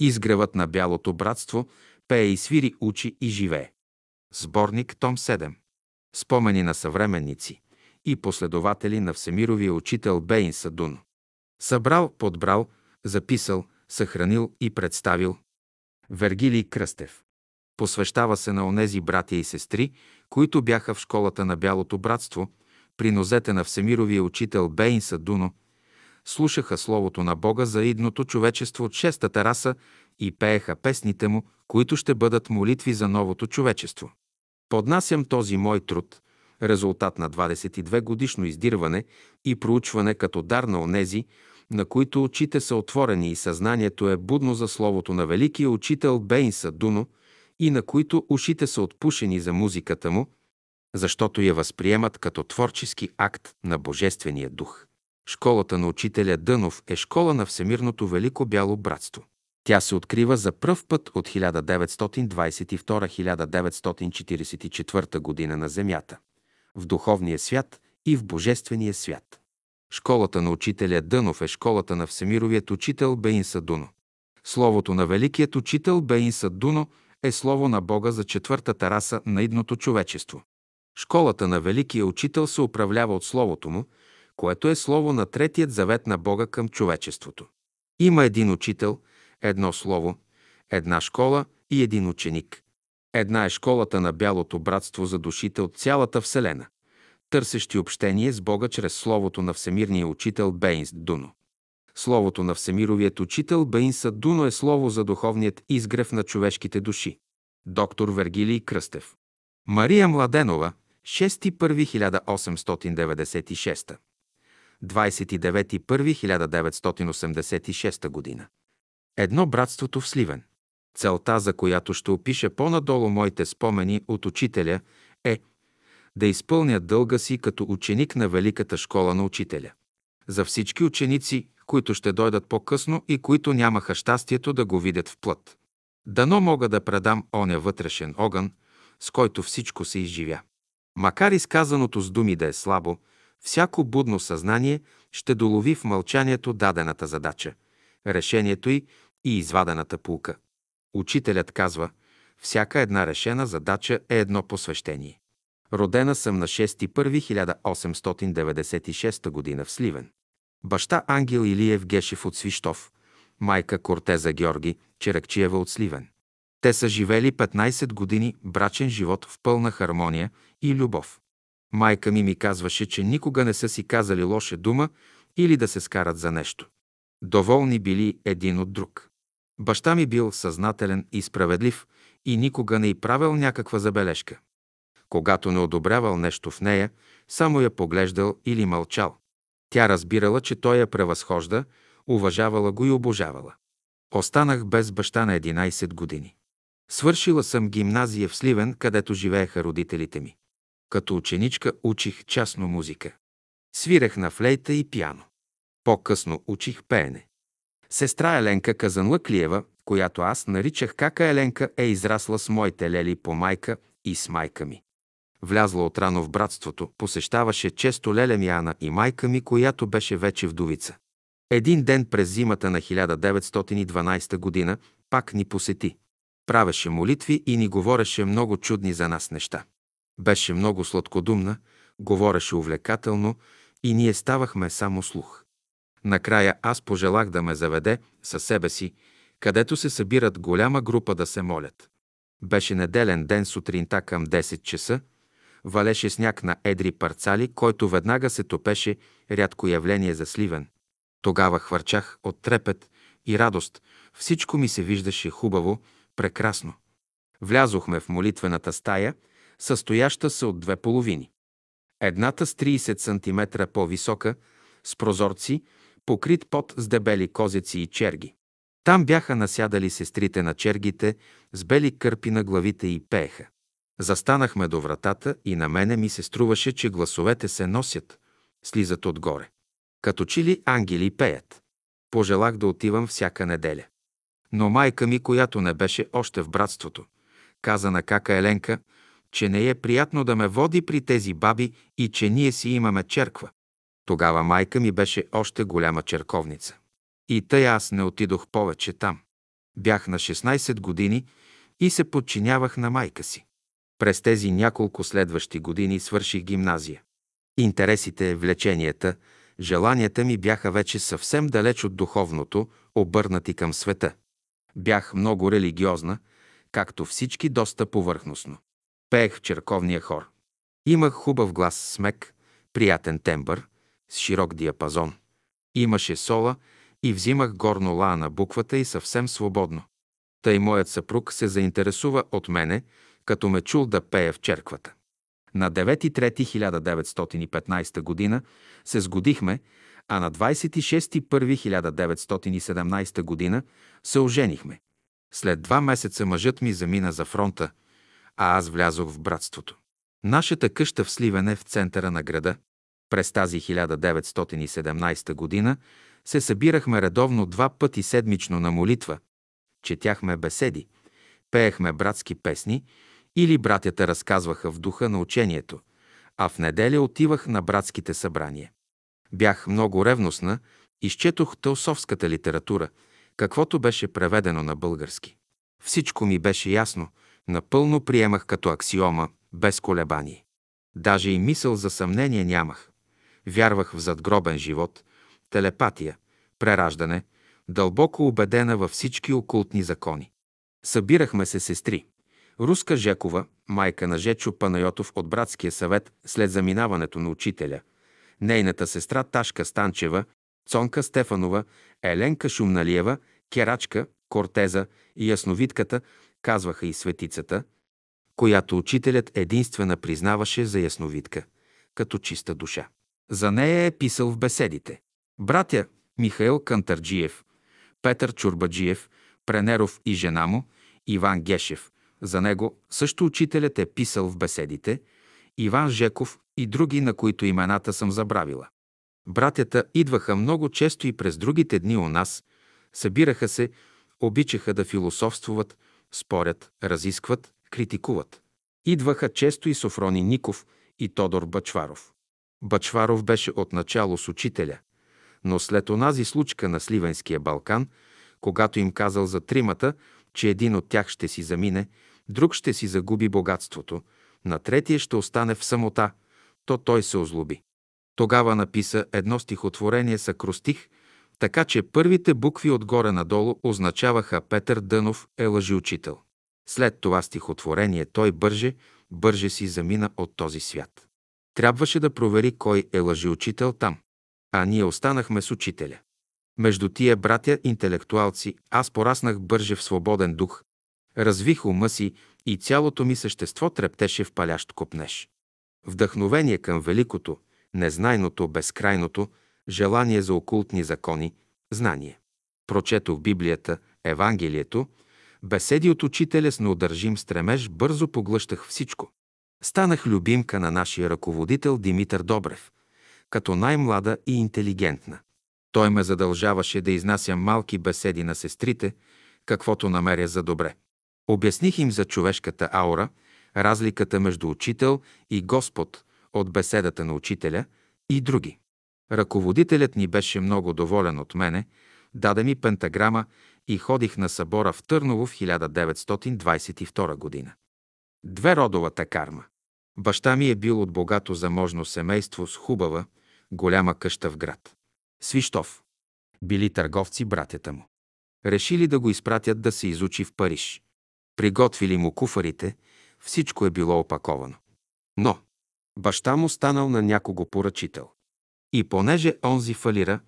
Изгревът на Бялото братство пее и свири, учи и живее. Сборник, том 7. Спомени на съвременници и последователи на Всемировия учител Бейн Садун. Събрал, подбрал, записал, съхранил и представил. Вергилий Кръстев. Посвещава се на онези братя и сестри, които бяха в школата на Бялото братство, при нозете на Всемировия учител Бейн Садуно, слушаха Словото на Бога за идното човечество от шестата раса и пееха песните му, които ще бъдат молитви за новото човечество. Поднасям този мой труд, резултат на 22 годишно издирване и проучване като дар на онези, на които очите са отворени и съзнанието е будно за словото на великия учител Бейнса Дуно и на които ушите са отпушени за музиката му, защото я възприемат като творчески акт на Божествения дух. Школата на учителя Дънов е школа на Всемирното Велико Бяло Братство. Тя се открива за пръв път от 1922-1944 година на Земята, в духовния свят и в божествения свят. Школата на учителя Дънов е школата на всемировият учител Бейн Садуно. Словото на великият учител Бейн Садуно е слово на Бога за четвъртата раса на идното човечество. Школата на великия учител се управлява от Словото му, което е слово на третият завет на Бога към човечеството. Има един учител, едно слово, една школа и един ученик. Една е школата на бялото братство за душите от цялата Вселена, търсещи общение с Бога чрез словото на всемирния учител Бейнс Дуно. Словото на всемировият учител Бейнса Дуно е слово за духовният изгрев на човешките души. Доктор Вергилий Кръстев. Мария Младенова, 6.1.1896 29.1.1986 година. Едно братството в Сливен. Целта, за която ще опиша по-надолу моите спомени от учителя, е да изпълня дълга си като ученик на Великата школа на учителя. За всички ученици, които ще дойдат по-късно и които нямаха щастието да го видят в плът. Дано мога да предам оня вътрешен огън, с който всичко се изживя. Макар изказаното с думи да е слабо, всяко будно съзнание ще долови в мълчанието дадената задача, решението й и извадената пулка. Учителят казва, всяка една решена задача е едно посвещение. Родена съм на 6.1.1896 г. в Сливен. Баща Ангел Илиев Гешев от Свищов, майка Кортеза Георги Черакчиева от Сливен. Те са живели 15 години брачен живот в пълна хармония и любов. Майка ми ми казваше, че никога не са си казали лоша дума или да се скарат за нещо. Доволни били един от друг. Баща ми бил съзнателен и справедлив и никога не й правил някаква забележка. Когато не одобрявал нещо в нея, само я поглеждал или мълчал. Тя разбирала, че той я превъзхожда, уважавала го и обожавала. Останах без баща на 11 години. Свършила съм гимназия в Сливен, където живееха родителите ми. Като ученичка учих частно музика. Свирех на флейта и пиано. По-късно учих пеене. Сестра Еленка Казанлъклиева, която аз наричах кака Еленка, е израсла с моите лели по майка и с майка ми. Влязла отрано в братството, посещаваше често леля ми и майка ми, която беше вече вдовица. Един ден през зимата на 1912 година пак ни посети. Правеше молитви и ни говореше много чудни за нас неща. Беше много сладкодумна, говореше увлекателно и ние ставахме само слух. Накрая аз пожелах да ме заведе със себе си, където се събират голяма група да се молят. Беше неделен ден сутринта към 10 часа, валеше сняг на едри парцали, който веднага се топеше, рядко явление за сливен. Тогава хвърчах от трепет и радост, всичко ми се виждаше хубаво, прекрасно. Влязохме в молитвената стая, състояща се от две половини. Едната с 30 см по-висока, с прозорци, покрит под с дебели козеци и черги. Там бяха насядали сестрите на чергите с бели кърпи на главите и пееха. Застанахме до вратата и на мене ми се струваше, че гласовете се носят, слизат отгоре. Като че ли ангели пеят. Пожелах да отивам всяка неделя. Но майка ми, която не беше още в братството, каза на кака Еленка, че не е приятно да ме води при тези баби и че ние си имаме черква. Тогава майка ми беше още голяма черковница. И тъй аз не отидох повече там. Бях на 16 години и се подчинявах на майка си. През тези няколко следващи години свърших гимназия. Интересите, влеченията, желанията ми бяха вече съвсем далеч от духовното, обърнати към света. Бях много религиозна, както всички доста повърхностно. Пеех в черковния хор. Имах хубав глас, смек, приятен тембър, с широк диапазон. Имаше сола и взимах горно ла на буквата и съвсем свободно. Тъй моят съпруг се заинтересува от мене, като ме чул да пея в черквата. На 9.3.1915 г. се сгодихме, а на 26.1.1917 г. се оженихме. След два месеца мъжът ми замина за фронта, а аз влязох в братството. Нашата къща в Сливен е в центъра на града. През тази 1917 година се събирахме редовно два пъти седмично на молитва, четяхме беседи, пеехме братски песни или братята разказваха в духа на учението, а в неделя отивах на братските събрания. Бях много ревностна, изчетох теософската литература, каквото беше преведено на български. Всичко ми беше ясно, напълно приемах като аксиома, без колебание. Даже и мисъл за съмнение нямах. Вярвах в задгробен живот, телепатия, прераждане, дълбоко убедена във всички окултни закони. Събирахме се сестри. Руска Жекова, майка на Жечо Панайотов от братския съвет след заминаването на учителя, нейната сестра Ташка Станчева, Цонка Стефанова, Еленка Шумналиева, Керачка, Кортеза и Ясновидката, казваха и светицата, която учителят единствена признаваше за ясновидка, като чиста душа. За нея е писал в беседите. Братя Михаил Кантарджиев, Петър Чурбаджиев, Пренеров и жена му, Иван Гешев. За него също учителят е писал в беседите, Иван Жеков и други, на които имената съм забравила. Братята идваха много често и през другите дни у нас, събираха се, обичаха да философствуват, спорят, разискват, критикуват. Идваха често и Софрони Ников и Тодор Бачваров. Бачваров беше отначало с учителя, но след онази случка на Сливенския Балкан, когато им казал за тримата, че един от тях ще си замине, друг ще си загуби богатството, на третия ще остане в самота, то той се озлоби. Тогава написа едно стихотворение с акростих, така че първите букви отгоре надолу означаваха Петър Дънов е лъжиучител. След това стихотворение той бърже, бърже си замина от този свят. Трябваше да провери кой е лъжиучител там, а ние останахме с учителя. Между тия братя интелектуалци аз пораснах бърже в свободен дух, развих ума си и цялото ми същество трептеше в палящ копнеж. Вдъхновение към великото, незнайното, безкрайното, желание за окултни закони, знание. Прочетох Библията, Евангелието, беседи от учителя с неудържим стремеж, бързо поглъщах всичко. Станах любимка на нашия ръководител Димитър Добрев, като най-млада и интелигентна. Той ме задължаваше да изнасям малки беседи на сестрите, каквото намеря за добре. Обясних им за човешката аура, разликата между учител и Господ от беседата на учителя и други. Ръководителят ни беше много доволен от мене, даде ми пентаграма и ходих на събора в Търново в 1922 година. Две родовата карма. Баща ми е бил от богато заможно семейство с хубава, голяма къща в град. Свищов. Били търговци братята му. Решили да го изпратят да се изучи в Париж. Приготвили му куфарите, всичко е било опаковано. Но баща му станал на някого поръчител. И понеже онзи фалира,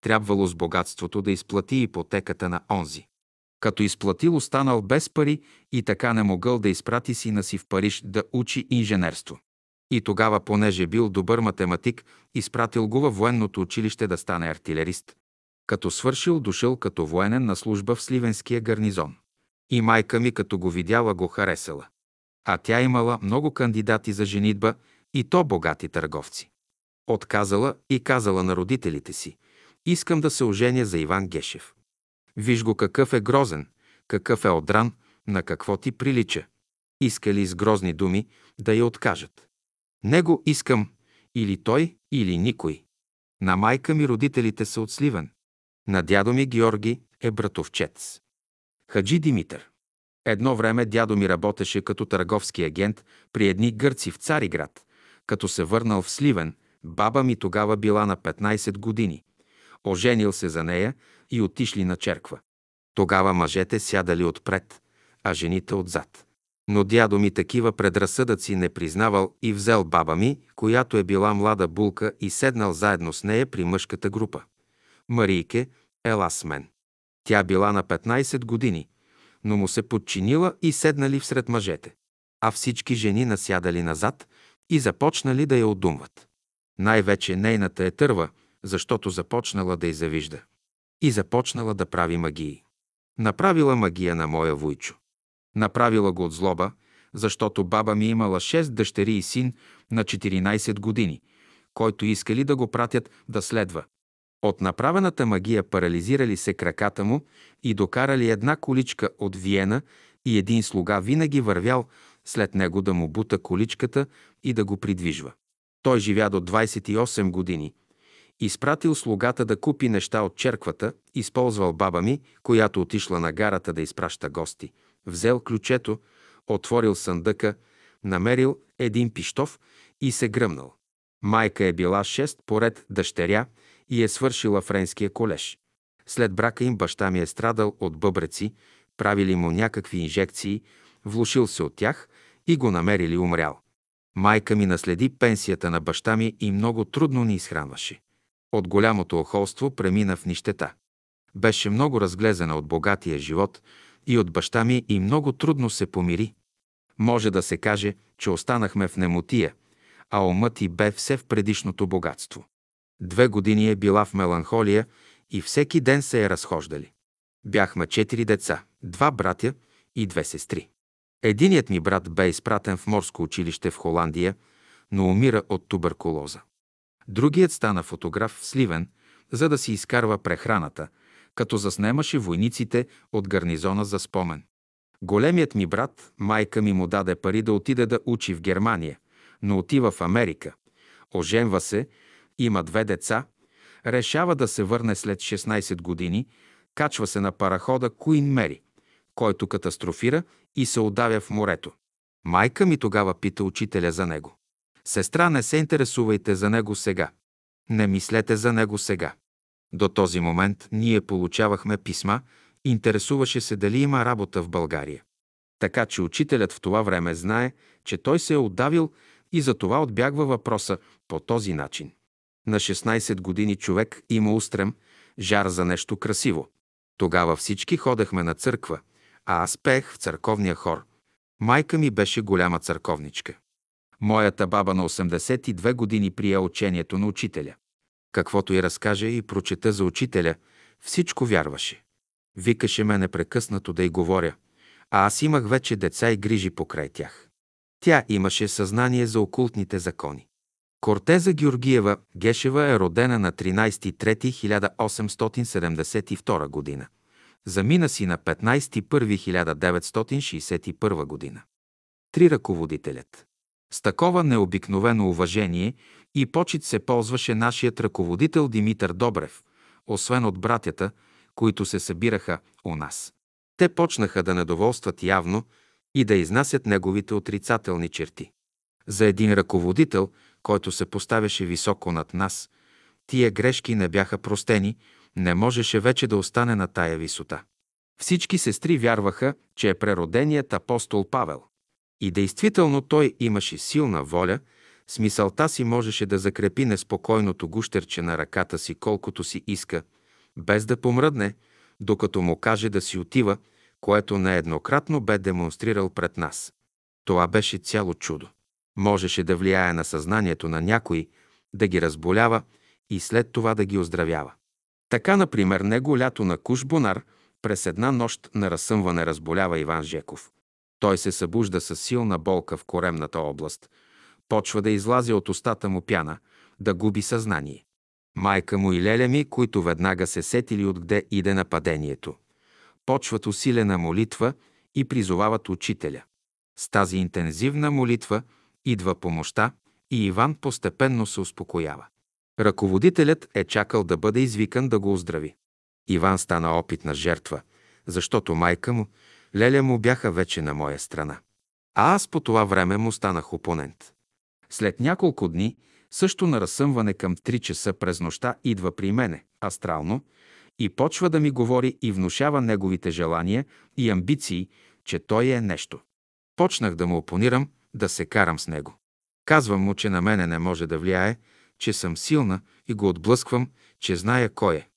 трябвало с богатството да изплати ипотеката на онзи. Като изплатил останал без пари и така не могъл да изпрати сина си в Париж да учи инженерство. И тогава, понеже бил добър математик, изпратил го във военното училище да стане артилерист. Като свършил, дошъл като военен на служба в Сливенския гарнизон. И майка ми, като го видяла, го харесала. А тя имала много кандидати за женитба и то богати търговци. Отказала и казала на родителите си – Искам да се оженя за Иван Гешев. Виж го какъв е грозен, какъв е одран, на какво ти прилича. Искали с грозни думи да я откажат. Него искам или той, или никой. На майка ми родителите са от Сливен. На дядо ми Георги е братовчец. Хаджи Димитър. Едно време дядо ми работеше като търговски агент при едни гърци в Цариград. Като се върнал в Сливен, баба ми тогава била на 15 години. Оженил се за нея и отишли на черква. Тогава мъжете сядали отпред, а жените отзад. Но дядо ми такива предразсъдъци не признавал и взел баба ми, която е била млада булка и седнал заедно с нея при мъжката група. Марийке, ела с мен. Тя била на 15 години, но му се подчинила и седнали всред мъжете. А всички жени насядали назад и започнали да я одумват. Най-вече нейната е търва, защото започнала да й. И започнала да прави магии. Направила магия на моя войчо. Направила го от злоба, защото баба ми имала 6 дъщери и син на 14 години, който искали да го пратят да следва. От направената магия парализирали се краката му и докарали една количка от Виена и един слуга винаги вървял след него да му бута количката и да го придвижва. Той живя до 28 години. Изпратил слугата да купи неща от черквата, използвал баба ми, която отишла на гарата да изпраща гости. Взел ключето, отворил съндъка, намерил един пиштов и се гръмнал. Майка е била шест поред дъщеря и е свършила френския колеж. След брака им баща ми е страдал от бъбреци, правили му някакви инжекции, влушил се от тях и го намерили умрял. Майка ми наследи пенсията на баща ми и много трудно ни изхранваше. От голямото охолство премина в нищета. Беше много разглезена от богатия живот и от баща ми и много трудно се помири. Може да се каже, че останахме в немотия, а умът и бе все в предишното богатство. Две години е била в меланхолия и всеки ден се е разхождали. Бяхме четири деца, два братя и две сестри. Единият ми брат бе изпратен в морско училище в Холандия, но умира от туберкулоза. Другият стана фотограф в Сливен, за да си изкарва прехраната, като заснемаше войниците от гарнизона за спомен. Големият ми брат, майка ми му даде пари да отиде да учи в Германия, но отива в Америка. Оженва се, има две деца, решава да се върне след 16 години, качва се на парахода Куин Мери, който катастрофира и се удавя в морето. Майка ми тогава пита учителя за него. Сестра, не се интересувайте за него сега. Не мислете за него сега. До този момент ние получавахме писма, интересуваше се дали има работа в България. Така че учителят в това време знае, че той се е отдавил и за това отбягва въпроса по този начин. На 16 години човек има устрем, жар за нещо красиво. Тогава всички ходехме на църква, а аз пеех в църковния хор. Майка ми беше голяма църковничка. Моята баба на 82 години прия учението на учителя. Каквото и разкаже и прочета за учителя, всичко вярваше. Викаше ме непрекъснато да й говоря, а аз имах вече деца и грижи покрай тях. Тя имаше съзнание за окултните закони. Кортеза Георгиева Гешева е родена на 13.1872 година. Замина си на 15.1.1961 година. Три ръководителят. С такова необикновено уважение и почет се ползваше нашият ръководител Димитър Добрев, освен от братята, които се събираха у нас. Те почнаха да недоволстват явно и да изнасят неговите отрицателни черти. За един ръководител, който се поставяше високо над нас, тия грешки не бяха простени, не можеше вече да остане на тая висота. Всички сестри вярваха, че е прероденият апостол Павел. И действително той имаше силна воля, с мисълта си можеше да закрепи неспокойното гущерче на ръката си колкото си иска, без да помръдне, докато му каже да си отива, което нееднократно бе демонстрирал пред нас. Това беше цяло чудо. Можеше да влияе на съзнанието на някой, да ги разболява и след това да ги оздравява. Така, например, него лято на Кушбонар през една нощ на разсъмване разболява Иван Жеков. Той се събужда с силна болка в коремната област, почва да излази от устата му пяна, да губи съзнание. Майка му и леля ми, които веднага се сетили откъде иде нападението, почват усилена молитва и призовават учителя. С тази интензивна молитва идва помощта и Иван постепенно се успокоява. Ръководителят е чакал да бъде извикан да го оздрави. Иван стана опитна жертва, защото майка му, Леля му бяха вече на моя страна. А аз по това време му станах опонент. След няколко дни, също на разсъмване към 3 часа през нощта, идва при мене, астрално, и почва да ми говори и внушава неговите желания и амбиции, че той е нещо. Почнах да му опонирам, да се карам с него. Казвам му, че на мене не може да влияе, че съм силна и го отблъсквам, че зная кой е.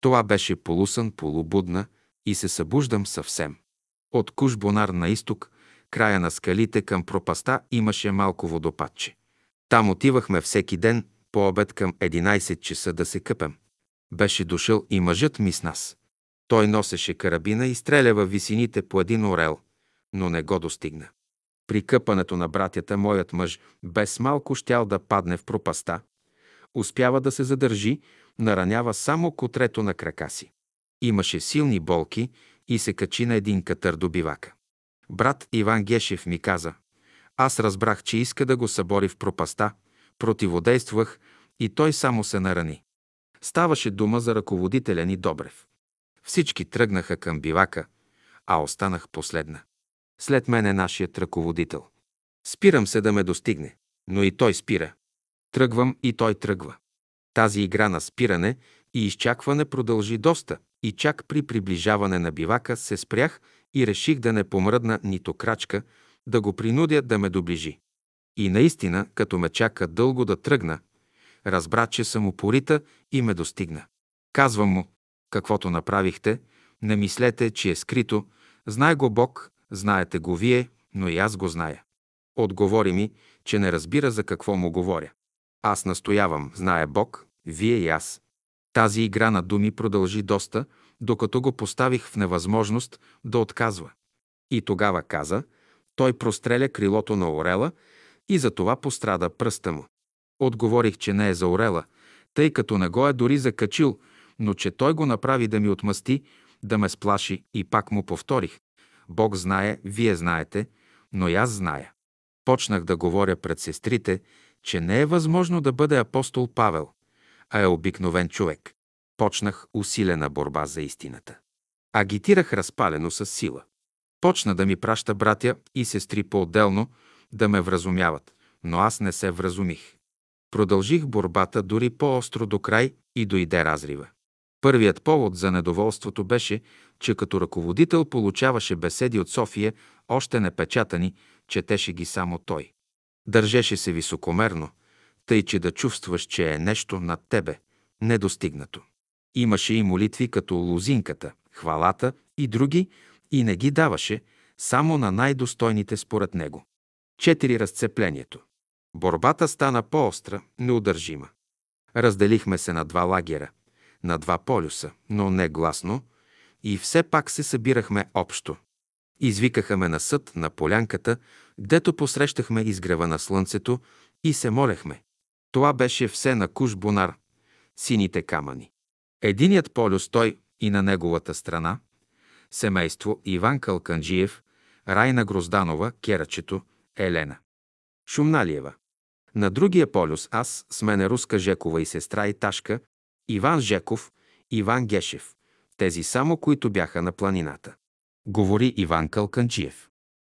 Това беше полусън, полубудна и се събуждам съвсем. От Кушбонар на изток, края на скалите към пропаста имаше малко водопадче. Там отивахме всеки ден по обед към 11 часа да се къпем. Беше дошъл и мъжът ми с нас. Той носеше карабина и стреля във висините по един орел, но не го достигна. При къпането на братята моят мъж без малко щял да падне в пропаста. Успява да се задържи, наранява само котрето на крака си. Имаше силни болки и се качи на един катър до бивака. Брат Иван Гешев ми каза, аз разбрах, че иска да го събори в пропаста, противодействах и той само се нарани. Ставаше дума за ръководителя ни Добрев. Всички тръгнаха към бивака, а останах последна. След мен е нашият ръководител. Спирам се да ме достигне, но и той спира. Тръгвам и той тръгва. Тази игра на спиране и изчакване продължи доста и чак при приближаване на бивака се спрях и реших да не помръдна нито крачка, да го принудя да ме доближи. И наистина, като ме чака дълго да тръгна, разбра, че съм упорита и ме достигна. Казвам му, каквото направихте, не мислете, че е скрито, знае го Бог, знаете го вие, но и аз го зная. Отговори ми, че не разбира за какво му говоря. Аз настоявам, знае Бог, вие и аз. Тази игра на думи продължи доста, докато го поставих в невъзможност да отказва. И тогава каза, той простреля крилото на орела и за това пострада пръста му. Отговорих, че не е за орела, тъй като не го е дори закачил, но че той го направи да ми отмъсти, да ме сплаши и пак му повторих. Бог знае, вие знаете, но и аз зная. Почнах да говоря пред сестрите, че не е възможно да бъде апостол Павел, а е обикновен човек. Почнах усилена борба за истината. Агитирах разпалено с сила. Почна да ми праща братя и сестри по-отделно да ме вразумяват, но аз не се вразумих. Продължих борбата дори по-остро до край и дойде разрива. Първият повод за недоволството беше, че като ръководител получаваше беседи от София, още не печатани, четеше ги само той. Държеше се високомерно, тъй че да чувстваш, че е нещо над тебе, недостигнато. Имаше и молитви като лозинката, хвалата и други, и не ги даваше само на най-достойните според него. Четири разцеплението. Борбата стана по-остра, неудържима. Разделихме се на два лагера, на два полюса, но не гласно, и все пак се събирахме общо. Извикаха ме на съд на полянката, гдето посрещахме изгрева на слънцето и се молехме. Това беше все на куш бунар, сините камъни. Единият полюс той и на неговата страна, семейство Иван Калканджиев, Райна Грозданова, Керачето, Елена. Шумналиева. На другия полюс аз с мене Руска Жекова и сестра и Ташка, Иван Жеков, Иван Гешев, тези само, които бяха на планината. Говори Иван Калканчиев.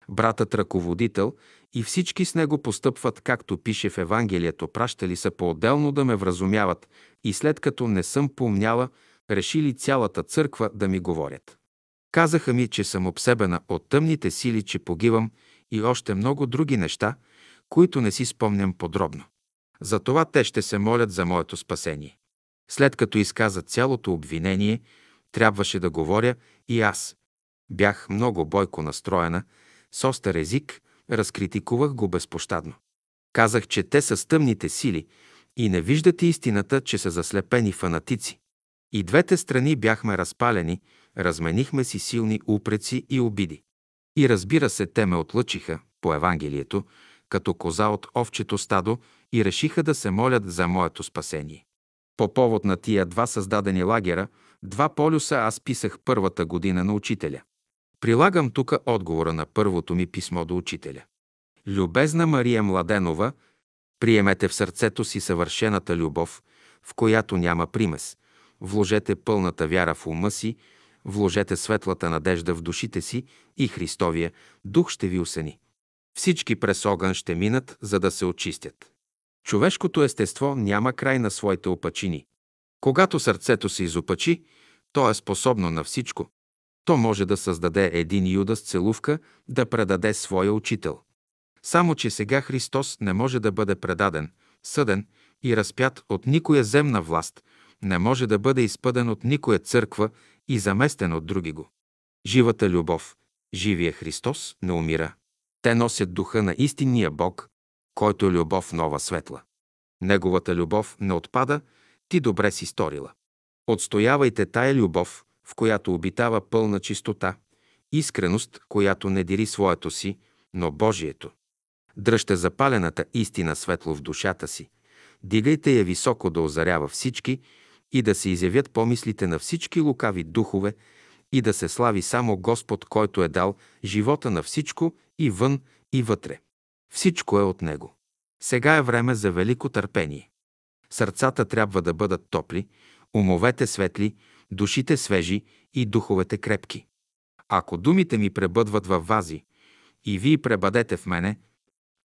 Братът ръководител и всички с него постъпват, както пише в Евангелието, пращали са по-отделно да ме вразумяват и след като не съм помняла, решили цялата църква да ми говорят. Казаха ми, че съм обсебена от тъмните сили, че погивам и още много други неща, които не си спомням подробно. Затова те ще се молят за моето спасение. След като изказа цялото обвинение, трябваше да говоря и аз. Бях много бойко настроена, с остър език, разкритикувах го безпощадно. Казах, че те са с тъмните сили и не виждат истината, че са заслепени фанатици. И двете страни бяхме разпалени, разменихме си силни упреци и обиди. И разбира се, те ме отлъчиха по Евангелието, като коза от овчето стадо и решиха да се молят за моето спасение. По повод на тия два създадени лагера, два полюса аз писах първата година на учителя. Прилагам тук отговора на първото ми писмо до учителя. Любезна Мария Младенова, приемете в сърцето си съвършената любов, в която няма примес. Вложете пълната вяра в ума си, вложете светлата надежда в душите си и Христовия дух ще ви осени. Всички през огън ще минат, за да се очистят. Човешкото естество няма край на своите опачини. Когато сърцето се изопачи, то е способно на всичко. То може да създаде един юда с целувка да предаде своя учител. Само, че сега Христос не може да бъде предаден, съден и разпят от никоя земна власт, не може да бъде изпъден от никоя църква и заместен от други го. Живата любов, живия Христос не умира. Те носят духа на истинния Бог, който е любов нова светла. Неговата любов не отпада, ти добре си сторила. Отстоявайте тая любов, в която обитава пълна чистота, искреност, която не дери своето си, но Божието. Дръжте запалената истина светло в душата си. Дигайте я високо да озарява всички и да се изявят помислите на всички лукави духове и да се слави само Господ, който е дал живота на всичко и вън, и вътре. Всичко е от Него. Сега е време за велико търпение. Сърцата трябва да бъдат топли, умовете светли, душите свежи и духовете крепки. Ако думите ми пребъдват във вази и вие пребъдете в мене,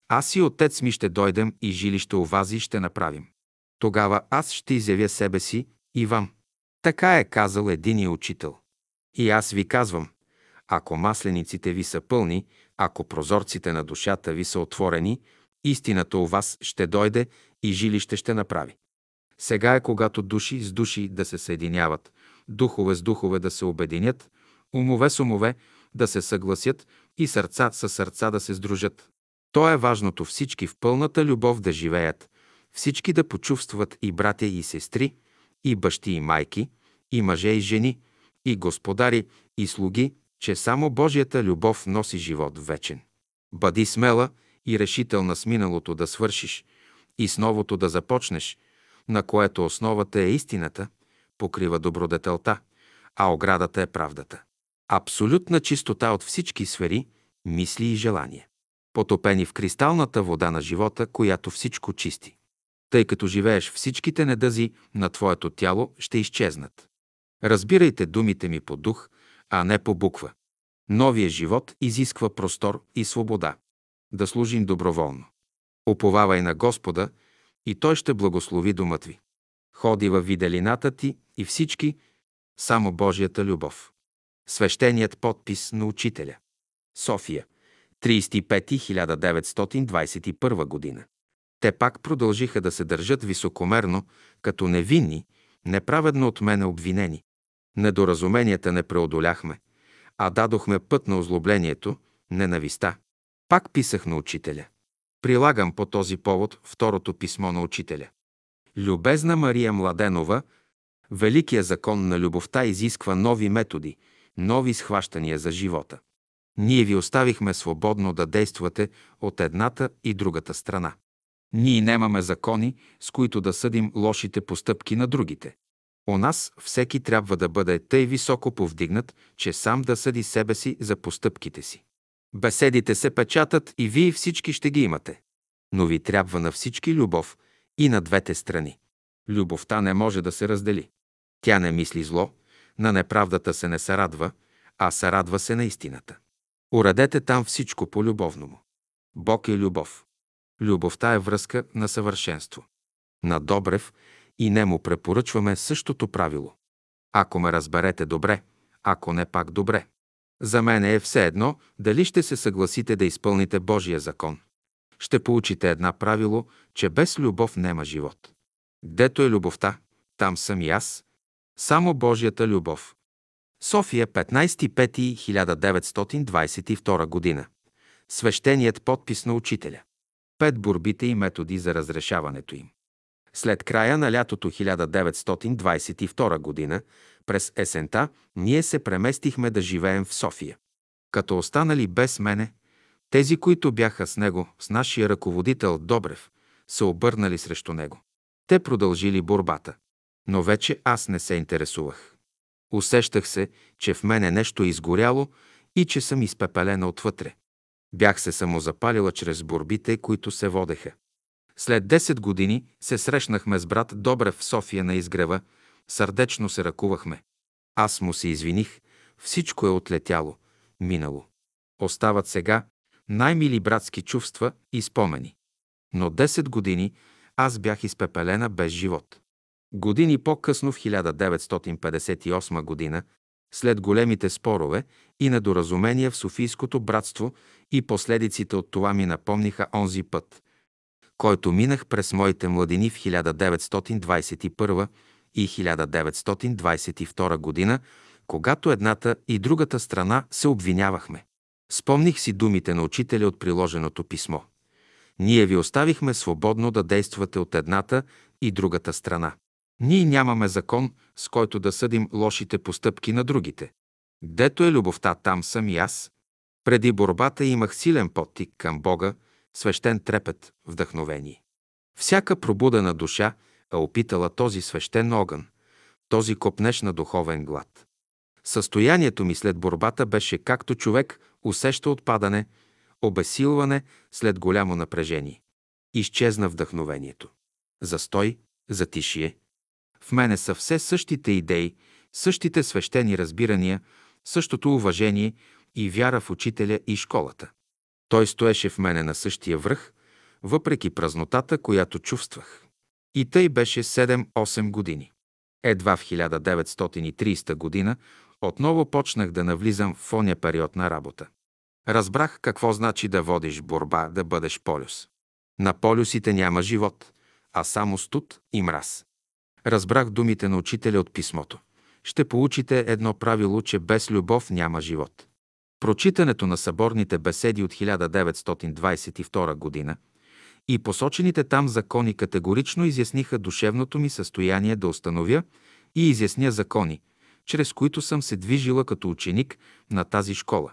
аз и отец ми ще дойдем и жилище у вази ще направим. Тогава аз ще изявя себе си и вам. Така е казал единия учител. И аз ви казвам, ако маслениците ви са пълни, ако прозорците на душата ви са отворени, истината у вас ще дойде и жилище ще направи. Сега е когато души с души да се съединяват, духове с духове да се обединят, умове с умове да се съгласят и сърца с сърца да се сдружат. То е важното всички в пълната любов да живеят, всички да почувстват и братя и сестри, и бащи и майки, и мъже и жени, и господари, и слуги, че само Божията любов носи живот вечен. Бъди смела и решителна с миналото да свършиш и с новото да започнеш, на което основата е истината, покрива добродетелта, а оградата е правдата. Абсолютна чистота от всички сфери, мисли и желания. Потопени в кристалната вода на живота, която всичко чисти. Тъй като живееш всичките недъзи на твоето тяло, ще изчезнат. Разбирайте думите ми по дух, а не по буква. Новия живот изисква простор и свобода. Да служим доброволно. Оповавай на Господа и Той ще благослови думът ви. Ходи във виделината ти и всички, само Божията любов. Свещеният подпис на учителя. София, 35-1921 година. Те пак продължиха да се държат високомерно, като невинни, неправедно от мене обвинени. Недоразуменията не преодоляхме, а дадохме път на озлоблението, ненависта. Пак писах на учителя. Прилагам по този повод второто писмо на учителя. Любезна Мария Младенова, Великия закон на любовта изисква нови методи, нови схващания за живота. Ние ви оставихме свободно да действате от едната и другата страна. Ние немаме закони, с които да съдим лошите постъпки на другите. У нас всеки трябва да бъде тъй високо повдигнат, че сам да съди себе си за постъпките си. Беседите се печатат и вие всички ще ги имате. Но ви трябва на всички любов и на двете страни. Любовта не може да се раздели. Тя не мисли зло, на неправдата се не се радва, а се радва се на истината. Уредете там всичко по-любовному. Бог е любов. Любовта е връзка на съвършенство. На Добрев и не му препоръчваме същото правило. Ако ме разберете добре, ако не пак добре. За мен е все едно дали ще се съгласите да изпълните Божия закон. Ще получите една правило, че без любов няма живот. Гдето е любовта, там съм и аз. Само Божията любов. София, 15.5.1922 година. Свещеният подпис на учителя. Пет борбите и методи за разрешаването им. След края на лятото 1922 година, през есента, ние се преместихме да живеем в София. Като останали без мене, тези, които бяха с него, с нашия ръководител Добрев, се обърнали срещу него. Те продължили борбата. Но вече аз не се интересувах. Усещах се, че в мене нещо е изгоряло и че съм изпепелена отвътре. Бях се самозапалила чрез борбите, които се водеха. След 10 години се срещнахме с брат Добрев в София на изгрева, сърдечно се ръкувахме. Аз му се извиних, всичко е отлетяло, минало. Остават сега най-мили братски чувства и спомени. Но 10 години аз бях изпепелена без живот. Години по-късно, в 1958 година, след големите спорове и недоразумения в Софийското братство и последиците от това ми напомниха онзи път, който минах през моите младини в 1921 и 1922 година, когато едната и другата страна се обвинявахме. Спомних си думите на учителя от приложеното писмо. Ние ви оставихме свободно да действате от едната и другата страна. Ние нямаме закон, с който да съдим лошите постъпки на другите. Гдето е любовта, там съм и аз. Преди борбата имах силен подтик към Бога, свещен трепет, вдъхновение. Всяка пробудена душа е опитала този свещен огън, този копнеш на духовен глад. Състоянието ми след борбата беше както човек усеща отпадане, обесилване след голямо напрежение. Изчезна вдъхновението. Застой, затишие. В мене са все същите идеи, същите свещени разбирания, същото уважение и вяра в учителя и школата. Той стоеше в мене на същия връх, въпреки празнотата, която чувствах. И тъй беше 7-8 години. Едва в 1930 година отново почнах да навлизам в оня период на работа. Разбрах какво значи да водиш борба, да бъдеш полюс. На полюсите няма живот, а само студ и мраз. Разбрах думите на учителя от писмото. Ще получите едно правило, че без любов няма живот. Прочитането на съборните беседи от 1922 година и посочените там закони категорично изясниха душевното ми състояние да установя и изясня закони, чрез които съм се движила като ученик на тази школа.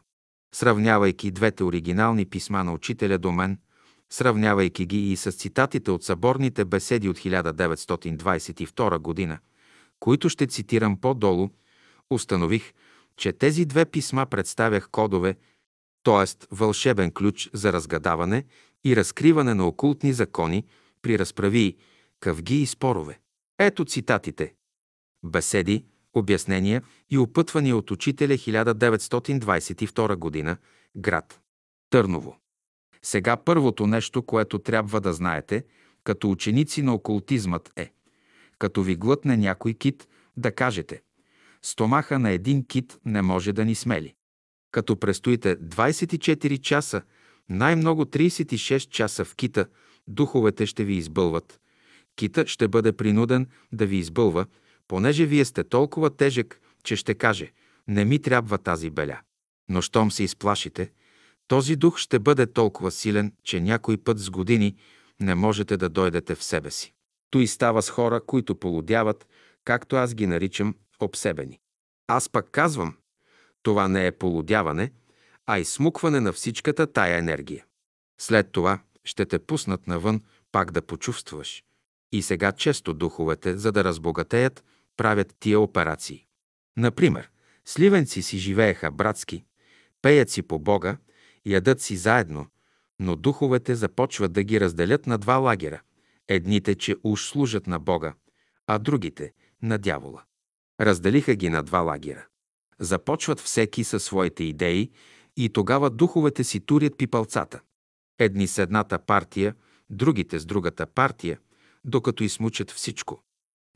Сравнявайки двете оригинални писма на учителя до мен, сравнявайки ги и с цитатите от съборните беседи от 1922 година, които ще цитирам по-долу, установих, че тези две писма представях кодове, т.е. вълшебен ключ за разгадаване и разкриване на окултни закони при разправии, къвги и спорове. Ето цитатите. Беседи, обяснения и опътвания от учителя 1922 година, град Търново. Сега първото нещо, което трябва да знаете, като ученици на окултизмът е, като ви глътне някой кит, да кажете Стомаха на един кит не може да ни смели. Като престоите 24 часа, най-много 36 часа в кита, духовете ще ви избълват. Кита ще бъде принуден да ви избълва, понеже вие сте толкова тежък, че ще каже «Не ми трябва тази беля». Но щом се изплашите, този дух ще бъде толкова силен, че някой път с години не можете да дойдете в себе си. Той става с хора, които полудяват, както аз ги наричам, обсебени. Аз пък казвам, това не е полудяване, а изсмукване на всичката тая енергия. След това ще те пуснат навън пак да почувстваш. И сега често духовете, за да разбогатеят, правят тия операции. Например, сливенци си живееха братски, пеят си по Бога, ядат си заедно, но духовете започват да ги разделят на два лагера. Едните, че уж служат на Бога, а другите – на дявола. Разделиха ги на два лагера. Започват всеки със своите идеи и тогава духовете си турят пипалцата. Едни с едната партия, другите с другата партия, докато измучат всичко.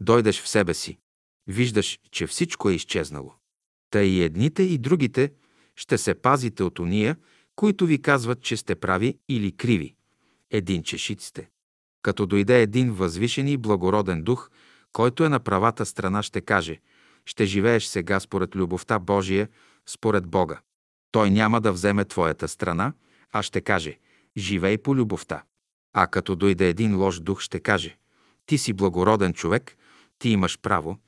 Дойдеш в себе си, виждаш, че всичко е изчезнало. Та и едните и другите ще се пазите от уния, които ви казват, че сте прави или криви. Един чешит сте. Като дойде един възвишен и благороден дух, който е на правата страна, ще каже – ще живееш сега според любовта Божия, според Бога. Той няма да вземе твоята страна, а ще каже «Живей по любовта». А като дойде един лош дух, ще каже «Ти си благороден човек, ти имаш право,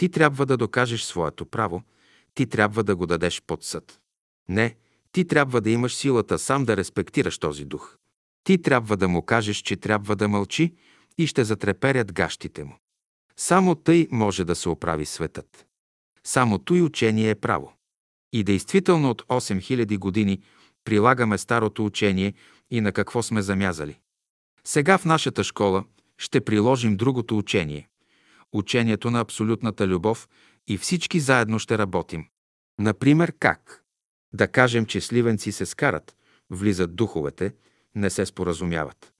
ти трябва да докажеш своето право, ти трябва да го дадеш под съд». Не, ти трябва да имаш силата сам да респектираш този дух. Ти трябва да му кажеш, че трябва да мълчи и ще затреперят гащите му. Само тъй може да се оправи светът. Само той учение е право. И действително от 8000 години прилагаме старото учение и на какво сме замязали. Сега в нашата школа ще приложим другото учение – учението на абсолютната любов и всички заедно ще работим. Например, как? Да кажем, че сливенци се скарат, влизат духовете, не се споразумяват.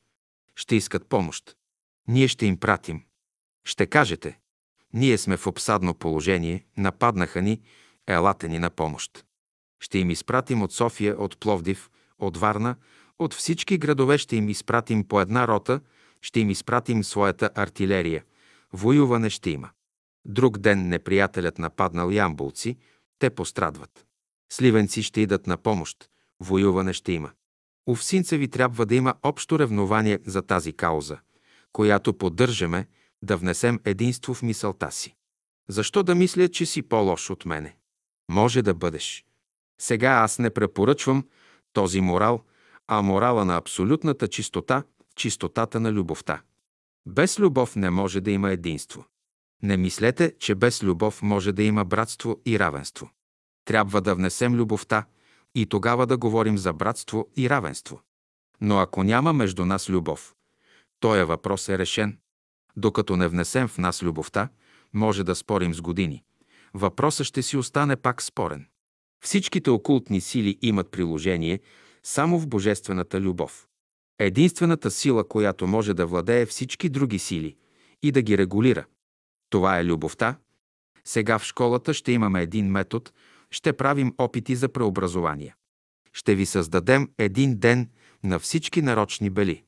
Ще искат помощ. Ние ще им пратим. Ще кажете, ние сме в обсадно положение, нападнаха ни, елате ни на помощ. Ще им изпратим от София, от Пловдив, от Варна, от всички градове ще им изпратим по една рота, ще им изпратим своята артилерия. Воюване ще има. Друг ден неприятелят нападнал ямбулци, те пострадват. Сливенци ще идат на помощ. Воюване ще има. У Всинцеви трябва да има общо ревнование за тази кауза, която поддържаме, да внесем единство в мисълта си. Защо да мисля, че си по-лош от мене? Може да бъдеш. Сега аз не препоръчвам този морал, а морала на абсолютната чистота, чистотата на любовта. Без любов не може да има единство. Не мислете, че без любов може да има братство и равенство. Трябва да внесем любовта и тогава да говорим за братство и равенство. Но ако няма между нас любов, този въпрос е решен. Докато не внесем в нас любовта, може да спорим с години. Въпросът ще си остане пак спорен. Всичките окултни сили имат приложение само в божествената любов. Единствената сила, която може да владее всички други сили и да ги регулира. Това е любовта. Сега в школата ще имаме един метод, ще правим опити за преобразование. Ще ви създадем един ден на всички нарочни бели.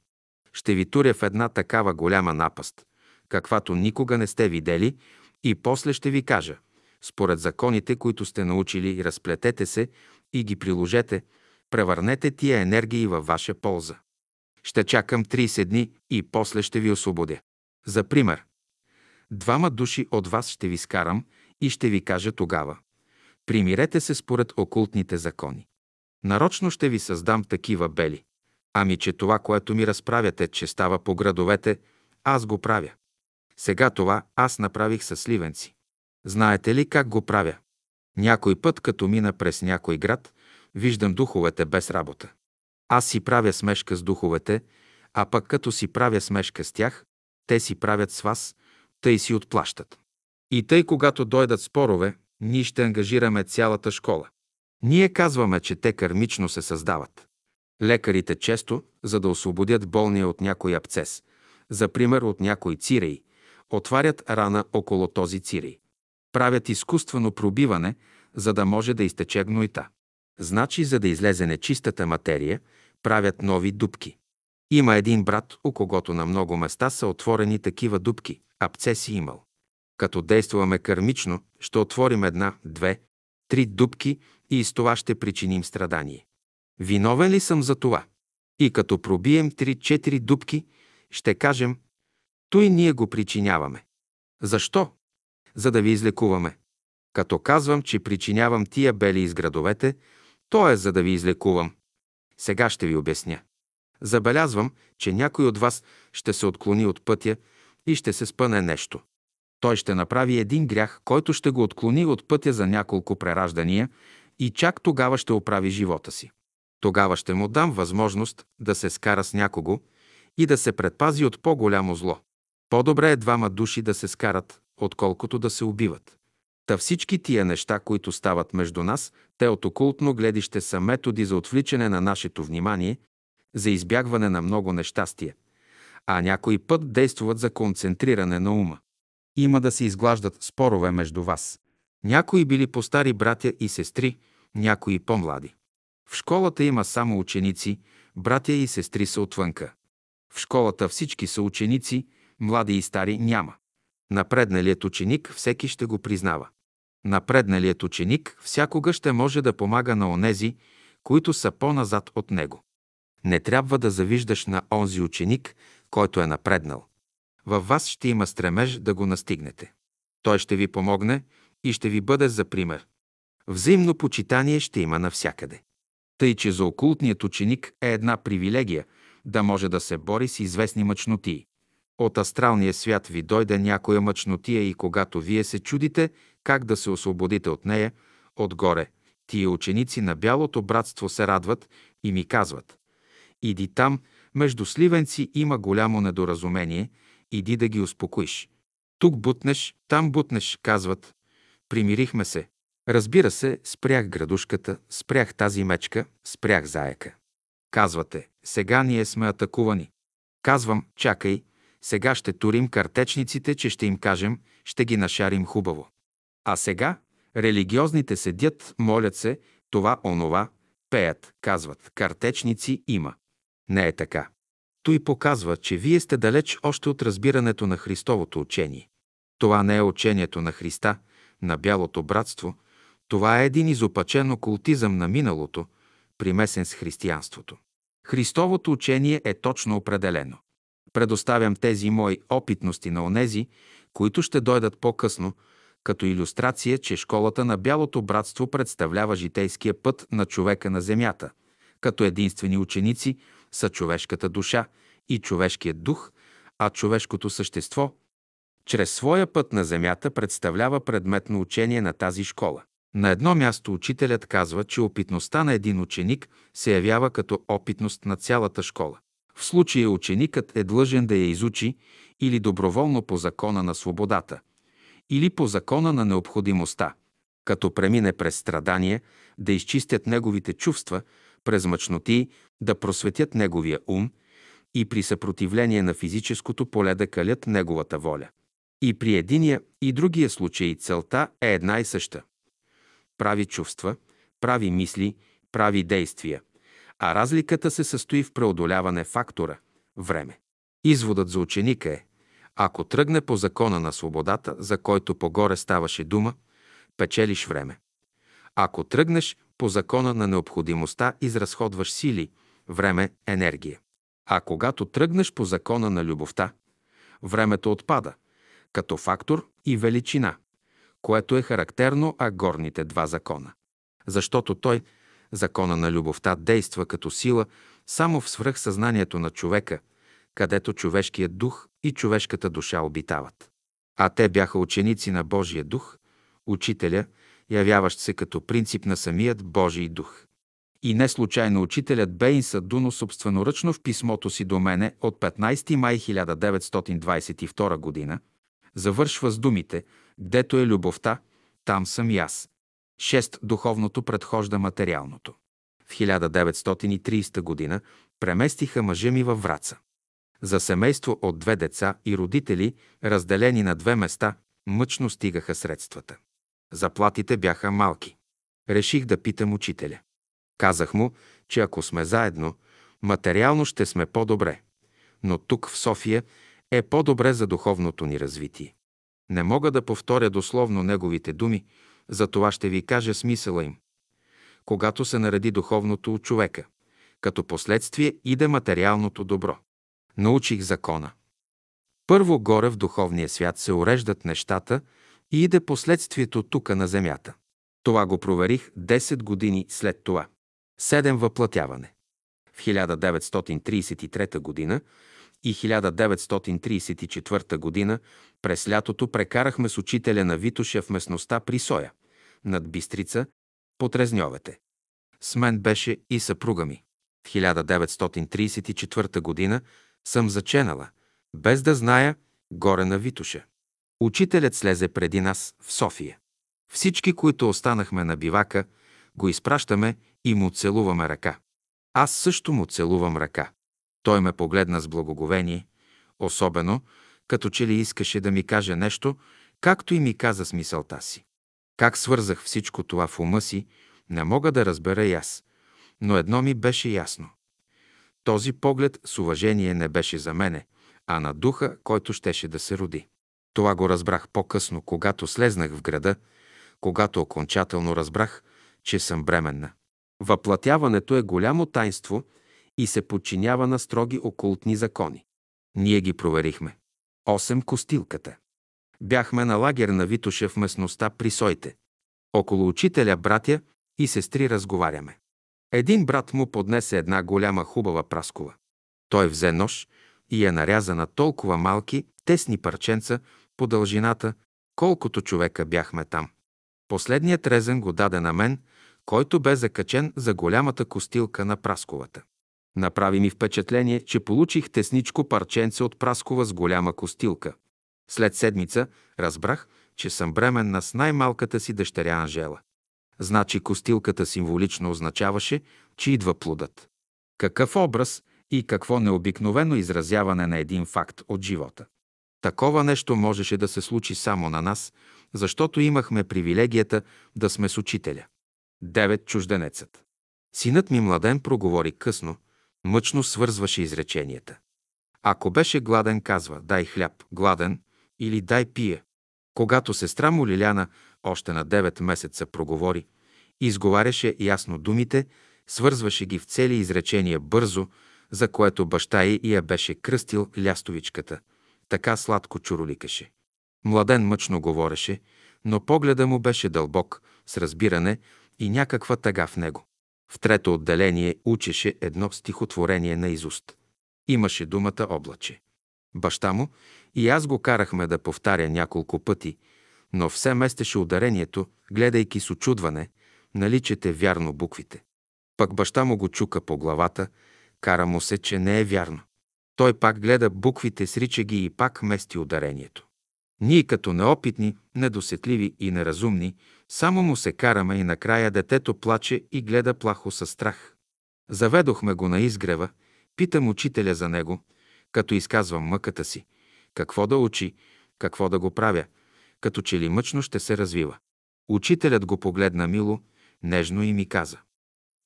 Ще ви туря в една такава голяма напаст, каквато никога не сте видели, и после ще ви кажа, според законите, които сте научили, разплетете се и ги приложете, превърнете тия енергии във ваша полза. Ще чакам 30 дни и после ще ви освободя. За пример, двама души от вас ще ви скарам и ще ви кажа тогава. Примирете се според окултните закони. Нарочно ще ви създам такива бели. Ами, че това, което ми разправяте, че става по градовете, аз го правя. Сега това аз направих с сливенци. Знаете ли как го правя? Някой път, като мина през някой град, виждам духовете без работа. Аз си правя смешка с духовете, а пък като си правя смешка с тях, те си правят с вас, тъй си отплащат. И тъй, когато дойдат спорове, ние ще ангажираме цялата школа. Ние казваме, че те кармично се създават. Лекарите често, за да освободят болния от някой абцес, за пример от някой цирей, отварят рана около този цирей. Правят изкуствено пробиване, за да може да изтече гнойта. Значи, за да излезе нечистата материя, правят нови дубки. Има един брат, у когото на много места са отворени такива дубки, абцеси имал. Като действаме кърмично, ще отворим една, две, три дубки и с това ще причиним страдание. Виновен ли съм за това? И като пробием три-четири дубки, ще кажем, той ние го причиняваме. Защо? За да ви излекуваме. Като казвам, че причинявам тия бели из градовете, то е за да ви излекувам. Сега ще ви обясня. Забелязвам, че някой от вас ще се отклони от пътя и ще се спъне нещо. Той ще направи един грях, който ще го отклони от пътя за няколко прераждания и чак тогава ще оправи живота си. Тогава ще му дам възможност да се скара с някого и да се предпази от по-голямо зло. По-добре е двама души да се скарат, отколкото да се убиват. Та всички тия неща, които стават между нас, те от окултно гледище са методи за отвличане на нашето внимание, за избягване на много нещастия, а някой път действуват за концентриране на ума. Има да се изглаждат спорове между вас. Някои били по-стари братя и сестри, някои по-млади. В школата има само ученици, братя и сестри са отвънка. В школата всички са ученици, млади и стари няма. Напредналият ученик всеки ще го признава. Напредналият ученик всякога ще може да помага на онези, които са по-назад от него. Не трябва да завиждаш на онзи ученик, който е напреднал. Във вас ще има стремеж да го настигнете. Той ще ви помогне и ще ви бъде за пример. Взаимно почитание ще има навсякъде. Тъй, че за окултният ученик е една привилегия да може да се бори с известни мъчноти. От астралния свят ви дойде някоя мъчнотия и когато вие се чудите как да се освободите от нея, отгоре, тия ученици на Бялото братство се радват и ми казват «Иди там, между сливенци има голямо недоразумение, иди да ги успокоиш. Тук бутнеш, там бутнеш, казват. Примирихме се. Разбира се, спрях градушката, спрях тази мечка, спрях заека. Казвате, сега ние сме атакувани. Казвам, чакай, сега ще турим картечниците, че ще им кажем, ще ги нашарим хубаво. А сега религиозните седят, молят се, това, онова, пеят, казват, картечници има. Не е така. Той показва, че вие сте далеч още от разбирането на Христовото учение. Това не е учението на Христа, на бялото братство, това е един изопачен окултизъм на миналото, примесен с християнството. Христовото учение е точно определено. Предоставям тези мои опитности на онези, които ще дойдат по-късно, като иллюстрация, че школата на Бялото братство представлява житейския път на човека на земята, като единствени ученици са човешката душа и човешкият дух, а човешкото същество, чрез своя път на земята, представлява предметно учение на тази школа. На едно място учителят казва, че опитността на един ученик се явява като опитност на цялата школа. В случая ученикът е длъжен да я изучи или доброволно по закона на свободата, или по закона на необходимостта, като премине през страдание, да изчистят неговите чувства, през мъчноти, да просветят неговия ум и при съпротивление на физическото поле да калят неговата воля. И при единия и другия случай целта е една и съща. Прави чувства, прави мисли, прави действия – а разликата се състои в преодоляване фактора – време. Изводът за ученика е, ако тръгне по закона на свободата, за който погоре ставаше дума, печелиш време. Ако тръгнеш по закона на необходимостта, изразходваш сили, време, енергия. А когато тръгнеш по закона на любовта, времето отпада, като фактор и величина, което е характерно а горните два закона. Защото той – Закона на любовта действа като сила само в свръхсъзнанието на човека, където човешкият дух и човешката душа обитават. А те бяха ученици на Божия дух, учителя, явяващ се като принцип на самият Божий дух. И не случайно учителят Бейн Садуно собственоръчно в писмото си до мене от 15 май 1922 г. завършва с думите «Гдето е любовта, там съм и аз». 6. Духовното предхожда материалното. В 1930 г. преместиха мъжа ми във Враца. За семейство от две деца и родители, разделени на две места, мъчно стигаха средствата. Заплатите бяха малки. Реших да питам учителя. Казах му, че ако сме заедно, материално ще сме по-добре. Но тук в София е по-добре за духовното ни развитие. Не мога да повторя дословно неговите думи, за това ще ви кажа смисъла им. Когато се нареди духовното от човека, като последствие иде материалното добро. Научих закона. Първо горе в духовния свят се уреждат нещата и иде последствието тука на земята. Това го проверих 10 години след това. Седем въплатяване. В 1933 г. и 1934 г. през лятото прекарахме с учителя на Витоша в местността при Соя над Бистрица, по Трезньовете. С мен беше и съпруга ми. В 1934 година съм заченала, без да зная, горе на Витуша. Учителят слезе преди нас в София. Всички, които останахме на бивака, го изпращаме и му целуваме ръка. Аз също му целувам ръка. Той ме погледна с благоговение, особено като че ли искаше да ми каже нещо, както и ми каза с мисълта си. Как свързах всичко това в ума си, не мога да разбера и аз. Но едно ми беше ясно. Този поглед с уважение не беше за мене, а на духа, който щеше да се роди. Това го разбрах по-късно, когато слезнах в града, когато окончателно разбрах, че съм бременна. Въплатяването е голямо тайнство и се подчинява на строги окултни закони. Ние ги проверихме. Осем костилката. Бяхме на лагер на Витоша в местността при Сойте. Около учителя братя и сестри разговаряме. Един брат му поднесе една голяма хубава праскова. Той взе нож и я наряза на толкова малки, тесни парченца по дължината, колкото човека бяхме там. Последният резен го даде на мен, който бе закачен за голямата костилка на прасковата. Направи ми впечатление, че получих тесничко парченце от праскова с голяма костилка. След седмица разбрах, че съм бременна с най-малката си дъщеря Анжела. Значи костилката символично означаваше, че идва плодът. Какъв образ и какво необикновено изразяване на един факт от живота. Такова нещо можеше да се случи само на нас, защото имахме привилегията да сме с учителя. Девет чужденецът. Синът ми младен проговори късно, мъчно свързваше изреченията. Ако беше гладен, казва, дай хляб, гладен, или дай пие. Когато сестра му Лиляна още на 9 месеца проговори, изговаряше ясно думите, свързваше ги в цели изречения бързо, за което баща й я беше кръстил лястовичката. Така сладко чуроликаше. Младен мъчно говореше, но погледа му беше дълбок, с разбиране и някаква тъга в него. В трето отделение учеше едно стихотворение на изуст. Имаше думата облаче. Баща му и аз го карахме да повтаря няколко пъти, но все местеше ударението, гледайки с очудване, наличете вярно буквите. Пък баща му го чука по главата, кара му се, че не е вярно. Той пак гледа буквите, срича ги и пак мести ударението. Ние като неопитни, недосетливи и неразумни, само му се караме и накрая детето плаче и гледа плахо със страх. Заведохме го на изгрева, питам учителя за него, като изказвам мъката си. Какво да учи, какво да го правя, като че ли мъчно ще се развива. Учителят го погледна мило, нежно и ми каза.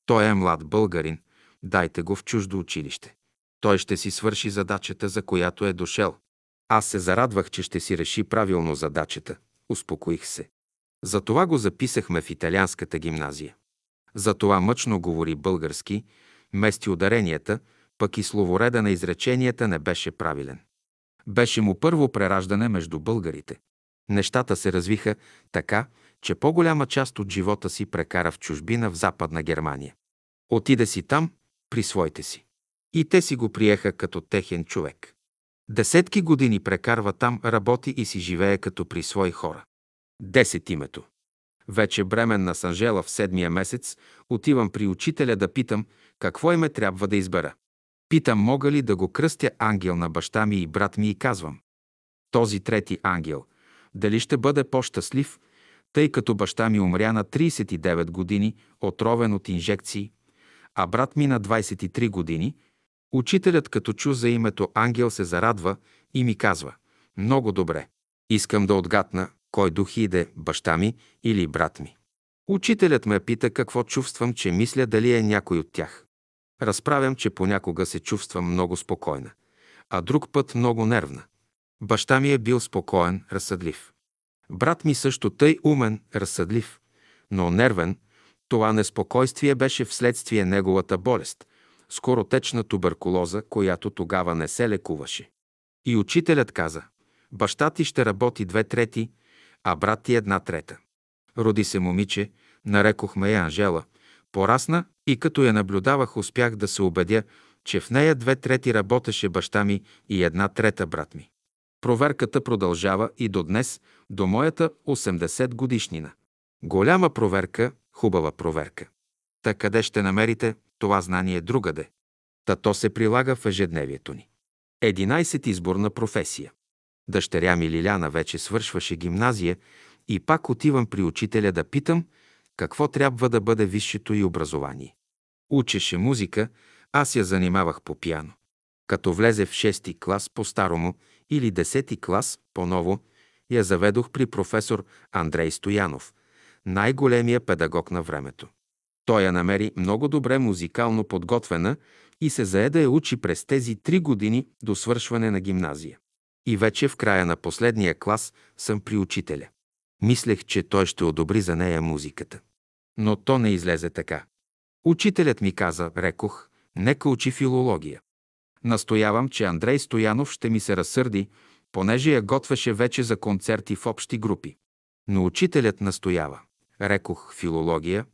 Той е млад българин, дайте го в чуждо училище. Той ще си свърши задачата, за която е дошел. Аз се зарадвах, че ще си реши правилно задачата. Успокоих се. Затова го записахме в италианската гимназия. Затова мъчно говори български, мести ударенията, пък и словореда на изреченията не беше правилен. Беше му първо прераждане между българите. Нещата се развиха така, че по-голяма част от живота си прекара в чужбина в Западна Германия. Отиде си там, при своите си. И те си го приеха като техен човек. Десетки години прекарва там, работи и си живее като при свои хора. Десет името. Вече бременна с Анжела в седмия месец, отивам при учителя да питам какво име трябва да избера. Питам, мога ли да го кръстя ангел на баща ми и брат ми и казвам. Този трети ангел, дали ще бъде по-щастлив, тъй като баща ми умря на 39 години, отровен от инжекции, а брат ми на 23 години, учителят като чу за името ангел се зарадва и ми казва «Много добре. Искам да отгатна кой дух иде, баща ми или брат ми». Учителят ме пита какво чувствам, че мисля дали е някой от тях. Разправям, че понякога се чувствам много спокойна, а друг път много нервна. Баща ми е бил спокоен, разсъдлив. Брат ми също тъй умен, разсъдлив, но нервен. Това неспокойствие беше вследствие неговата болест – скоротечна туберкулоза, която тогава не се лекуваше. И учителят каза – баща ти ще работи две трети, а брат ти една трета. Роди се момиче, нарекохме я Анжела – Порасна и като я наблюдавах, успях да се убедя, че в нея две трети работеше баща ми и една трета брат ми. Проверката продължава и до днес, до моята 80 годишнина. Голяма проверка, хубава проверка. Та къде ще намерите това знание другаде? Та то се прилага в ежедневието ни. 11 изборна професия. Дъщеря ми Лиляна вече свършваше гимназия и пак отивам при учителя да питам какво трябва да бъде висшето и образование. Учеше музика, аз я занимавах по пиано. Като влезе в 6 клас по-старому или 10 клас по-ново, я заведох при професор Андрей Стоянов, най-големия педагог на времето. Той я намери много добре музикално подготвена и се зае да я учи през тези три години до свършване на гимназия. И вече в края на последния клас съм при учителя. Мислех, че той ще одобри за нея музиката. Но то не излезе така. Учителят ми каза, рекох, нека учи филология. Настоявам, че Андрей Стоянов ще ми се разсърди, понеже я готвеше вече за концерти в общи групи. Но учителят настоява. Рекох филология,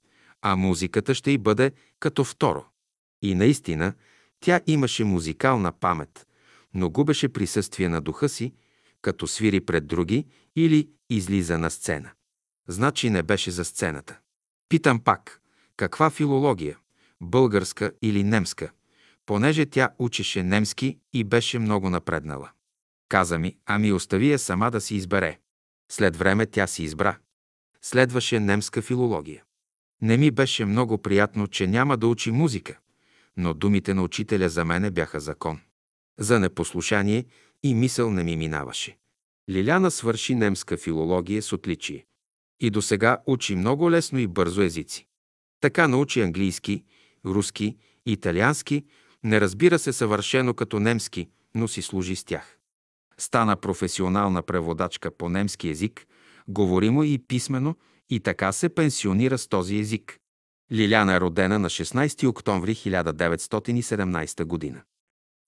а музиката ще й бъде като второ. И наистина, тя имаше музикална памет, но губеше присъствие на духа си, като свири пред други или излиза на сцена. Значи не беше за сцената. Питам пак, каква филология? Българска или немска? Понеже тя учеше немски и беше много напреднала. Каза ми, ами остави я сама да си избере. След време тя си избра. Следваше немска филология. Не ми беше много приятно, че няма да учи музика, но думите на учителя за мене бяха закон. За непослушание и мисъл не ми минаваше. Лиляна свърши немска филология с отличие. И до сега учи много лесно и бързо езици. Така научи английски, руски, италиански, не разбира се съвършено като немски, но си служи с тях. Стана професионална преводачка по немски език, говоримо и писмено, и така се пенсионира с този език. Лиляна е родена на 16 октомври 1917 година.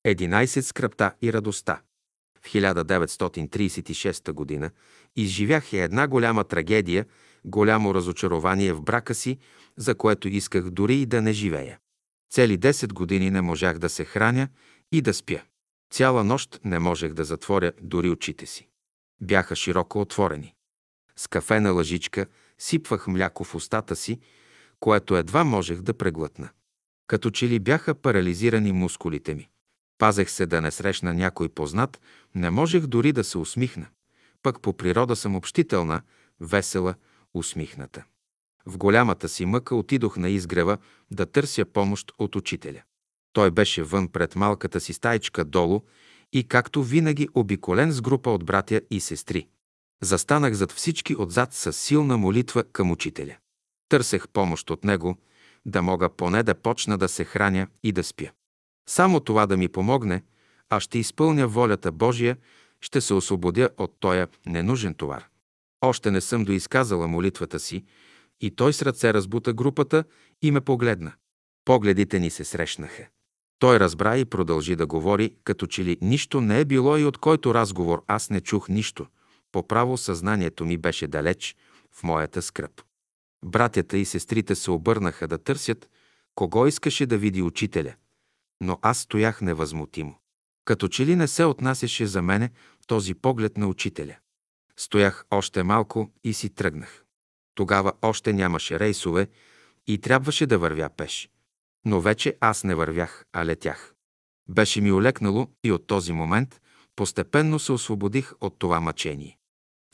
11 скръпта и радостта. В 1936 година изживях една голяма трагедия, голямо разочарование в брака си, за което исках дори и да не живея. Цели 10 години не можах да се храня и да спя. Цяла нощ не можех да затворя дори очите си. Бяха широко отворени. С кафена лъжичка сипвах мляко в устата си, което едва можех да преглътна. Като че ли бяха парализирани мускулите ми. Пазех се да не срещна някой познат, не можех дори да се усмихна. Пък по природа съм общителна, весела, усмихната. В голямата си мъка отидох на изгрева да търся помощ от учителя. Той беше вън пред малката си стайчка долу и както винаги обиколен с група от братя и сестри. Застанах зад всички отзад с силна молитва към учителя. Търсех помощ от него, да мога поне да почна да се храня и да спя. Само това да ми помогне, а ще изпълня волята Божия, ще се освободя от тоя ненужен товар. Още не съм доизказала молитвата си, и той с ръце разбута групата и ме погледна. Погледите ни се срещнаха. Той разбра и продължи да говори, като че ли нищо не е било и от който разговор аз не чух нищо. По право съзнанието ми беше далеч в моята скръп. Братята и сестрите се обърнаха да търсят кого искаше да види учителя, но аз стоях невъзмутимо. Като че ли не се отнасяше за мене този поглед на учителя. Стоях още малко и си тръгнах. Тогава още нямаше рейсове и трябваше да вървя пеш. Но вече аз не вървях, а летях. Беше ми олекнало и от този момент постепенно се освободих от това мъчение.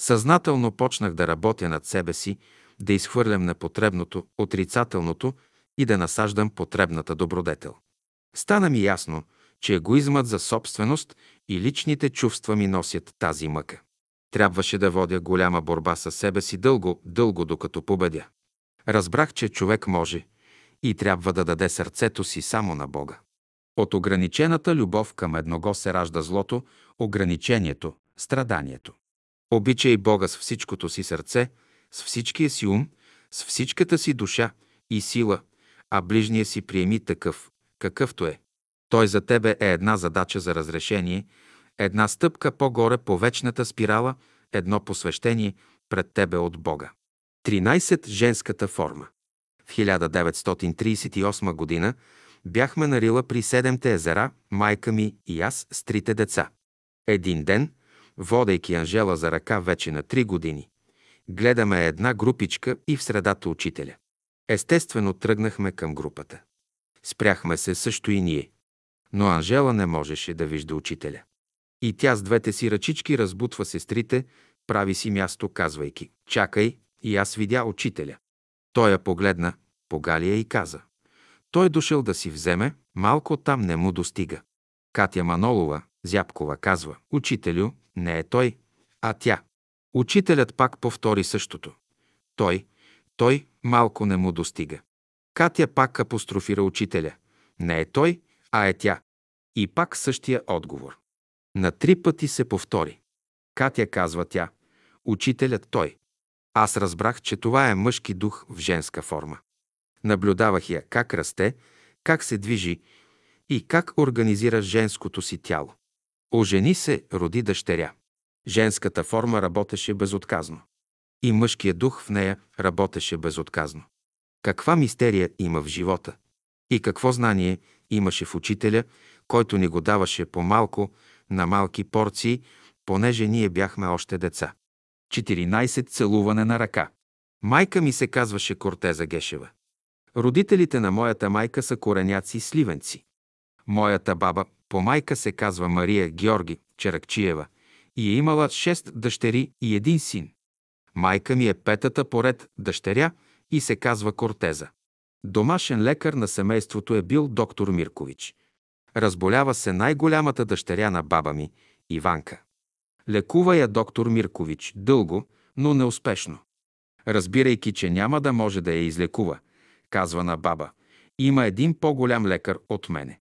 Съзнателно почнах да работя над себе си, да изхвърлям непотребното, отрицателното и да насаждам потребната добродетел. Стана ми ясно, че егоизмът за собственост и личните чувства ми носят тази мъка. Трябваше да водя голяма борба със себе си дълго, дълго докато победя. Разбрах, че човек може и трябва да даде сърцето си само на Бога. От ограничената любов към едного се ражда злото, ограничението, страданието. Обичай Бога с всичкото си сърце, с всичкия си ум, с всичката си душа и сила, а ближния си приеми такъв, какъвто е. Той за тебе е една задача за разрешение, една стъпка по-горе по вечната спирала, едно посвещение пред тебе от Бога. 13. Женската форма. В 1938 година бяхме на Рила при Седемте езера, майка ми и аз с трите деца. Един ден, водейки Анжела за ръка вече на три години, гледаме една групичка и в средата учителя. Естествено тръгнахме към групата. Спряхме се също и ние. Но Анжела не можеше да вижда учителя. И тя с двете си ръчички разбутва сестрите, прави си място, казвайки «Чакай!» и аз видя учителя. Той я погледна, погали я и каза «Той дошъл да си вземе, малко там не му достига». Катя Манолова, Зябкова, казва «Учителю, не е той, а тя». Учителят пак повтори същото. Той, той малко не му достига. Катя пак апострофира учителя. Не е той, а е тя. И пак същия отговор. На три пъти се повтори. Катя казва тя. Учителят той. Аз разбрах, че това е мъжки дух в женска форма. Наблюдавах я как расте, как се движи и как организира женското си тяло. Ожени се, роди дъщеря. Женската форма работеше безотказно. И мъжкият дух в нея работеше безотказно. Каква мистерия има в живота? И какво знание имаше в учителя, който ни го даваше по-малко, на малки порции, понеже ние бяхме още деца. 14. Целуване на ръка. Майка ми се казваше Кортеза Гешева. Родителите на моята майка са кореняци сливенци. Моята баба по майка се казва Мария Георги Черакчиева и е имала шест дъщери и един син. Майка ми е петата поред дъщеря и се казва Кортеза. Домашен лекар на семейството е бил доктор Миркович. Разболява се най-голямата дъщеря на баба ми, Иванка. Лекува я доктор Миркович дълго, но неуспешно. Разбирайки, че няма да може да я излекува, казва на баба, има един по-голям лекар от мене.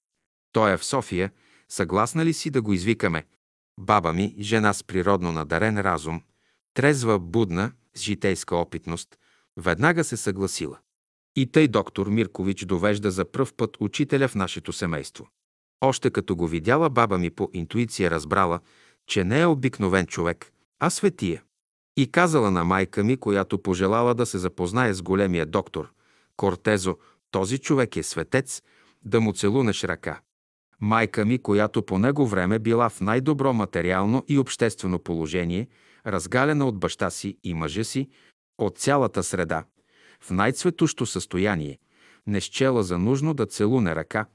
Той е в София, съгласна ли си да го извикаме? Баба ми, жена с природно надарен разум, трезва, будна, с житейска опитност, веднага се съгласила. И тъй доктор Миркович довежда за пръв път учителя в нашето семейство. Още като го видяла, баба ми по интуиция разбрала, че не е обикновен човек, а светия. И казала на майка ми, която пожелала да се запознае с големия доктор, Кортезо, този човек е светец, да му целунеш ръка. Майка ми, която по него време била в най-добро материално и обществено положение, разгалена от баща си и мъжа си, от цялата среда, в най-цветущо състояние, не счела за нужно да целуне ръка,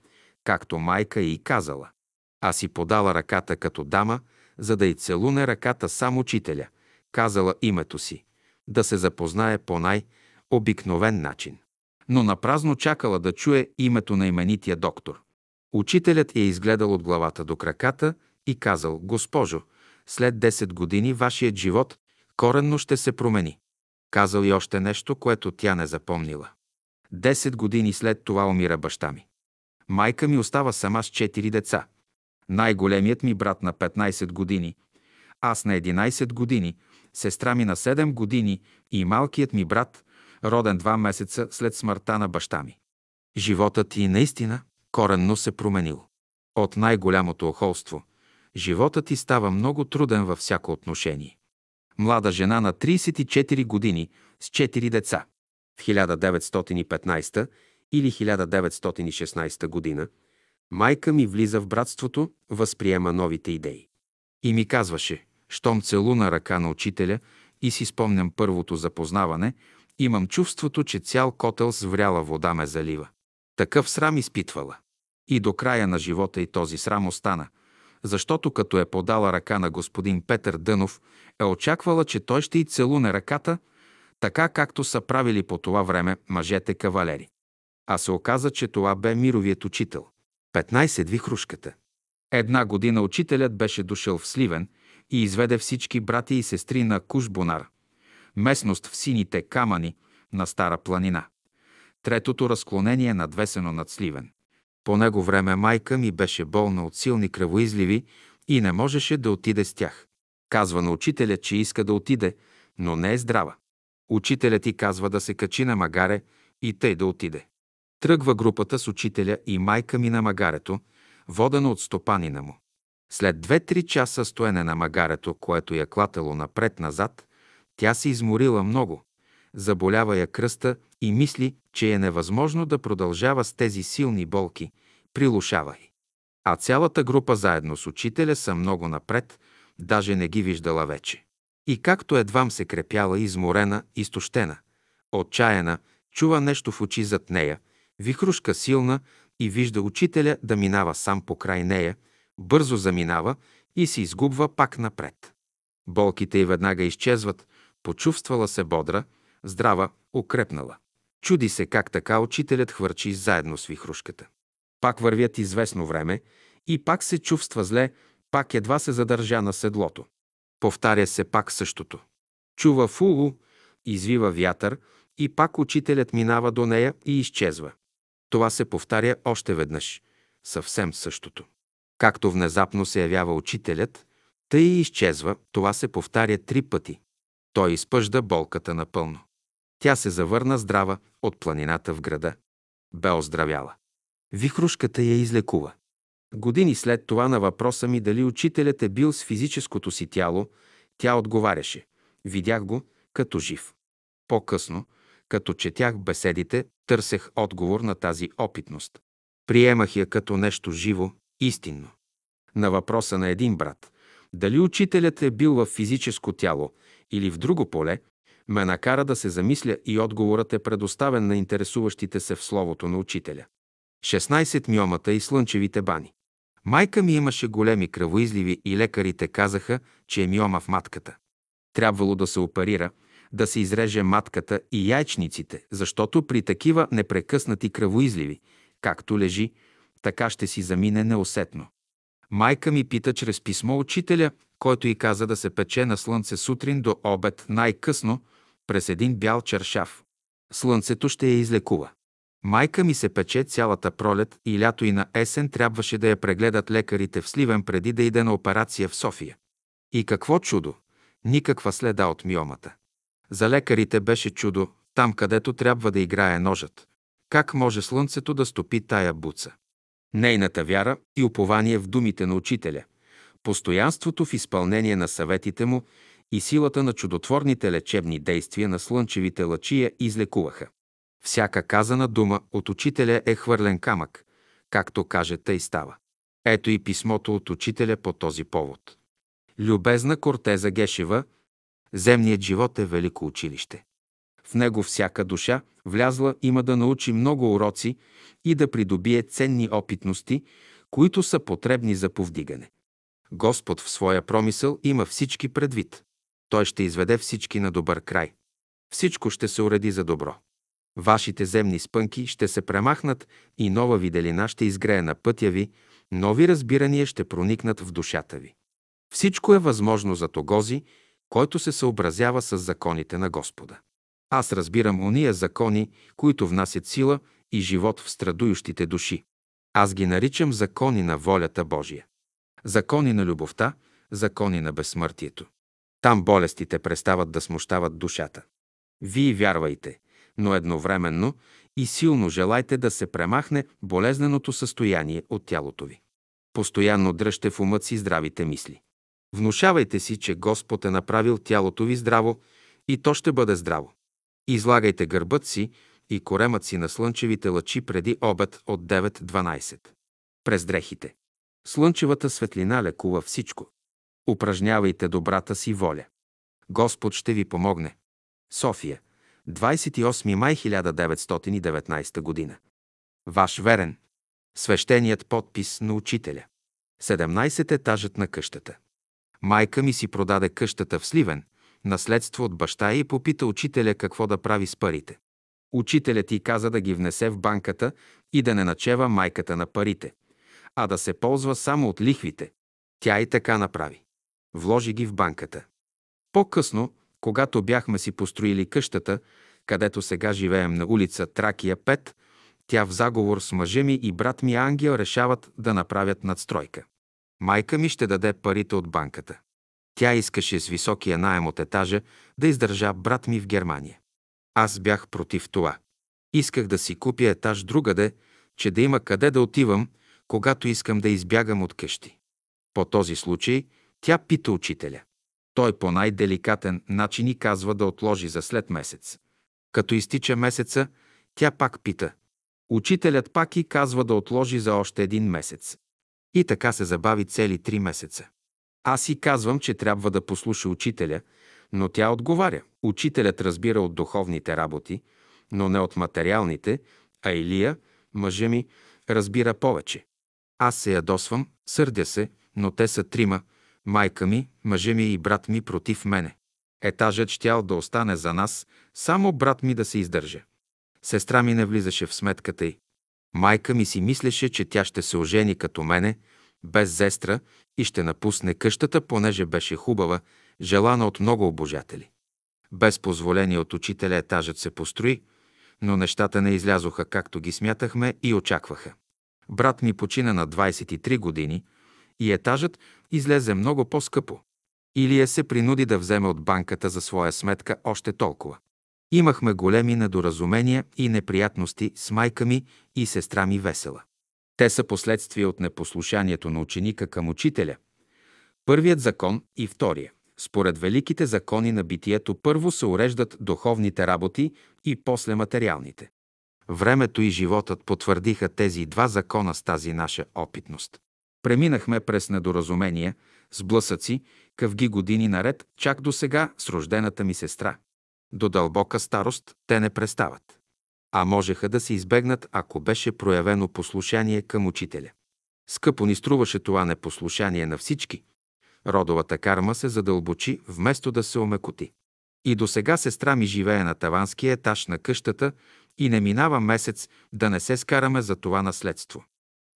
както майка й казала. А си подала ръката като дама, за да й целуне ръката сам учителя, казала името си, да се запознае по най-обикновен начин. Но напразно чакала да чуе името на именития доктор. Учителят я изгледал от главата до краката и казал, Госпожо, след 10 години вашият живот коренно ще се промени. Казал и още нещо, което тя не запомнила. Десет години след това умира баща ми. Майка ми остава сама с четири деца. Най-големият ми брат на 15 години, аз на 11 години, сестра ми на 7 години и малкият ми брат, роден два месеца след смъртта на баща ми. Животът ти наистина коренно се променил. От най-голямото охолство, животът ти става много труден във всяко отношение. Млада жена на 34 години с 4 деца. В 1915 или 1916 година майка ми влиза в братството, възприема новите идеи. И ми казваше, щом целуна ръка на учителя и си спомням първото запознаване, имам чувството, че цял котел с вряла вода ме залива. Такъв срам изпитвала. И до края на живота и този срам остана, защото като е подала ръка на господин Петър Дънов, е очаквала, че той ще й целуне ръката, така както са правили по това време мъжете кавалери. А се оказа, че това бе мировият учител. 15 вихрушката. Една година учителят беше дошъл в Сливен и изведе всички брати и сестри на Кушбонар, местност в сините камъни на Стара планина. Третото разклонение надвесено над Сливен. По него време майка ми беше болна от силни кръвоизливи и не можеше да отиде с тях. Казва на учителя, че иска да отиде, но не е здрава. Учителят ти казва да се качи на магаре и тъй да отиде. Тръгва групата с учителя и майка ми на магарето, водена от стопанина му. След две-три часа стоене на магарето, което я клатело напред-назад, тя се изморила много. Заболява я кръста и мисли, че е невъзможно да продължава с тези силни болки. Прилушава й. А цялата група заедно с учителя са много напред, даже не ги виждала вече. И както едвам се крепяла изморена, изтощена, отчаяна, чува нещо в очи зад нея, вихрушка силна и вижда учителя да минава сам по край нея, бързо заминава и се изгубва пак напред. Болките й веднага изчезват, почувствала се бодра, здрава, укрепнала. Чуди се как така учителят хвърчи заедно с вихрушката. Пак вървят известно време и пак се чувства зле, пак едва се задържа на седлото. Повтаря се пак същото. Чува фулу, извива вятър и пак учителят минава до нея и изчезва. Това се повтаря още веднъж. Съвсем същото. Както внезапно се явява учителят, тъй и изчезва, това се повтаря три пъти. Той изпъжда болката напълно. Тя се завърна здрава от планината в града. Бе оздравяла. Вихрушката я излекува. Години след това на въпроса ми дали учителят е бил с физическото си тяло, тя отговаряше. Видях го като жив. По-късно, като четях беседите, търсех отговор на тази опитност. Приемах я като нещо живо, истинно. На въпроса на един брат, дали учителят е бил в физическо тяло или в друго поле, ме накара да се замисля и отговорът е предоставен на интересуващите се в словото на учителя. 16 миомата и слънчевите бани. Майка ми имаше големи кръвоизливи и лекарите казаха, че е миома в матката. Трябвало да се оперира, да се изреже матката и яйчниците, защото при такива непрекъснати кръвоизливи, както лежи, така ще си замине неусетно. Майка ми пита чрез писмо учителя, който й каза да се пече на слънце сутрин до обед най-късно през един бял чершав. Слънцето ще я излекува. Майка ми се пече цялата пролет и лято и на есен трябваше да я прегледат лекарите в Сливен преди да иде на операция в София. И какво чудо! Никаква следа от миомата. За лекарите беше чудо, там където трябва да играе ножът. Как може слънцето да стопи тая буца? Нейната вяра и упование в думите на учителя, постоянството в изпълнение на съветите му и силата на чудотворните лечебни действия на слънчевите лъчия излекуваха. Всяка казана дума от учителя е хвърлен камък, както каже, тъй става. Ето и писмото от учителя по този повод. Любезна Кортеза Гешева, земният живот е велико училище. В него всяка душа, влязла, има да научи много уроци и да придобие ценни опитности, които са потребни за повдигане. Господ в своя промисъл има всички предвид. Той ще изведе всички на добър край. Всичко ще се уреди за добро. Вашите земни спънки ще се премахнат и нова виделина ще изгрее на пътя ви, нови разбирания ще проникнат в душата ви. Всичко е възможно за тогози, който се съобразява с законите на Господа. Аз разбирам уния закони, които внасят сила и живот в страдующите души. Аз ги наричам закони на волята Божия. Закони на любовта, закони на безсмъртието. Там болестите престават да смущават душата. Вие вярвайте, но едновременно и силно желайте да се премахне болезненото състояние от тялото ви. Постоянно дръжте в умът си здравите мисли. Внушавайте си, че Господ е направил тялото ви здраво и то ще бъде здраво. Излагайте гърбът си и коремът си на слънчевите лъчи преди обед от 9-12. През дрехите. Слънчевата светлина лекува всичко. Упражнявайте добрата си воля. Господ ще ви помогне. София, 28 май 1919 година. Ваш верен. Свещеният подпис на учителя. 17 етажът на къщата. Майка ми си продаде къщата в Сливен, наследство от баща и попита учителя какво да прави с парите. Учителят ти каза да ги внесе в банката и да не начева майката на парите, а да се ползва само от лихвите. Тя и така направи. Вложи ги в банката. По-късно, когато бяхме си построили къщата, където сега живеем на улица Тракия 5, тя в заговор с мъжа ми и брат ми Ангел решават да направят надстройка. Майка ми ще даде парите от банката. Тя искаше с високия найем от етажа да издържа брат ми в Германия. Аз бях против това. Исках да си купя етаж другаде, че да има къде да отивам, когато искам да избягам от къщи. По този случай тя пита учителя. Той по най-деликатен начин и казва да отложи за след месец. Като изтича месеца, тя пак пита. Учителят пак и казва да отложи за още един месец. И така се забави цели три месеца. Аз си казвам, че трябва да послуша учителя, но тя отговаря. Учителят разбира от духовните работи, но не от материалните, а Илия, мъжа ми, разбира повече. Аз се ядосвам, сърдя се, но те са трима, майка ми, мъжа ми и брат ми против мене. Етажът щял да остане за нас, само брат ми да се издържа. Сестра ми не влизаше в сметката й. Майка ми си мислеше, че тя ще се ожени като мене, без зестра и ще напусне къщата, понеже беше хубава, желана от много обожатели. Без позволение от учителя етажът се построи, но нещата не излязоха както ги смятахме и очакваха. Брат ми почина на 23 години и етажът излезе много по-скъпо. Илия се принуди да вземе от банката за своя сметка още толкова. Имахме големи недоразумения и неприятности с майка ми и сестра ми Весела. Те са последствия от непослушанието на ученика към учителя. Първият закон и втория. Според великите закони на битието първо се уреждат духовните работи и после материалните. Времето и животът потвърдиха тези два закона с тази наша опитност. Преминахме през недоразумения, сблъсъци, къвги години наред, чак до сега с рождената ми сестра. До дълбока старост те не престават. А можеха да се избегнат, ако беше проявено послушание към учителя. Скъпо ни струваше това непослушание на всички. Родовата карма се задълбочи, вместо да се омекоти. И до сега сестра ми живее на таванския етаж на къщата и не минава месец да не се скараме за това наследство.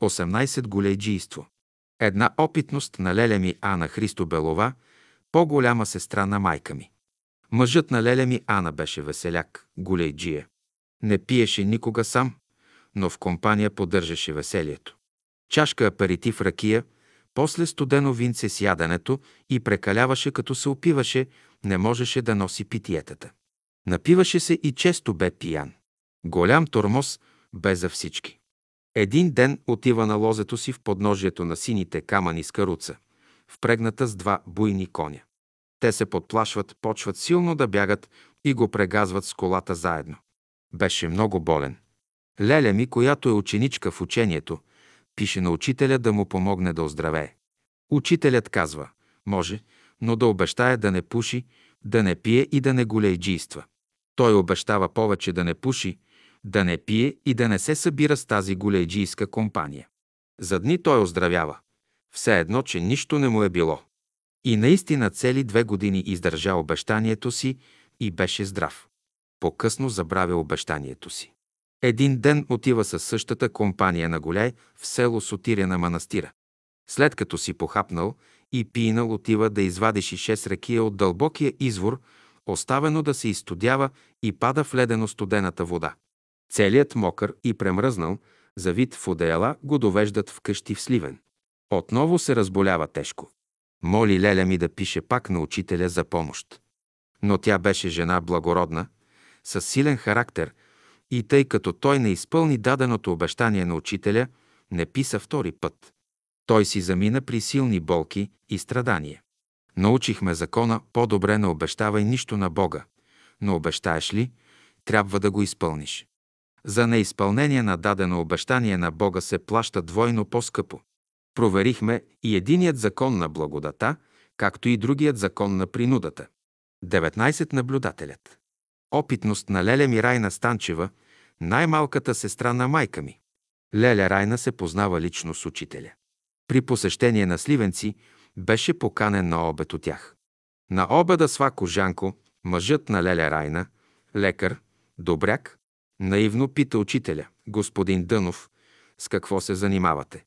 18 голейджийство. Една опитност на леля ми Ана Христо Белова, по-голяма сестра на майка ми. Мъжът на леля ми Ана беше веселяк, голейджия. Не пиеше никога сам, но в компания поддържаше веселието. Чашка аперитив ракия, после студено винце с яденето и прекаляваше като се опиваше, не можеше да носи питиетата. Напиваше се и често бе пиян. Голям тормоз бе за всички. Един ден отива на лозето си в подножието на сините камъни с каруца, впрегната с два буйни коня. Те се подплашват, почват силно да бягат и го прегазват с колата заедно. Беше много болен. Леля ми, която е ученичка в учението, пише на учителя да му помогне да оздравее. Учителят казва, може, но да обещае да не пуши, да не пие и да не голейджийства. Той обещава повече да не пуши, да не пие и да не се събира с тази голейджийска компания. За дни той оздравява. Все едно, че нищо не му е било. И наистина цели две години издържа обещанието си и беше здрав. По-късно забравя обещанието си. Един ден отива със същата компания на Голяй в село Сотиря на манастира. След като си похапнал и пинал, отива да извадиш шест ракия от дълбокия извор, оставено да се изстудява и пада в ледено студената вода. Целият мокър и премръзнал, завит в одеяла, го довеждат в къщи в Сливен. Отново се разболява тежко. Моли Леля ми да пише пак на учителя за помощ. Но тя беше жена благородна, с силен характер и тъй като той не изпълни даденото обещание на учителя, не писа втори път. Той си замина при силни болки и страдания. Научихме закона по-добре не обещавай нищо на Бога, но обещаеш ли, трябва да го изпълниш. За неизпълнение на дадено обещание на Бога се плаща двойно по-скъпо. Проверихме и единият закон на благодата, както и другият закон на принудата. 19. Наблюдателят. Опитност на Леля ми Райна Станчева, най-малката сестра на майка ми. Леля Райна се познава лично с учителя. При посещение на сливенци беше поканен на обед от тях. На обеда Свако Жанко, мъжът на Леля Райна, лекар, добряк, наивно пита учителя, господин Дънов, с какво се занимавате?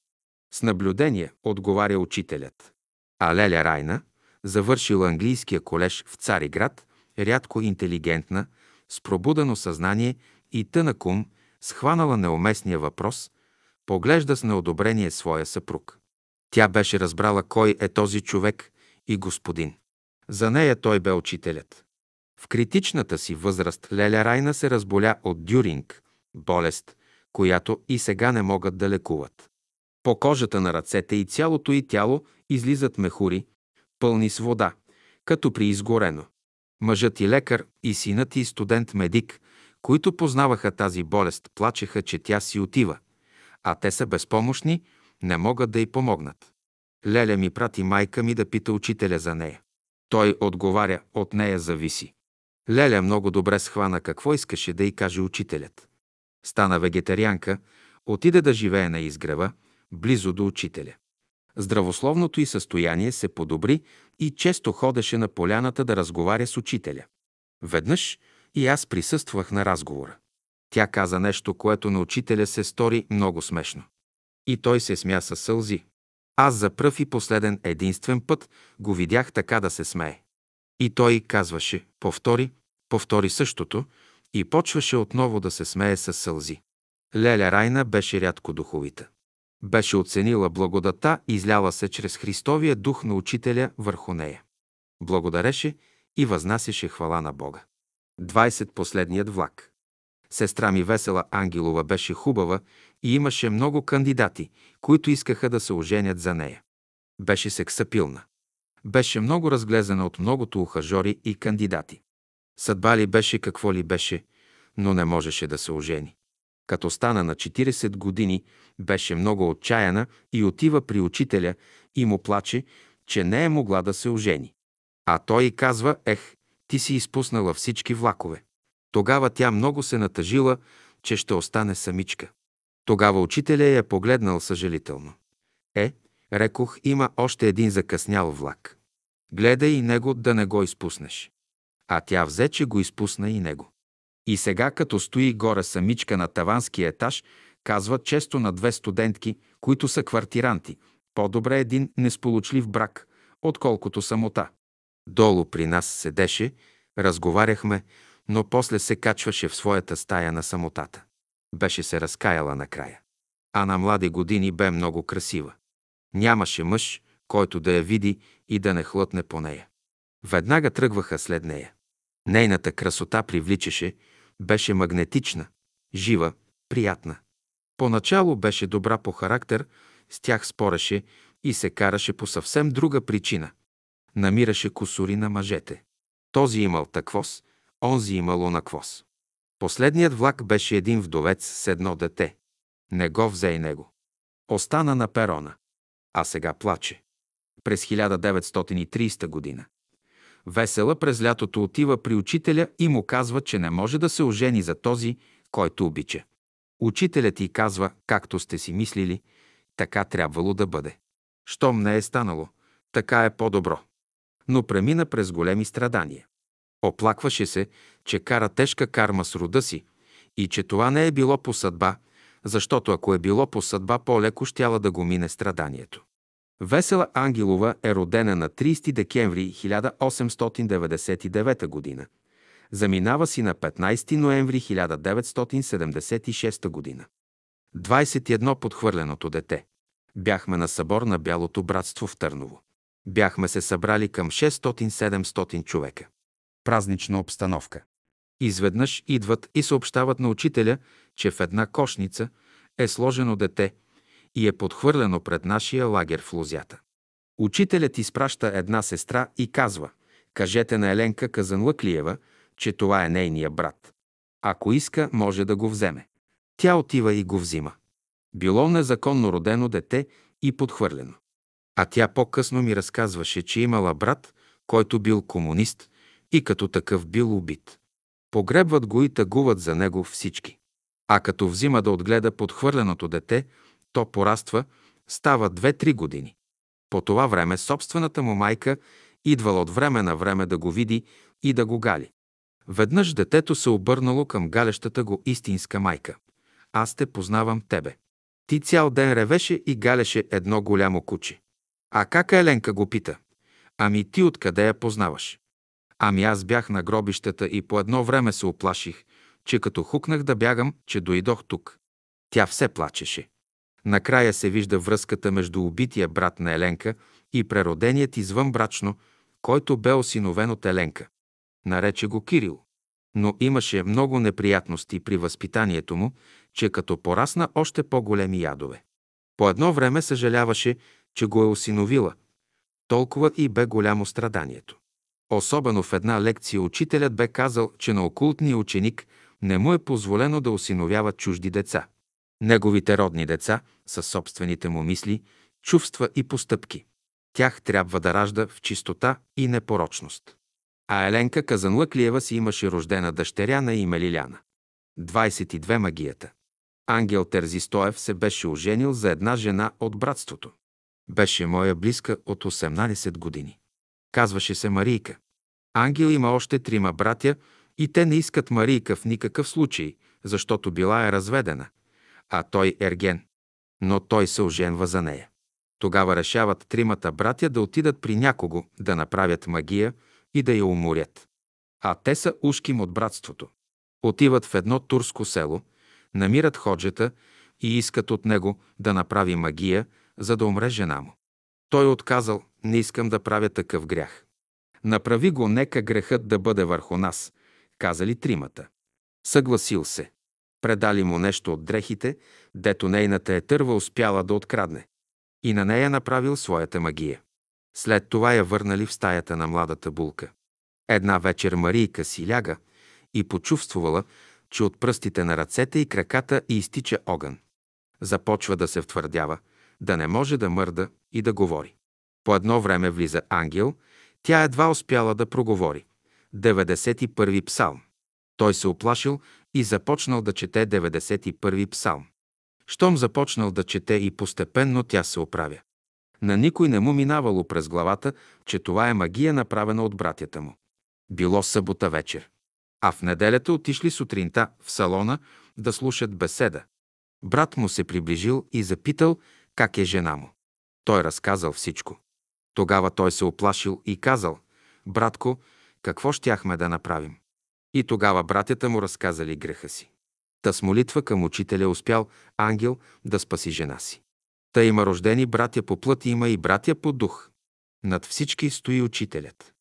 С наблюдение, отговаря учителят. А Леля Райна, завършила английския колеж в Цариград, рядко интелигентна, с пробудено съзнание и тънък ум, схванала неуместния въпрос, поглежда с неодобрение своя съпруг. Тя беше разбрала кой е този човек и господин. За нея той бе учителят. В критичната си възраст Леля Райна се разболя от дюринг, болест, която и сега не могат да лекуват. По кожата на ръцете и цялото й тяло излизат мехури, пълни с вода, като при изгорено. Мъжът и лекар, и синът и студент-медик, които познаваха тази болест, плачеха, че тя си отива, а те са безпомощни, не могат да й помогнат. Леля ми прати майка ми да пита учителя за нея. Той отговаря, от нея зависи. Леля много добре схвана какво искаше да й каже учителят. Стана вегетарианка, отиде да живее на изгрева, близо до учителя. Здравословното й състояние се подобри и често ходеше на поляната да разговаря с учителя. Веднъж и аз присъствах на разговора. Тя каза нещо, което на учителя се стори много смешно. И той се смя със сълзи. Аз за пръв и последен единствен път го видях така да се смее. И той казваше, повтори, повтори същото и почваше отново да се смее със сълзи. Леля Райна беше рядко духовита. Беше оценила благодата, изляла се чрез Христовия дух на учителя върху нея. Благодареше и възнасяше хвала на Бога. 20 последният влак. Сестра ми Весела Ангелова беше хубава и имаше много кандидати, които искаха да се оженят за нея. Беше сексапилна. Беше много разглезена от многото ухажори и кандидати. Съдба ли беше какво ли беше, но не можеше да се ожени. Като стана на 40 години, беше много отчаяна и отива при учителя и му плаче, че не е могла да се ожени. А той и казва, ех, ти си изпуснала всички влакове. Тогава тя много се натъжила, че ще остане самичка. Тогава учителя я погледнал съжалително. Е, рекох, има още един закъснял влак. Гледай и него да не го изпуснеш. А тя взе, че го изпусна и него. И сега, като стои горе самичка на таванския етаж, казва често на две студентки, които са квартиранти, по-добре един несполучлив брак, отколкото самота. Долу при нас седеше, разговаряхме, но после се качваше в своята стая на самотата. Беше се разкаяла накрая. А на млади години бе много красива. Нямаше мъж, който да я види и да не хлътне по нея. Веднага тръгваха след нея. Нейната красота привличаше, беше магнетична, жива, приятна. Поначало беше добра по характер, с тях спореше и се караше по съвсем друга причина. Намираше косури на мъжете. Този имал таквос, онзи имал онаквос. Последният влак беше един вдовец с едно дете. Не го взе и него. Остана на перона. А сега плаче. През 1930 година. Весела през лятото отива при учителя и му казва, че не може да се ожени за този, който обича. Учителят ти казва, както сте си мислили, така трябвало да бъде. Щом не е станало, така е по-добро. Но премина през големи страдания. Оплакваше се, че кара тежка карма с рода си и че това не е било по съдба, защото ако е било по съдба, по-леко щяла да го мине страданието. Весела Ангелова е родена на 30 декември 1899 г. Заминава си на 15 ноември 1976 г. 21 подхвърленото дете. Бяхме на събор на Бялото братство в Търново. Бяхме се събрали към 600-700 човека. Празнична обстановка. Изведнъж идват и съобщават на учителя, че в една кошница е сложено дете и е подхвърлено пред нашия лагер в Лузята. Учителят изпраща една сестра и казва «Кажете на Еленка Казанлъклиева, че това е нейния брат. Ако иска, може да го вземе». Тя отива и го взима. Било незаконно родено дете и подхвърлено. А тя по-късно ми разказваше, че имала брат, който бил комунист и като такъв бил убит. Погребват го и тъгуват за него всички. А като взима да отгледа подхвърленото дете, то пораства, става 2-3 години. По това време собствената му майка идвала от време на време да го види и да го гали. Веднъж детето се обърнало към галещата го истинска майка. Аз те познавам тебе. Ти цял ден ревеше и галеше едно голямо куче. А как Еленка го пита? Ами ти откъде я познаваш? Ами аз бях на гробищата и по едно време се оплаших, че като хукнах да бягам, че дойдох тук. Тя все плачеше. Накрая се вижда връзката между убития брат на Еленка и прероденият извънбрачно, който бе осиновен от Еленка. Нарече го Кирил. Но имаше много неприятности при възпитанието му, че като порасна още по-големи ядове. По едно време съжаляваше, че го е осиновила. Толкова и бе голямо страданието. Особено в една лекция учителят бе казал, че на окултния ученик не му е позволено да осиновява чужди деца. Неговите родни деца са собствените му мисли, чувства и постъпки. Тях трябва да ражда в чистота и непорочност. А Еленка Казанлъклиева си имаше рождена дъщеря на име Лиляна. 22 магията. Ангел Терзистоев се беше оженил за една жена от братството. Беше моя близка от 18 години. Казваше се Марийка. Ангел има още трима братя и те не искат Марийка в никакъв случай, защото била е разведена, а той ерген. Но той се оженва за нея. Тогава решават тримата братя да отидат при някого, да направят магия и да я уморят. А те са ушким от братството. Отиват в едно турско село, намират ходжета и искат от него да направи магия, за да умре жена му. Той отказал, не искам да правя такъв грях. Направи го, нека грехът да бъде върху нас, казали тримата. Съгласил се. Предали му нещо от дрехите, дето нейната етърва успяла да открадне. И на нея направил своята магия. След това я върнали в стаята на младата булка. Една вечер Марийка си ляга и почувствувала, че от пръстите на ръцете и краката и изтича огън. Започва да се втвърдява, да не може да мърда и да говори. По едно време влиза ангел, тя едва успяла да проговори. 91-и псалм. Той се оплашил и започнал да чете 91-и псалм. Щом започнал да чете и постепенно тя се оправя. На никой не му минавало през главата, че това е магия направена от братята му. Било събота вечер. А в неделята отишли сутринта в салона да слушат беседа. Брат му се приближил и запитал как е жена му. Той разказал всичко. Тогава той се оплашил и казал, братко, какво щяхме да направим? И тогава братята му разказали греха си. Та с молитва към учителя успял ангел да спаси жена си. Та има рождени братя по плът, има и братя по дух. Над всички стои учителят.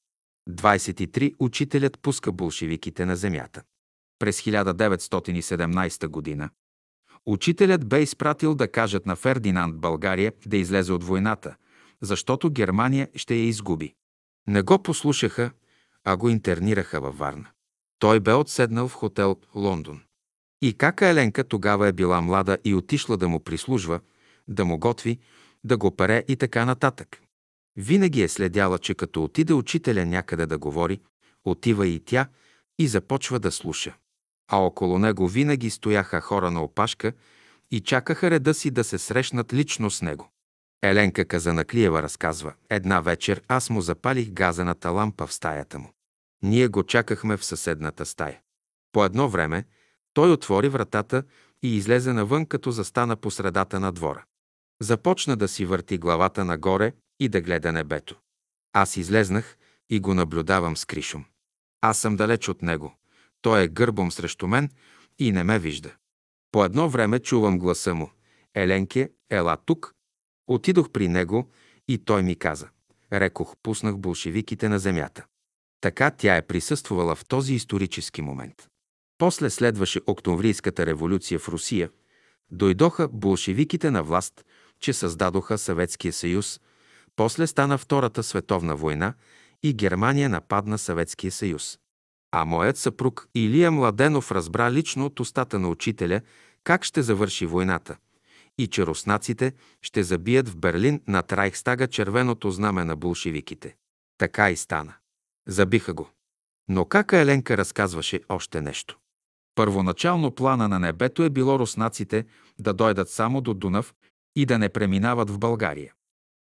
23. Учителят пуска болшевиките на земята. През 1917 година учителят бе изпратил да кажат на Фердинанд България да излезе от войната, защото Германия ще я изгуби. Не го послушаха, а го интернираха във Варна. Той бе отседнал в хотел Лондон. И кака Еленка тогава е била млада и отишла да му прислужва, да му готви, да го пере и така нататък. Винаги е следяла, че като отиде учителя някъде да говори, отива и тя и започва да слуша. А около него винаги стояха хора на опашка и чакаха реда си да се срещнат лично с него. Еленка Казанаклиева разказва, една вечер аз му запалих газената лампа в стаята му. Ние го чакахме в съседната стая. По едно време той отвори вратата и излезе навън, като застана по средата на двора. Започна да си върти главата нагоре и да гледа небето. Аз излезнах и го наблюдавам с кришом. Аз съм далеч от него. Той е гърбом срещу мен и не ме вижда. По едно време чувам гласа му. Еленке, ела тук. Отидох при него и той ми каза. Рекох, пуснах болшевиките на земята. Така тя е присъствала в този исторически момент. После следваше Октомврийската революция в Русия. Дойдоха болшевиките на власт, че създадоха Съветския съюз. После стана Втората световна война и Германия нападна Съветския съюз. А моят съпруг Илия Младенов разбра лично от устата на учителя как ще завърши войната и че руснаците ще забият в Берлин над Райхстага червеното знаме на болшевиките. Така и стана. Забиха го. Но кака Еленка разказваше още нещо. Първоначално плана на небето е било руснаците да дойдат само до Дунав и да не преминават в България.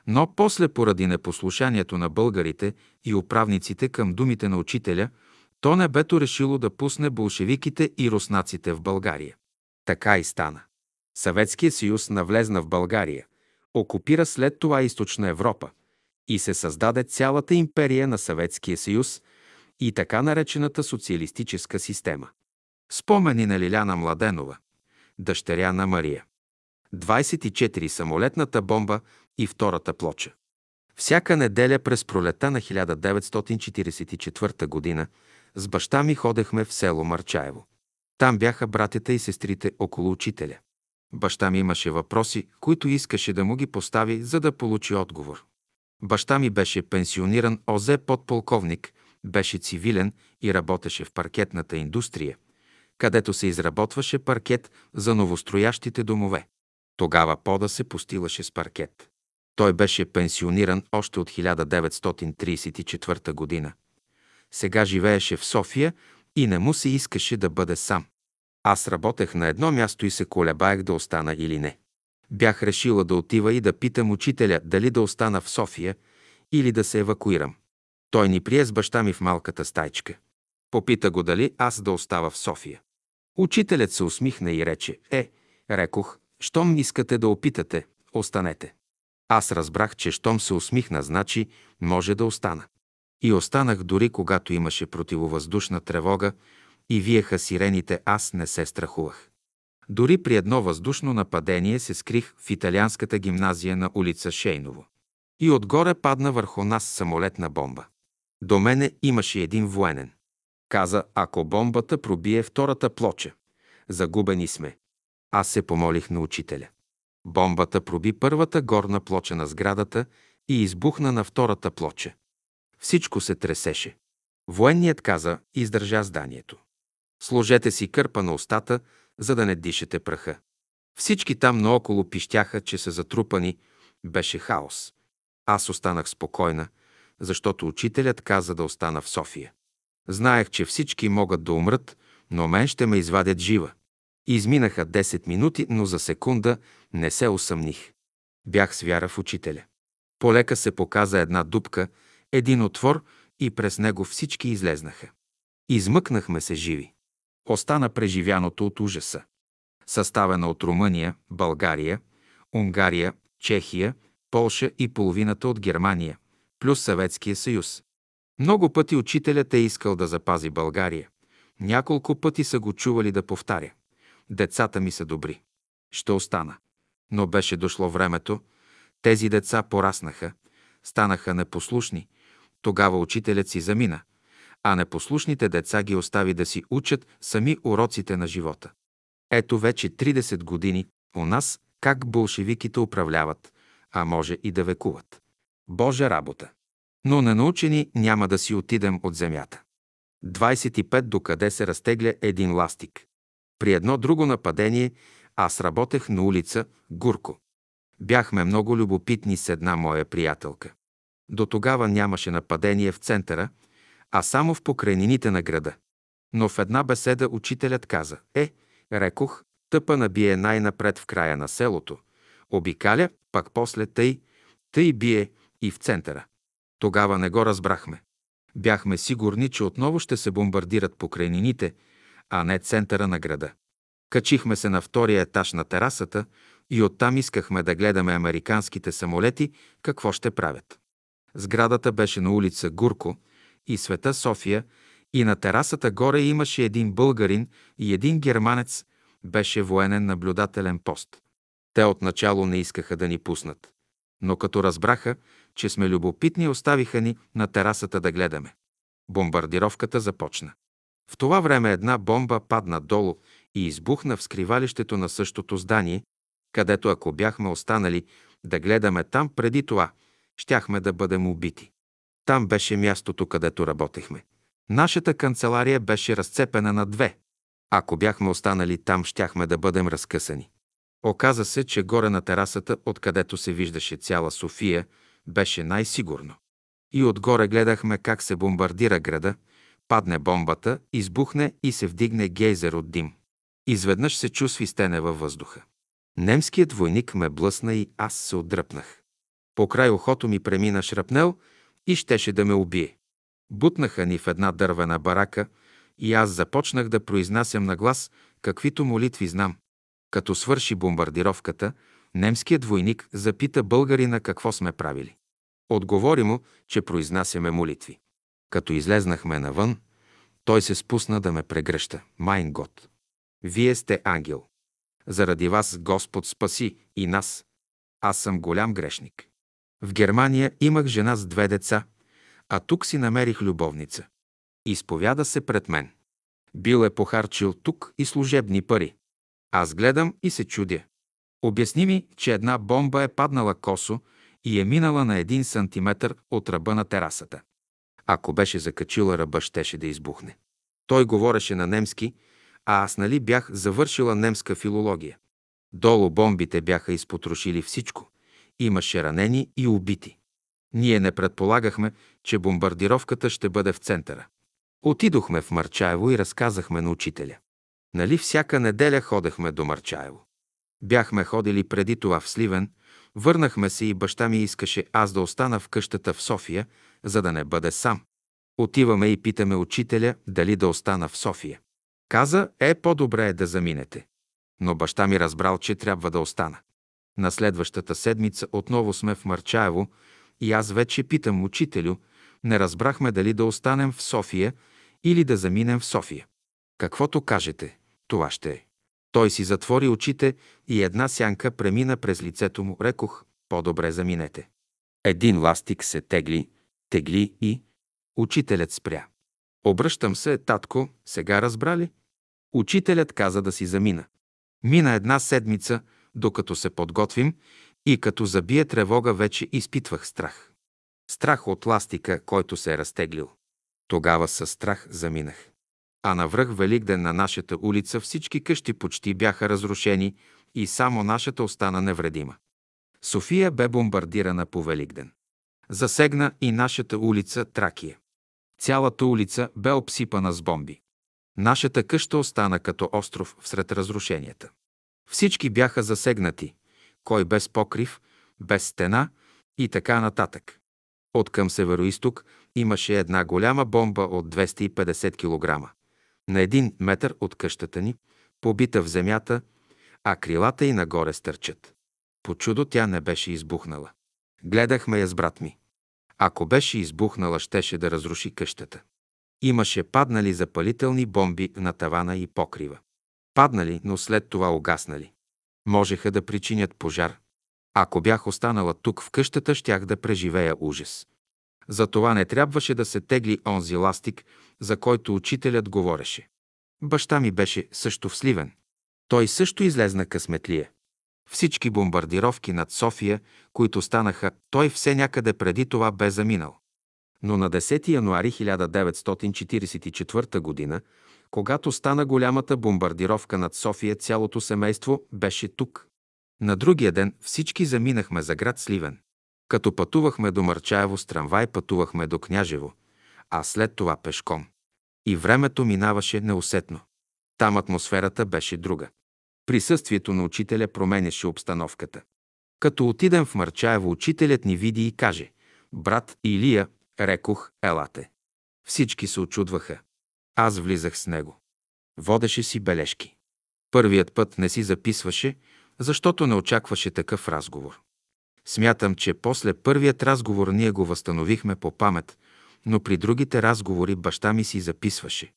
Но после поради непослушанието на българите и управниците към думите на учителя, то небето решило да пусне болшевиките и руснаците в България. Така и стана. Съветския съюз навлезна в България, окупира след това източна Европа и се създаде цялата империя на Съветския съюз и така наречената социалистическа система. Спомени на Лиляна Младенова, дъщеря на Мария. 24 самолетната бомба и втората плоча. Всяка неделя през пролета на 1944 година с баща ми ходехме в село Марчаево. Там бяха братята и сестрите около учителя. Баща ми имаше въпроси, които искаше да му ги постави, за да получи отговор. Баща ми беше пенсиониран ОЗ подполковник, беше цивилен и работеше в паркетната индустрия, където се изработваше паркет за новостроящите домове. Тогава пода се постилаше с паркет. Той беше пенсиониран още от 1934 година. Сега живееше в София и не му се искаше да бъде сам. Аз работех на едно място и се колебаех да остана или не. Бях решила да отива и да питам учителя дали да остана в София или да се евакуирам. Той ни прие с баща ми в малката стайчка. Попита го дали аз да остава в София. Учителят се усмихна и рече, е, рекох, щом искате да опитате, останете. Аз разбрах, че щом се усмихна, значи може да остана. И останах дори когато имаше противовъздушна тревога и виеха сирените, аз не се страхувах. Дори при едно въздушно нападение се скрих в италианската гимназия на улица Шейново. И отгоре падна върху нас самолетна бомба. До мене имаше един военен. Каза, ако бомбата пробие втората плоча, загубени сме. Аз се помолих на учителя. Бомбата проби първата горна плоча на сградата и избухна на втората плоча. Всичко се тресеше. Военният каза, издържа зданието. Сложете си кърпа на устата, за да не дишате праха. Всички там наоколо пищяха, че са затрупани. Беше хаос. Аз останах спокойна, защото учителят каза да остана в София. Знаех, че всички могат да умрат, но мен ще ме извадят жива. Изминаха 10 минути, но за секунда не се усъмних. Бях с вяра в учителя. Полека се показа една дупка, един отвор и през него всички излезнаха. Измъкнахме се живи. Остана преживяното от ужаса. Съставена от Румъния, България, Унгария, Чехия, Полша и половината от Германия, плюс Съветския съюз. Много пъти учителят е искал да запази България. Няколко пъти са го чували да повтаря. Децата ми са добри. Ще остана. Но беше дошло времето. Тези деца пораснаха, станаха непослушни. Тогава учителят си замина, а непослушните деца ги остави да си учат сами уроците на живота. Ето вече 30 години у нас как болшевиките управляват, а може и да векуват. Божа работа! Но ненаучени няма да си отидем от земята. 25 докъде се разтегля един ластик. При едно друго нападение аз работех на улица Гурко. Бяхме много любопитни с една моя приятелка. До тогава нямаше нападение в центъра, а само в покрайнините на града. Но в една беседа учителят каза, е, рекох, тъпа набие най-напред в края на селото, обикаля, пак после тъй, тъй бие и в центъра. Тогава не го разбрахме. Бяхме сигурни, че отново ще се бомбардират покрайнините, а не центъра на града. Качихме се на втория етаж на терасата и оттам искахме да гледаме американските самолети какво ще правят. Сградата беше на улица Гурко и Света София и на терасата горе имаше един българин и един германец, беше военен наблюдателен пост. Те отначало не искаха да ни пуснат. Но като разбраха, че сме любопитни, оставиха ни на терасата да гледаме. Бомбардировката започна. В това време една бомба падна долу и избухна в скривалището на същото здание, където ако бяхме останали да гледаме там преди това, щяхме да бъдем убити. Там беше мястото, където работехме. Нашата канцелария беше разцепена на две. Ако бяхме останали там, щяхме да бъдем разкъсани. Оказа се, че горе на терасата, откъдето се виждаше цяла София, беше най-сигурно. И отгоре гледахме как се бомбардира града, падне бомбата, избухне и се вдигне гейзер от дим. Изведнъж се чу свистене във въздуха. Немският войник ме блъсна и аз се отдръпнах. По край ухото ми премина шрапнел и щеше да ме убие. Бутнаха ни в една дървена барака и аз започнах да произнасям на глас каквито молитви знам. Като свърши бомбардировката, немският войник запита българина какво сме правили. Отговори му, че произнасяме молитви. Като излезнахме навън, той се спусна да ме прегръща. Майн Год! Вие сте ангел. Заради вас Господ спаси и нас. Аз съм голям грешник. В Германия имах жена с две деца, а тук си намерих любовница. Изповяда се пред мен. Бил е похарчил тук и служебни пари. Аз гледам и се чудя. Обясни ми, че една бомба е паднала косо и е минала на един сантиметър от ръба на терасата. Ако беше закачила ръба, щеше да избухне. Той говореше на немски, а аз нали бях завършила немска филология. Долу бомбите бяха изпотрошили всичко. Имаше ранени и убити. Ние не предполагахме, че бомбардировката ще бъде в центъра. Отидохме в Марчаево и разказахме на учителя. Нали всяка неделя ходехме до Марчаево. Бяхме ходили преди това в Сливен, върнахме се и баща ми искаше аз да остана в къщата в София, за да не бъде сам. Отиваме и питаме учителя дали да остана в София. Каза, е, по-добре е да заминете. Но баща ми разбрал, че трябва да остана. На следващата седмица отново сме в Марчаево и аз вече питам учителю, не разбрахме дали да останем в София или да заминем в София. Каквото кажете, това ще е. Той си затвори очите и една сянка премина през лицето му. Рекох, по-добре заминете. Един ластик се тегли, тегли и... Учителят спря. Обръщам се, татко, сега разбрали? Учителят каза да си замина. Мина една седмица, докато се подготвим и като забие тревога вече изпитвах страх. Страх от ластика, който се е разтеглил. Тогава със страх заминах. А навръх Великден на нашата улица всички къщи почти бяха разрушени и само нашата остана невредима. София бе бомбардирана по Великден. Засегна и нашата улица Тракия. Цялата улица бе обсипана с бомби. Нашата къща остана като остров всред разрушенията. Всички бяха засегнати, кой без покрив, без стена и така нататък. От към североисток имаше една голяма бомба от 250 кг. На един метър от къщата ни, побита в земята, а крилата й нагоре стърчат. По чудо тя не беше избухнала. Гледахме я с брат ми. Ако беше избухнала, щеше да разруши къщата. Имаше паднали запалителни бомби на тавана и покрива. Паднали, но след това угаснали. Можеха да причинят пожар. Ако бях останала тук в къщата, щях да преживея ужас. Затова не трябваше да се тегли онзи ластик, за който учителят говореше. Баща ми беше също в Сливен. Той също излезна късметлие. Всички бомбардировки над София, които станаха, той все някъде преди това бе заминал. Но на 10 януари 1944 г., когато стана голямата бомбардировка над София, цялото семейство беше тук. На другия ден всички заминахме за град Сливен. Като пътувахме до Мърчаево с трамвай, пътувахме до Княжево, а след това пешком. И времето минаваше неусетно. Там атмосферата беше друга. Присъствието на учителя променяше обстановката. Като отидем в Мърчаево, учителят ни види и каже «Брат Илия, рекох, елате». Всички се очудваха. Аз влизах с него. Водеше си бележки. Първият път не си записваше, защото не очакваше такъв разговор. Смятам, че после първият разговор ние го възстановихме по памет, но при другите разговори баща ми си записваше.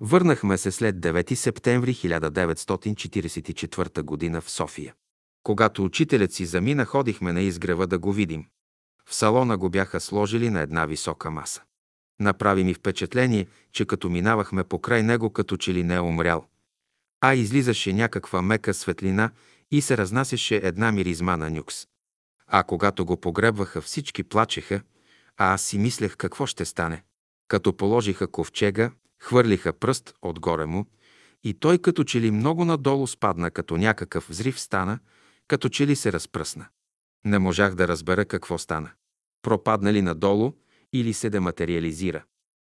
Върнахме се след 9 септември 1944 г. в София. Когато учителят си замина, ходихме на изгрева да го видим. В салона го бяха сложили на една висока маса. Направи ми впечатление, че като минавахме покрай него, като че ли не е умрял. А излизаше някаква мека светлина и се разнасяше една миризма на нюкс. А когато го погребваха, всички плачеха, а аз си мислех какво ще стане. Като положиха ковчега, хвърлиха пръст отгоре му и той като че ли много надолу спадна, като някакъв взрив стана, като че ли се разпръсна. Не можах да разбера какво стана. Пропадна ли надолу или се дематериализира.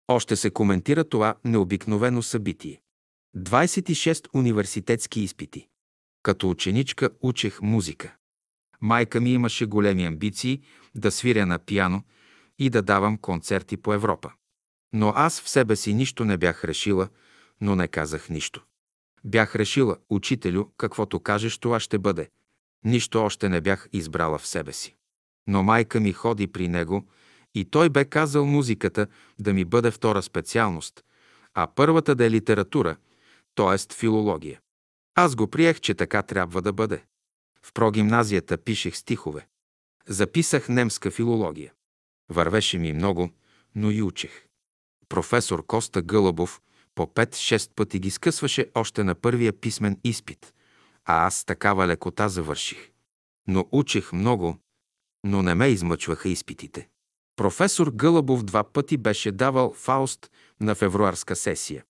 Още се коментира това необикновено събитие. 26 университетски изпити. Като ученичка учех музика. Майка ми имаше големи амбиции да свиря на пиано и да давам концерти по Европа. Но аз в себе си нищо не бях решила, но не казах нищо. Бях решила, учителю, каквото кажеш, това ще бъде. Нищо още не бях избрала в себе си. Но майка ми ходи при него и той бе казал музиката да ми бъде втора специалност, а първата да е литература, т.е. филология. Аз го приех, че така трябва да бъде. В прогимназията пишех стихове. Записах немска филология. Вървеше ми много, но и учех. Професор Коста Гълъбов по 5-6 пъти ги скъсваше още на първия писмен изпит, а аз такава лекота завърших. Но учех много, но не ме измъчваха изпитите. Професор Гълъбов два пъти беше давал Фауст на февруарска сесия.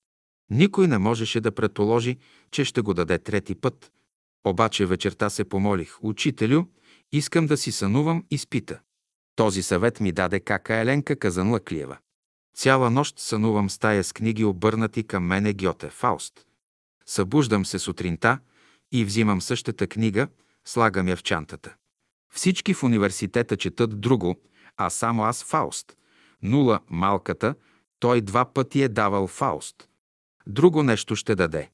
Никой не можеше да предположи, че ще го даде трети път. Обаче вечерта се помолих. Учителю, искам да си сънувам изпита. Този съвет ми даде кака Еленка Казанлъклиева. Цяла нощ сънувам стая с книги обърнати към мене Гьоте Фауст. Събуждам се сутринта и взимам същата книга, слагам я в чантата. Всички в университета четат друго, а само аз Фауст. Нула, малката, той два пъти е давал Фауст. Друго нещо ще даде.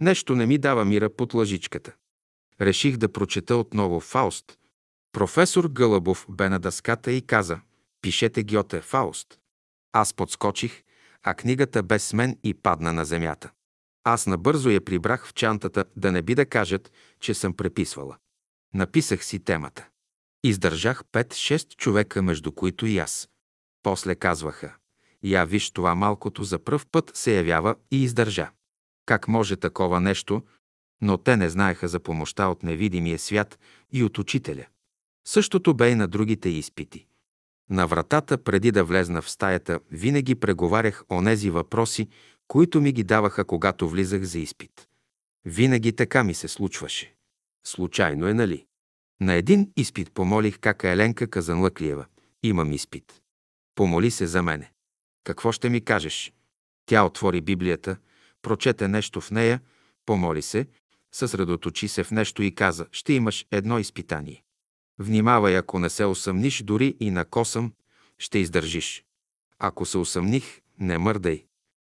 Нещо не ми дава мира под лъжичката. Реших да прочета отново Фауст. Професор Гълъбов бе на дъската и каза «Пишете Гьоте Фауст». Аз подскочих, а книгата без мен и падна на земята. Аз набързо я прибрах в чантата, да не би да кажат, че съм преписвала. Написах си темата. Издържах 5-6 човека, между които и аз. После казваха, я виж това малкото за пръв път се явява и издържа. Как може такова нещо, но те не знаеха за помощта от невидимия свят и от учителя. Същото бе и на другите изпити. На вратата, преди да влезна в стаята, винаги преговарях онези въпроси, които ми ги даваха, когато влизах за изпит. Винаги така ми се случваше. Случайно е, нали? На един изпит помолих кака Еленка Казанлъклиева. Имам изпит. Помоли се за мене. Какво ще ми кажеш? Тя отвори Библията, прочете нещо в нея, помоли се, съсредоточи се в нещо и каза, ще имаш едно изпитание. Внимавай, ако не се усъмниш дори и на косъм, ще издържиш. Ако се усъмних, не мърдай.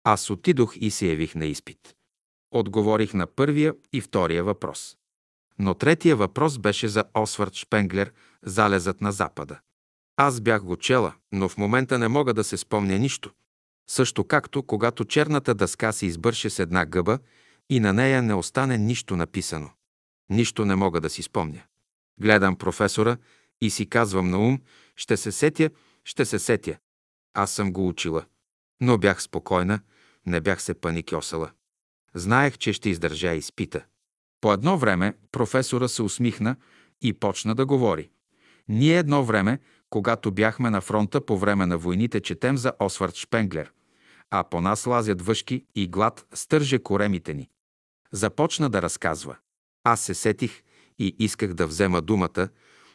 Аз отидох и се явих на изпит. Отговорих на първия и втория въпрос. Но третия въпрос беше за Освард Шпенглер, залезът на Запада. Аз бях го чела, но в момента не мога да се спомня нищо. Също както, когато черната дъска се избърше с една гъба и на нея не остане нищо написано. Нищо не мога да си спомня. Гледам професора и си казвам на ум, ще се сетя, ще се сетя. Аз съм го учила. Но бях спокойна, не бях се паникьосала. Знаех, че ще издържа изпита. По едно време професора се усмихна и почна да говори. Ние едно време, когато бяхме на фронта по време на войните, четем за Освард Шпенглер, а по нас лазят въшки и глад стърже коремите ни. Започна да разказва. Аз се сетих и исках да взема думата,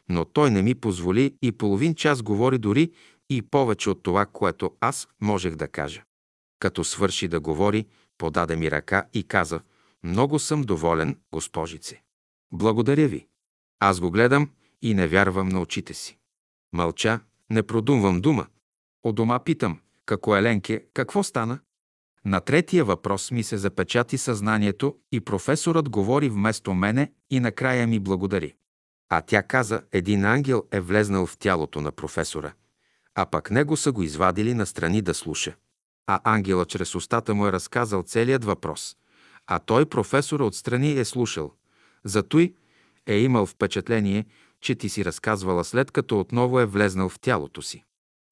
но той не ми позволи и половин час говори дори и повече от това, което аз можех да кажа. Като свърши да говори, подаде ми ръка и каза «Много съм доволен, госпожице. Благодаря ви. Аз го гледам и не вярвам на очите си. Мълча, не продумвам дума. От дома питам, како Еленке, какво стана? На третия въпрос ми се запечати съзнанието и професорът говори вместо мене и накрая ми благодари. А тя каза, един ангел е влезнал в тялото на професора, а пък него са го извадили настрани да слуша. А ангела чрез устата му е разказал целият въпрос, а той професора отстрани е слушал. Затой е имал впечатление, че ти си разказвала след като отново е влезнал в тялото си.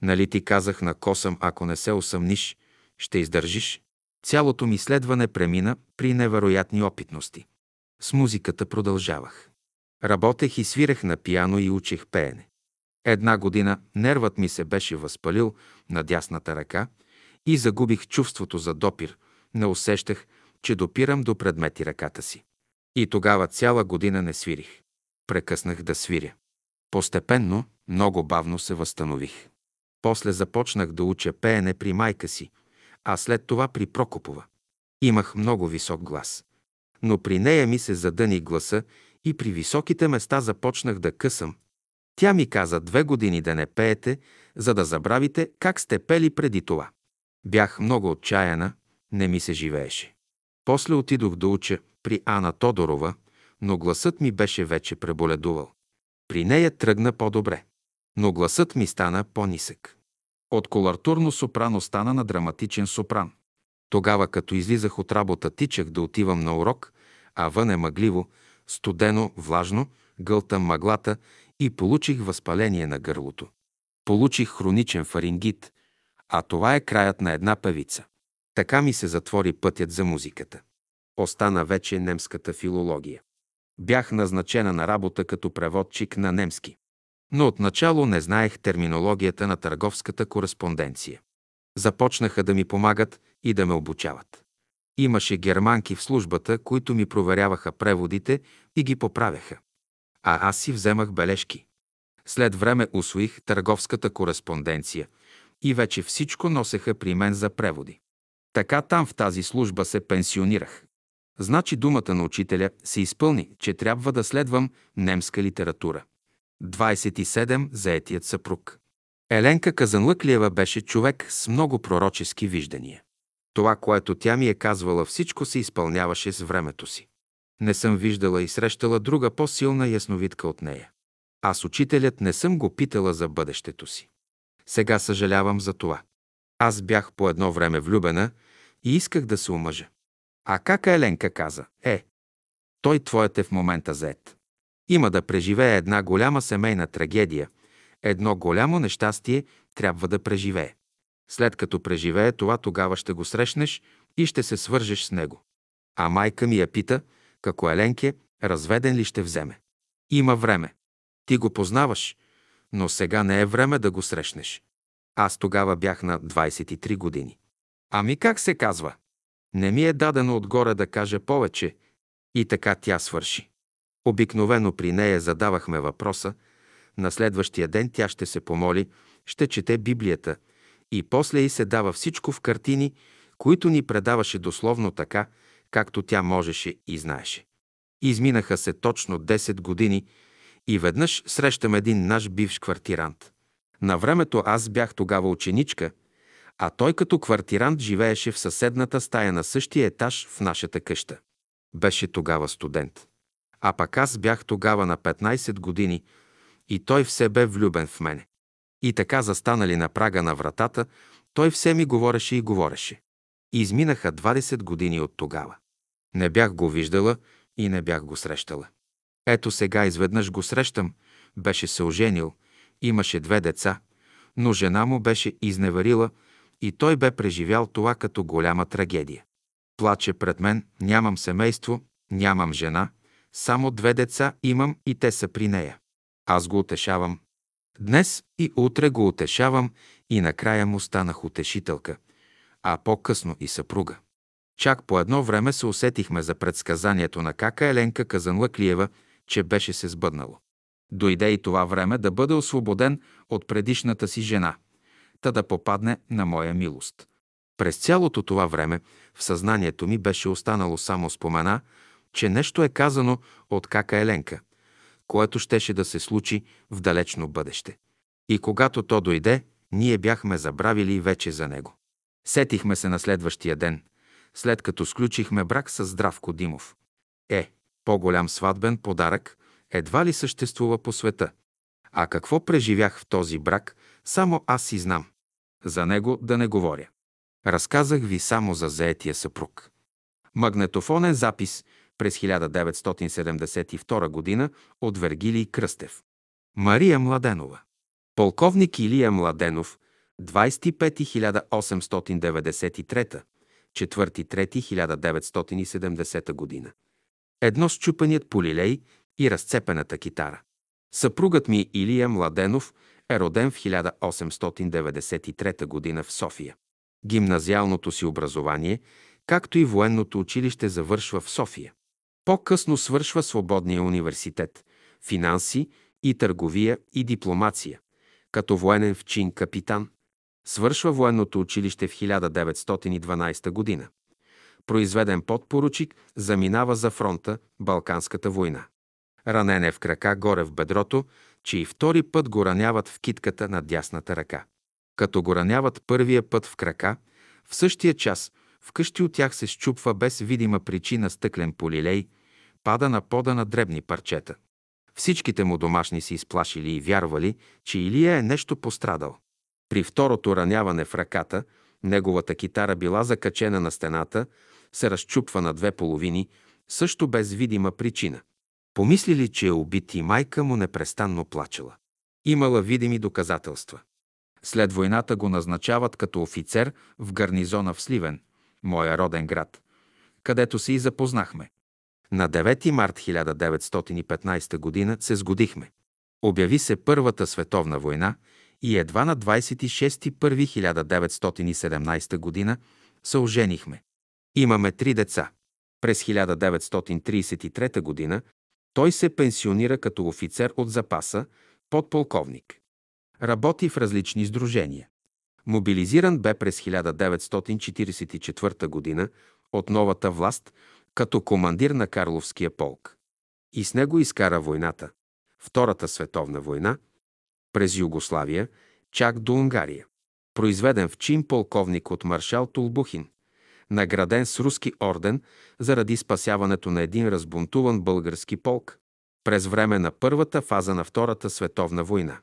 Нали ти казах на косъм, ако не се усъмниш, ще издържиш? Цялото ми следване премина при невероятни опитности. С музиката продължавах. Работех и свирех на пияно и учих пеене. Една година нервът ми се беше възпалил на дясната ръка и загубих чувството за допир. Не усещах, че допирам до предмети ръката си. И тогава цяла година не свирих. Прекъснах да свиря. Постепенно, много бавно се възстанових. После започнах да уча пеене при майка си, а след това при Прокопова. Имах много висок глас. Но при нея ми се задъни гласа и при високите места започнах да късам. Тя ми каза две години да не пеете, за да забравите как сте пели преди това. Бях много отчаяна, не ми се живееше. После отидох да уча при Ана Тодорова, но гласът ми беше вече преболедувал. При нея тръгна по-добре, но гласът ми стана по-нисък. От колартурно сопрано стана на драматичен сопран. Тогава, като излизах от работа, тичах да отивам на урок, а вън е мъгливо, студено, влажно, гълтам мъглата и получих възпаление на гърлото. Получих хроничен фарингит, а това е краят на една певица. Така ми се затвори пътят за музиката. Остана вече немската филология. Бях назначена на работа като преводчик на немски. Но отначало не знаех терминологията на търговската кореспонденция. Започнаха да ми помагат и да ме обучават. Имаше германки в службата, които ми проверяваха преводите и ги поправяха. А аз си вземах бележки. След време усвоих търговската кореспонденция и вече всичко носеха при мен за преводи. Така там в тази служба се пенсионирах. Значи думата на учителя се изпълни, че трябва да следвам немска литература. 27. Заетият съпруг. Еленка Казанлъклиева беше човек с много пророчески виждания. Това, което тя ми е казвала, всичко се изпълняваше с времето си. Не съм виждала и срещала друга по-силна ясновидка от нея. Аз, учителят, не съм го питала за бъдещето си. Сега съжалявам за това. Аз бях по едно време влюбена и исках да се омъжа. А как Еленка каза? Е, той твоят е в момента заед. Има да преживее една голяма семейна трагедия, едно голямо нещастие трябва да преживее. След като преживее това, тогава ще го срещнеш и ще се свържеш с него. А майка ми я пита, како Еленке, разведен ли ще вземе. Има време. Ти го познаваш, но сега не е време да го срещнеш. Аз тогава бях на 23 години. Ами как се казва? Не ми е дадено отгоре да кажа повече. И така тя свърши. Обикновено при нея задавахме въпроса, на следващия ден тя ще се помоли, ще чете Библията и после й се дава всичко в картини, които ни предаваше дословно така, както тя можеше и знаеше. Изминаха се точно 10 години и веднъж срещам един наш бивш квартирант. На времето аз бях тогава ученичка, а той като квартирант живееше в съседната стая на същия етаж в нашата къща. Беше тогава студент. А пък аз бях тогава на 15 години и той все бе влюбен в мене. И така застанали на прага на вратата, той все ми говореше и говореше. Изминаха 20 години от тогава. Не бях го виждала и не бях го срещала. Ето сега изведнъж го срещам, беше се оженил, имаше две деца, но жена му беше изневерила и той бе преживял това като голяма трагедия. Плаче пред мен, нямам семейство, нямам жена, само две деца имам и те са при нея. Аз го утешавам. Днес и утре го утешавам и накрая му станах утешителка, а по-късно и съпруга. Чак по едно време се усетихме за предсказанието на кака Еленка Казанлъклиева, че беше се сбъднало. Дойде и това време да бъде освободен от предишната си жена, та да попадне на моя милост. През цялото това време в съзнанието ми беше останало само спомена, че нещо е казано от кака Еленка, което щеше да се случи в далечно бъдеще. И когато то дойде, ние бяхме забравили вече за него. Сетихме се на следващия ден, след като сключихме брак с Здравко Димов. Е, по-голям сватбен подарък едва ли съществува по света. А какво преживях в този брак, само аз си знам. За него да не говоря. Разказах ви само за заетия съпруг. Магнетофонен запис през 1972 г. от Вергилий Кръстев. Мария Младенова. Полковник Илия Младенов, 25 4.3.1970 година. Едно счупаният полилей и разцепената китара. Съпругът ми Илия Младенов е роден в 1893 година в София. Гимназиалното си образование, както и военното училище завършва в София. По-късно свършва Свободния университет, финанси и търговия и дипломация, като военен в чин капитан. Свършва военното училище в 1912 година. Произведен подпоручик, заминава за фронта Балканската война. Ранен е в крака горе в бедрото, че и втори път го раняват в китката на дясната ръка. Като го раняват първия път в крака, в същия час вкъщи от тях се щупва без видима причина стъклен полилей, пада на пода на дребни парчета. Всичките му домашни си изплашили и вярвали, че Илия е нещо пострадал. При второто раняване в ръката, неговата китара била закачена на стената, се разчупва на две половини, също без видима причина. Помислили, че е убит и майка му непрестанно плачела. Имала видими доказателства. След войната го назначават като офицер в гарнизона в Сливен, моя роден град, където се и запознахме. На 9 март 1915 г. се сгодихме. Обяви се Първата световна война и едва на 26.1.1917 г. се оженихме. Имаме три деца. През 1933 г. той се пенсионира като офицер от запаса, подполковник. Работи в различни сдружения. Мобилизиран бе през 1944 г. от новата власт като командир на Карловския полк. И с него изкара войната, Втората световна война, през Югославия, чак до Унгария. Произведен в чин полковник от маршал Тулбухин, награден с руски орден заради спасяването на един разбунтуван български полк през време на първата фаза на Втората световна война.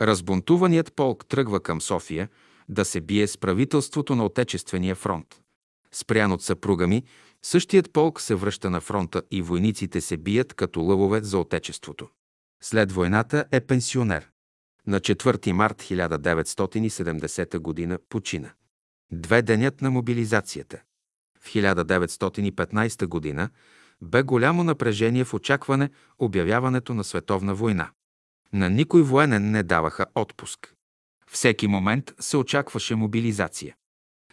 Разбунтуваният полк тръгва към София да се бие с правителството на Отечествения фронт. Спрян от съпруга ми, същият полк се връща на фронта и войниците се бият като лъвове за Отечеството. След войната е пенсионер. На 4 март 1970 г. почина. Две денят на мобилизацията. В 1915 г. бе голямо напрежение в очакване обявяването на световна война. На никой военен не даваха отпуск. Всеки момент се очакваше мобилизация.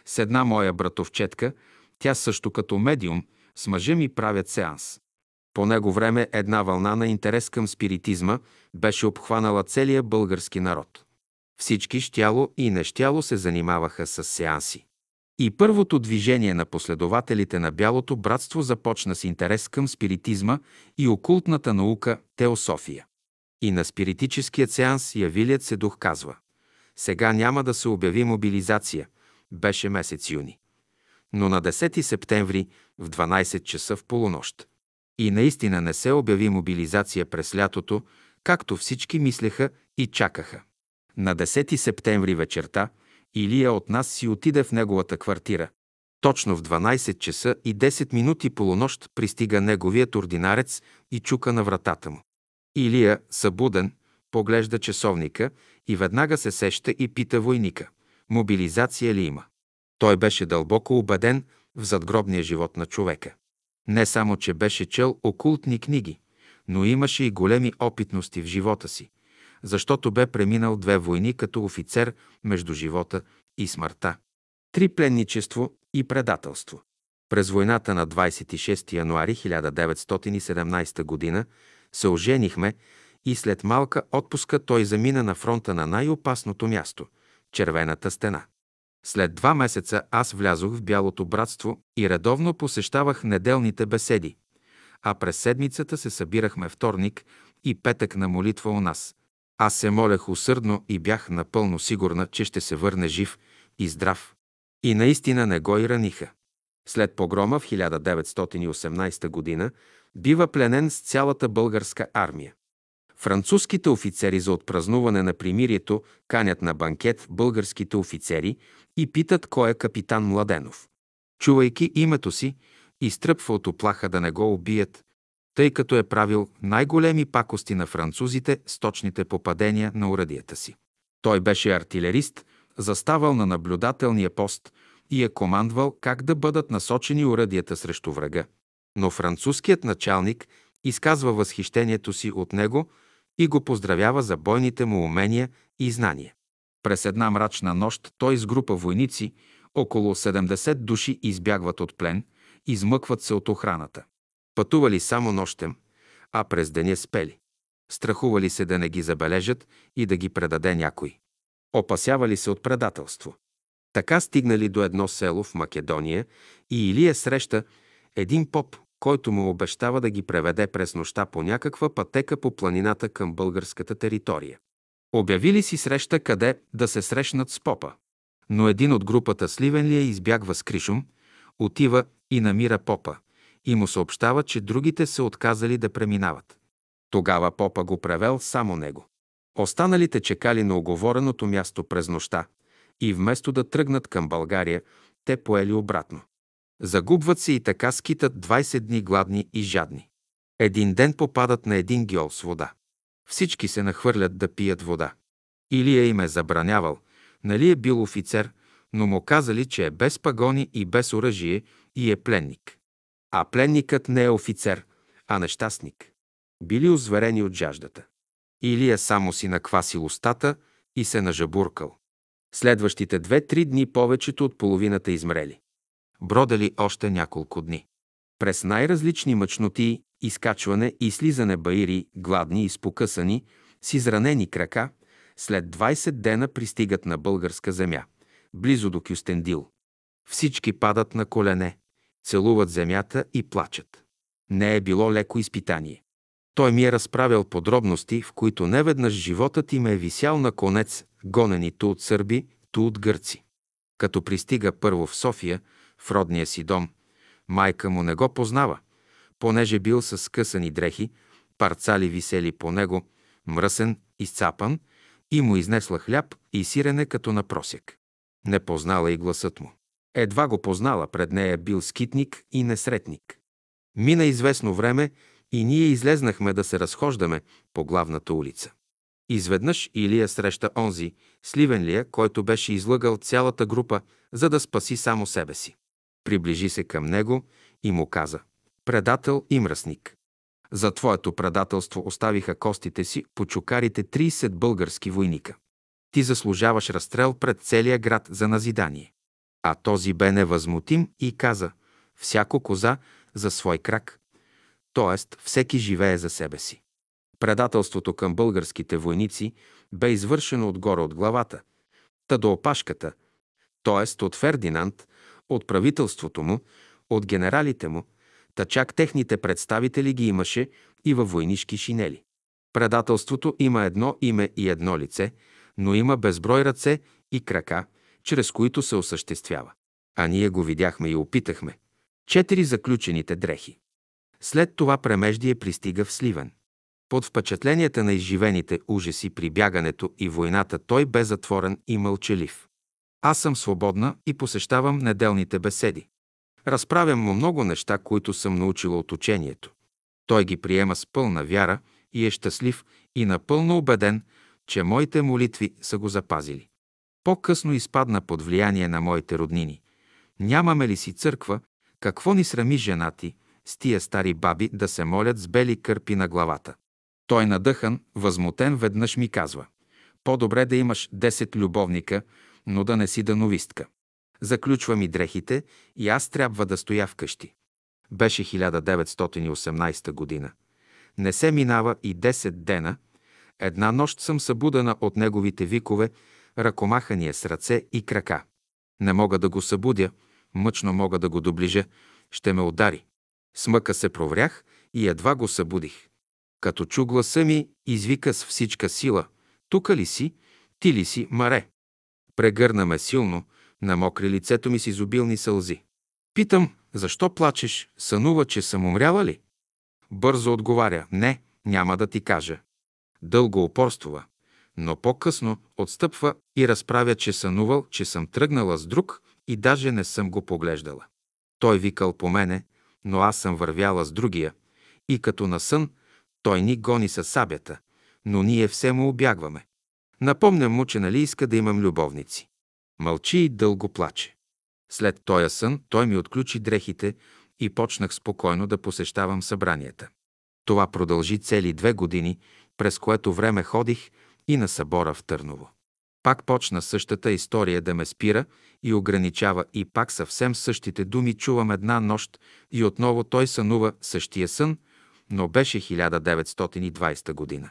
С една моя братовчетка, тя също като медиум, с мъжа ми правят сеанс. По него време една вълна на интерес към спиритизма беше обхванала целия български народ. Всички щяло и нещяло се занимаваха с сеанси. И първото движение на последователите на Бялото братство започна с интерес към спиритизма и окултната наука теософия. И на спиритическият сеанс Явилият се дух казва Сега няма да се обяви мобилизация. Беше месец юни. Но на 10 септември в 12 часа в полунощ. И наистина не се обяви мобилизация през лятото, както всички мислеха и чакаха. На 10 септември вечерта Илия от нас си отиде в неговата квартира. Точно в 12 часа и 10 минути полунощ пристига неговият ординарец и чука на вратата му. Илия, събуден, поглежда часовника и веднага се сеща и пита войника. Мобилизация ли има? Той беше дълбоко убеден в задгробния живот на човека. Не само, че беше чел окултни книги, но имаше и големи опитности в живота си, защото бе преминал две войни като офицер между живота и смъртта. Три пленничество и предателство. През войната на 26 януари 1917 г. се оженихме и след малка отпуска той замина на фронта на най-опасното място – Червената стена. След два месеца аз влязох в Бялото братство и редовно посещавах неделните беседи, а през седмицата се събирахме вторник и петък на молитва у нас. Аз се молех усърдно и бях напълно сигурна, че ще се върне жив и здрав. И наистина не го и раниха. След погрома в 1918 г. бива пленен с цялата българска армия. Французските офицери за отпразнуване на примирието канят на банкет българските офицери и питат кой е капитан Младенов. Чувайки името си, изтръпва от оплаха да не го убият, тъй като е правил най-големи пакости на французите с точните попадения на урадията си. Той беше артилерист, заставал на наблюдателния пост и е командвал как да бъдат насочени урадията срещу врага. Но французският началник изказва възхищението си от него и го поздравява за бойните му умения и знания. През една мрачна нощ той с група войници, около 70 души, избягват от плен, измъкват се от охраната. Пътували само нощем, а през деня спели. Страхували се да не ги забележат и да ги предаде някой. Опасявали се от предателство. Така стигнали до едно село в Македония и Илия среща един поп, който му обещава да ги преведе през нощта по някаква пътека по планината към българската територия. Обявили си среща къде да се срещнат с попа. Но един от групата Сливенлия избягва с Кришум, отива и намира попа и му съобщава, че другите се отказали да преминават. Тогава попа го превел само него. Останалите чекали на оговореното място през нощта и вместо да тръгнат към България, те поели обратно. Загубват се и така скитат 20 дни гладни и жадни. Един ден попадат на един гьол с вода. Всички се нахвърлят да пият вода. Илия им е забранявал, нали е бил офицер, но му казали, че е без пагони и без оръжие и е пленник. А пленникът не е офицер, а нещастник. Били озверени от жаждата. Илия само си наквасил устата и се нажабуркал. Следващите две-три дни повечето от половината измрели. Бродали още няколко дни. През най-различни мъчноти, изкачване и слизане баири, гладни и спокъсани, с изранени крака, след 20 дена пристигат на българска земя, близо до Кюстендил. Всички падат на колене, целуват земята и плачат. Не е било леко изпитание. Той ми е разправил подробности, в които неведнъж животът им е висял на конец, гонени ту от сърби, ту от гърци. Като пристига първо в София, в родния си дом, майка му не го познава, понеже бил с скъсани дрехи, парцали висели по него, мръсен, изцапан, и му изнесла хляб и сирене като на просек. Не познала и гласът му. Едва го познала, пред нея бил скитник и несретник. Мина известно време и ние излезнахме да се разхождаме по главната улица. Изведнъж Илия среща онзи, Сливенлия, който беше излъгал цялата група, за да спаси само себе си. Приближи се към него и му каза «Предател и мръсник». За твоето предателство оставиха костите си по чукарите 30 български войника. Ти заслужаваш разстрел пред целия град за назидание. А този бе невъзмутим и каза «Всяко коза за свой крак, т.е. всеки живее за себе си». Предателството към българските войници бе извършено отгоре от главата, та до опашката, т.е. от Фердинанд, от правителството му, от генералите му, та чак техните представители ги имаше и във войнишки шинели. Предателството има едно име и едно лице, но има безброй ръце и крака, чрез които се осъществява. А ние го видяхме и опитахме. Четири заключените дрехи. След това премеждие пристига в Сливен. Под впечатленията на изживените ужаси при бягането и войната той бе затворен и мълчалив. Аз съм свободна и посещавам неделните беседи. Разправям му много неща, които съм научила от учението. Той ги приема с пълна вяра и е щастлив и напълно убеден, че моите молитви са го запазили. По-късно изпадна под влияние на моите роднини. Нямаме ли си църква, какво ни срами женати, с тия стари баби да се молят с бели кърпи на главата? Той надъхан, възмутен, веднъж ми казва «По-добре да имаш 10 любовника, но да не си дановистка». Заключва ми дрехите и аз трябва да стоя вкъщи. Беше 1918 година. Не се минава и 10 дена. Една нощ съм събудена от неговите викове, ръкомахания с ръце и крака. Не мога да го събудя, мъчно мога да го доближа, ще ме удари. Смъка се проврях и едва го събудих. Като чу гласа ми, извика с всичка сила. Тука ли си? Ти ли си, Маре? Прегърна ме силно, намокри лицето ми с изобилни сълзи. Питам, защо плачеш? Сънува, че съм умряла ли? Бързо отговаря, не, няма да ти кажа. Дълго упорствува, но по-късно отстъпва и разправя, че сънувал, че съм тръгнала с друг и даже не съм го поглеждала. Той викал по мене, но аз съм вървяла с другия и като на сън той ни гони със сабята, но ние все му обягваме. Напомням му, че нали иска да имам любовници. Мълчи и дълго плаче. След тоя сън той ми отключи дрехите и почнах спокойно да посещавам събранията. Това продължи цели две години, през което време ходих и на събора в Търново. Пак почна същата история да ме спира и ограничава и пак съвсем същите думи чувам една нощ и отново той сънува същия сън, но беше 1920 година.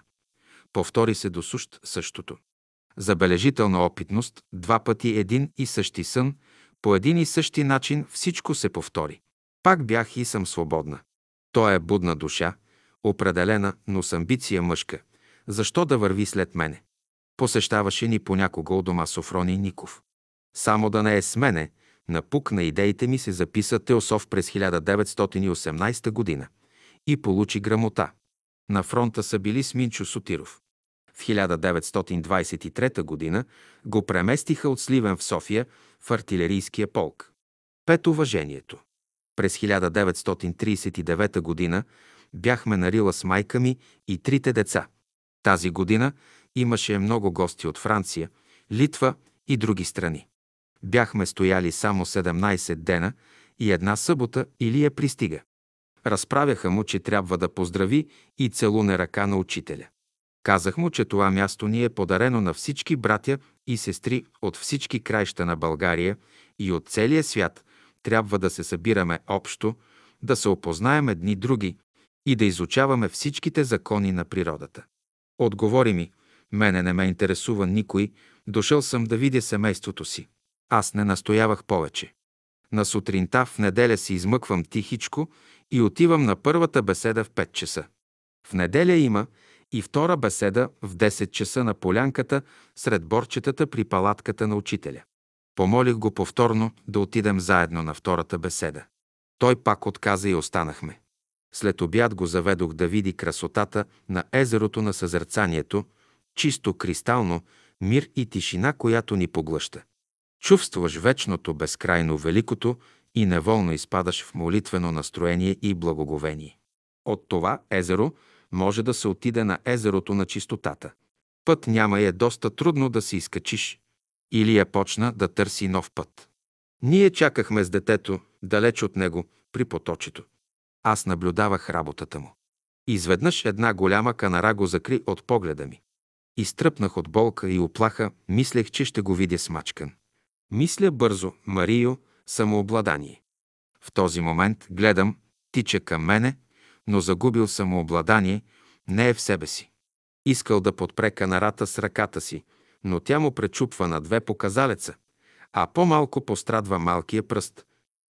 Повтори се до сущ същото. Забележителна опитност, два пъти един и същи сън, по един и същи начин всичко се повтори. Пак бях и съм свободна. Той е будна душа, определена, но с амбиция мъжка. Защо да върви след мене? Посещаваше ни понякога у дома Софрони Ников. Само да не е с мене, напук на идеите ми се записа Теософ през 1918 година и получи грамота. На фронта са били с Минчо Сотиров. В 1923 година го преместиха от Сливен в София в артилерийския полк. Пет уважението. През 1939 година бяхме на Рила с майка ми и трите деца. Тази година имаше много гости от Франция, Литва и други страни. Бяхме стояли само 17 дена и една събота или я пристига. Разправяха му, че трябва да поздрави и целуне ръка на учителя. Казах му, че това място ни е подарено на всички братя и сестри от всички краища на България и от целия свят. Трябва да се събираме общо, да се опознаем едни други и да изучаваме всичките закони на природата. Отговори ми, мене не ме интересува никой, дошъл съм да видя семейството си. Аз не настоявах повече. На сутринта в неделя си измъквам тихичко и отивам на първата беседа в 5 часа. В неделя има и втора беседа в 10 часа на полянката сред борчетата при палатката на учителя. Помолих го повторно да отидем заедно на втората беседа. Той пак отказа и останахме. След обяд го заведох да види красотата на езерото на съзерцанието, чисто кристално, мир и тишина, която ни поглъща. Чувстваш вечното, безкрайно великото и неволно изпадаш в молитвено настроение и благоговение. От това езеро може да се отиде на езерото на чистотата. Път няма и е доста трудно да се изкачиш. Или я почна да търси нов път. Ние чакахме с детето, далеч от него, при поточето. Аз наблюдавах работата му. Изведнъж една голяма канара го закри от погледа ми. Изтръпнах от болка и оплаха, мислех, че ще го видя смачкан. Мисля бързо, Марио, самообладание. В този момент гледам, тича към мене, но загубил самообладание, не е в себе си. Искал да подпре канарата с ръката си, но тя му пречупва на две показалеца, а по-малко пострадва малкия пръст.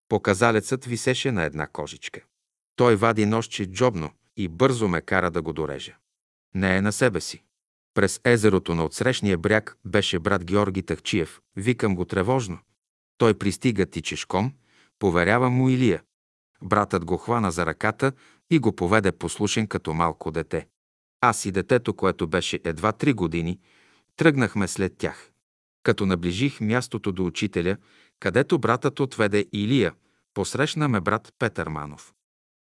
Показалецът висеше на една кожичка. Той вади нощче джобно и бързо ме кара да го дорежа. Не е на себе си. През езерото на отсрещния бряг беше брат Георги Тахчиев. Викам го тревожно. Той пристига тичешком, поверява му Илия. Братът го хвана за ръката и го поведе послушен като малко дете. Аз и детето, което беше едва три години, тръгнахме след тях. Като наближих мястото до учителя, където братът отведе Илия, посрещна ме брат Петър Манов.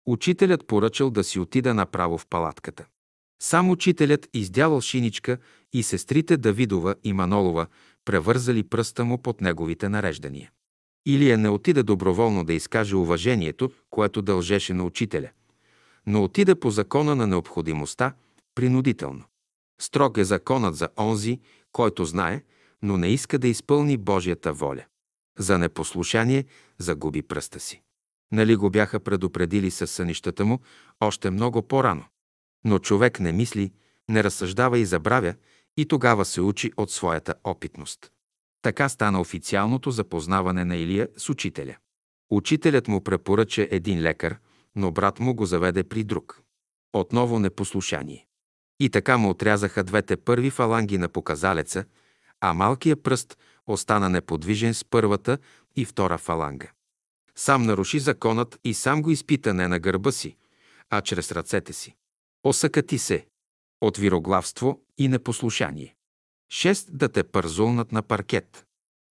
Учителят поръчал да си отида направо в палатката. Сам учителят издялал шиничка и сестрите Давидова и Манолова превързали пръста му под неговите нареждания. Илия не отида доброволно да изкаже уважението, което дължеше на учителя, но отида по закона на необходимостта, принудително. Строг е законът за онзи, който знае, но не иска да изпълни Божията воля. За непослушание загуби пръста си. Нали го бяха предупредили с сънищата му още много по-рано. Но човек не мисли, не разсъждава и забравя, и тогава се учи от своята опитност. Така стана официалното запознаване на Илия с учителя. Учителят му препоръча един лекар, но брат му го заведе при друг. Отново непослушание. И така му отрязаха двете първи фаланги на показалеца, а малкият пръст остана неподвижен с първата и втора фаланга. Сам наруши законът и сам го изпита не на гърба си, а чрез ръцете си. Осъкати се от вироглавство и непослушание. Шест да те пързулнат на паркет.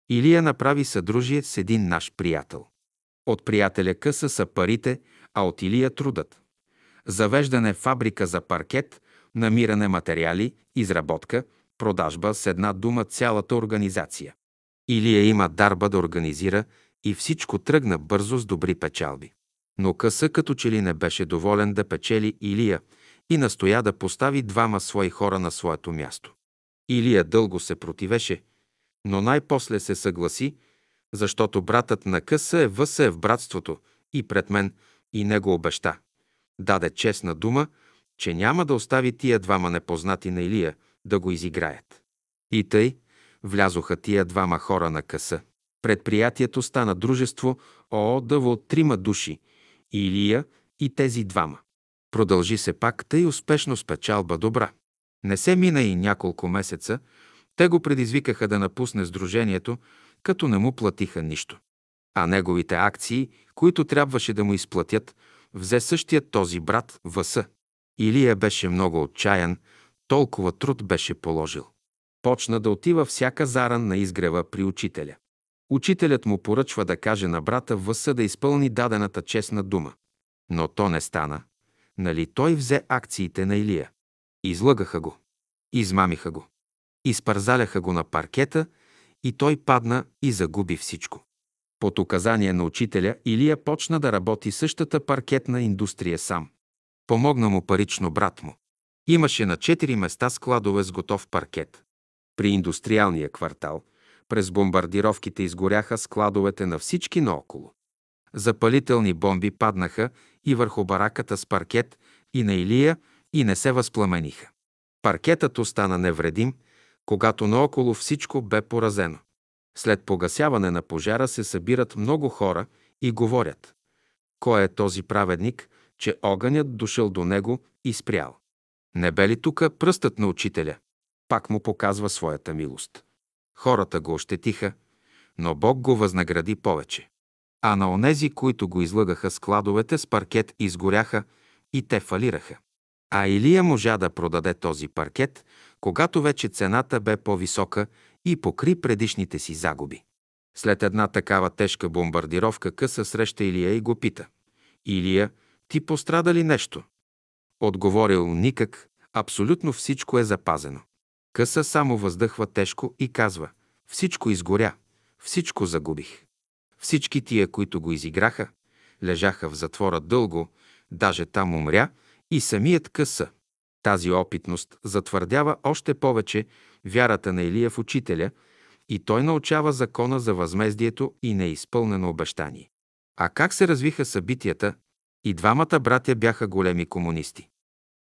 Илия направи съдружие с един наш приятел. От приятеля къса са парите, а от Илия трудът. Завеждане фабрика за паркет, намиране материали, изработка, продажба с една дума цялата организация. Илия има дарба да организира и всичко тръгна бързо с добри печалби. Но къса като че ли не беше доволен да печели Илия и настоя да постави двама свои хора на своето място. Илия дълго се противеше, но най-после се съгласи, защото братът на къса е въсе в братството и пред мен и него обеща. Даде честна дума, че няма да остави тия двама непознати на Илия да го изиграят. И тъй влязоха тия двама хора на къса. Предприятието стана дружество ООДВ от трима души – Илия и тези двама. Продължи се пак тъй успешно с печалба добра. Не се мина и няколко месеца, те го предизвикаха да напусне сдружението, като не му платиха нищо. А неговите акции, които трябваше да му изплатят, взе същия този брат Въса. Илия беше много отчаян, толкова труд беше положил. Почна да отива всяка заран на изгрева при учителя. Учителят му поръчва да каже на брата Въса да изпълни дадената честна дума. Но то не стана. Нали той взе акциите на Илия? Излъгаха го. Измамиха го. Изпързаляха го на паркета и той падна и загуби всичко. Под указание на учителя Илия почна да работи същата паркетна индустрия сам. Помогна му парично брат му. Имаше на четири места складове с готов паркет. При индустриалния квартал през бомбардировките изгоряха складовете на всички наоколо. Запалителни бомби паднаха и върху бараката с паркет и на Илия и не се възпламениха. Паркетът остана невредим, когато наоколо всичко бе поразено. След погасяване на пожара се събират много хора и говорят. Кой е този праведник, че огънят дошъл до него и спрял? Не бе ли тук пръстът на учителя? Пак му показва своята милост. Хората го ощетиха, но Бог го възнагради повече. А на онези, които го излъгаха складовете с паркет, изгоряха и те фалираха. А Илия можа да продаде този паркет, когато вече цената бе по-висока и покри предишните си загуби. След една такава тежка бомбардировка къса среща Илия и го пита. Илия, ти пострада ли нещо? Отговорил никак, абсолютно всичко е запазено. Къса само въздъхва тежко и казва Всичко изгоря, всичко загубих. Всички тия, които го изиграха, лежаха в затвора дълго, даже там умря и самият къса. Тази опитност затвърдява още повече вярата на Илия в учителя и той научава закона за възмездието и неизпълнено обещание. А как се развиха събитията? И двамата братя бяха големи комунисти.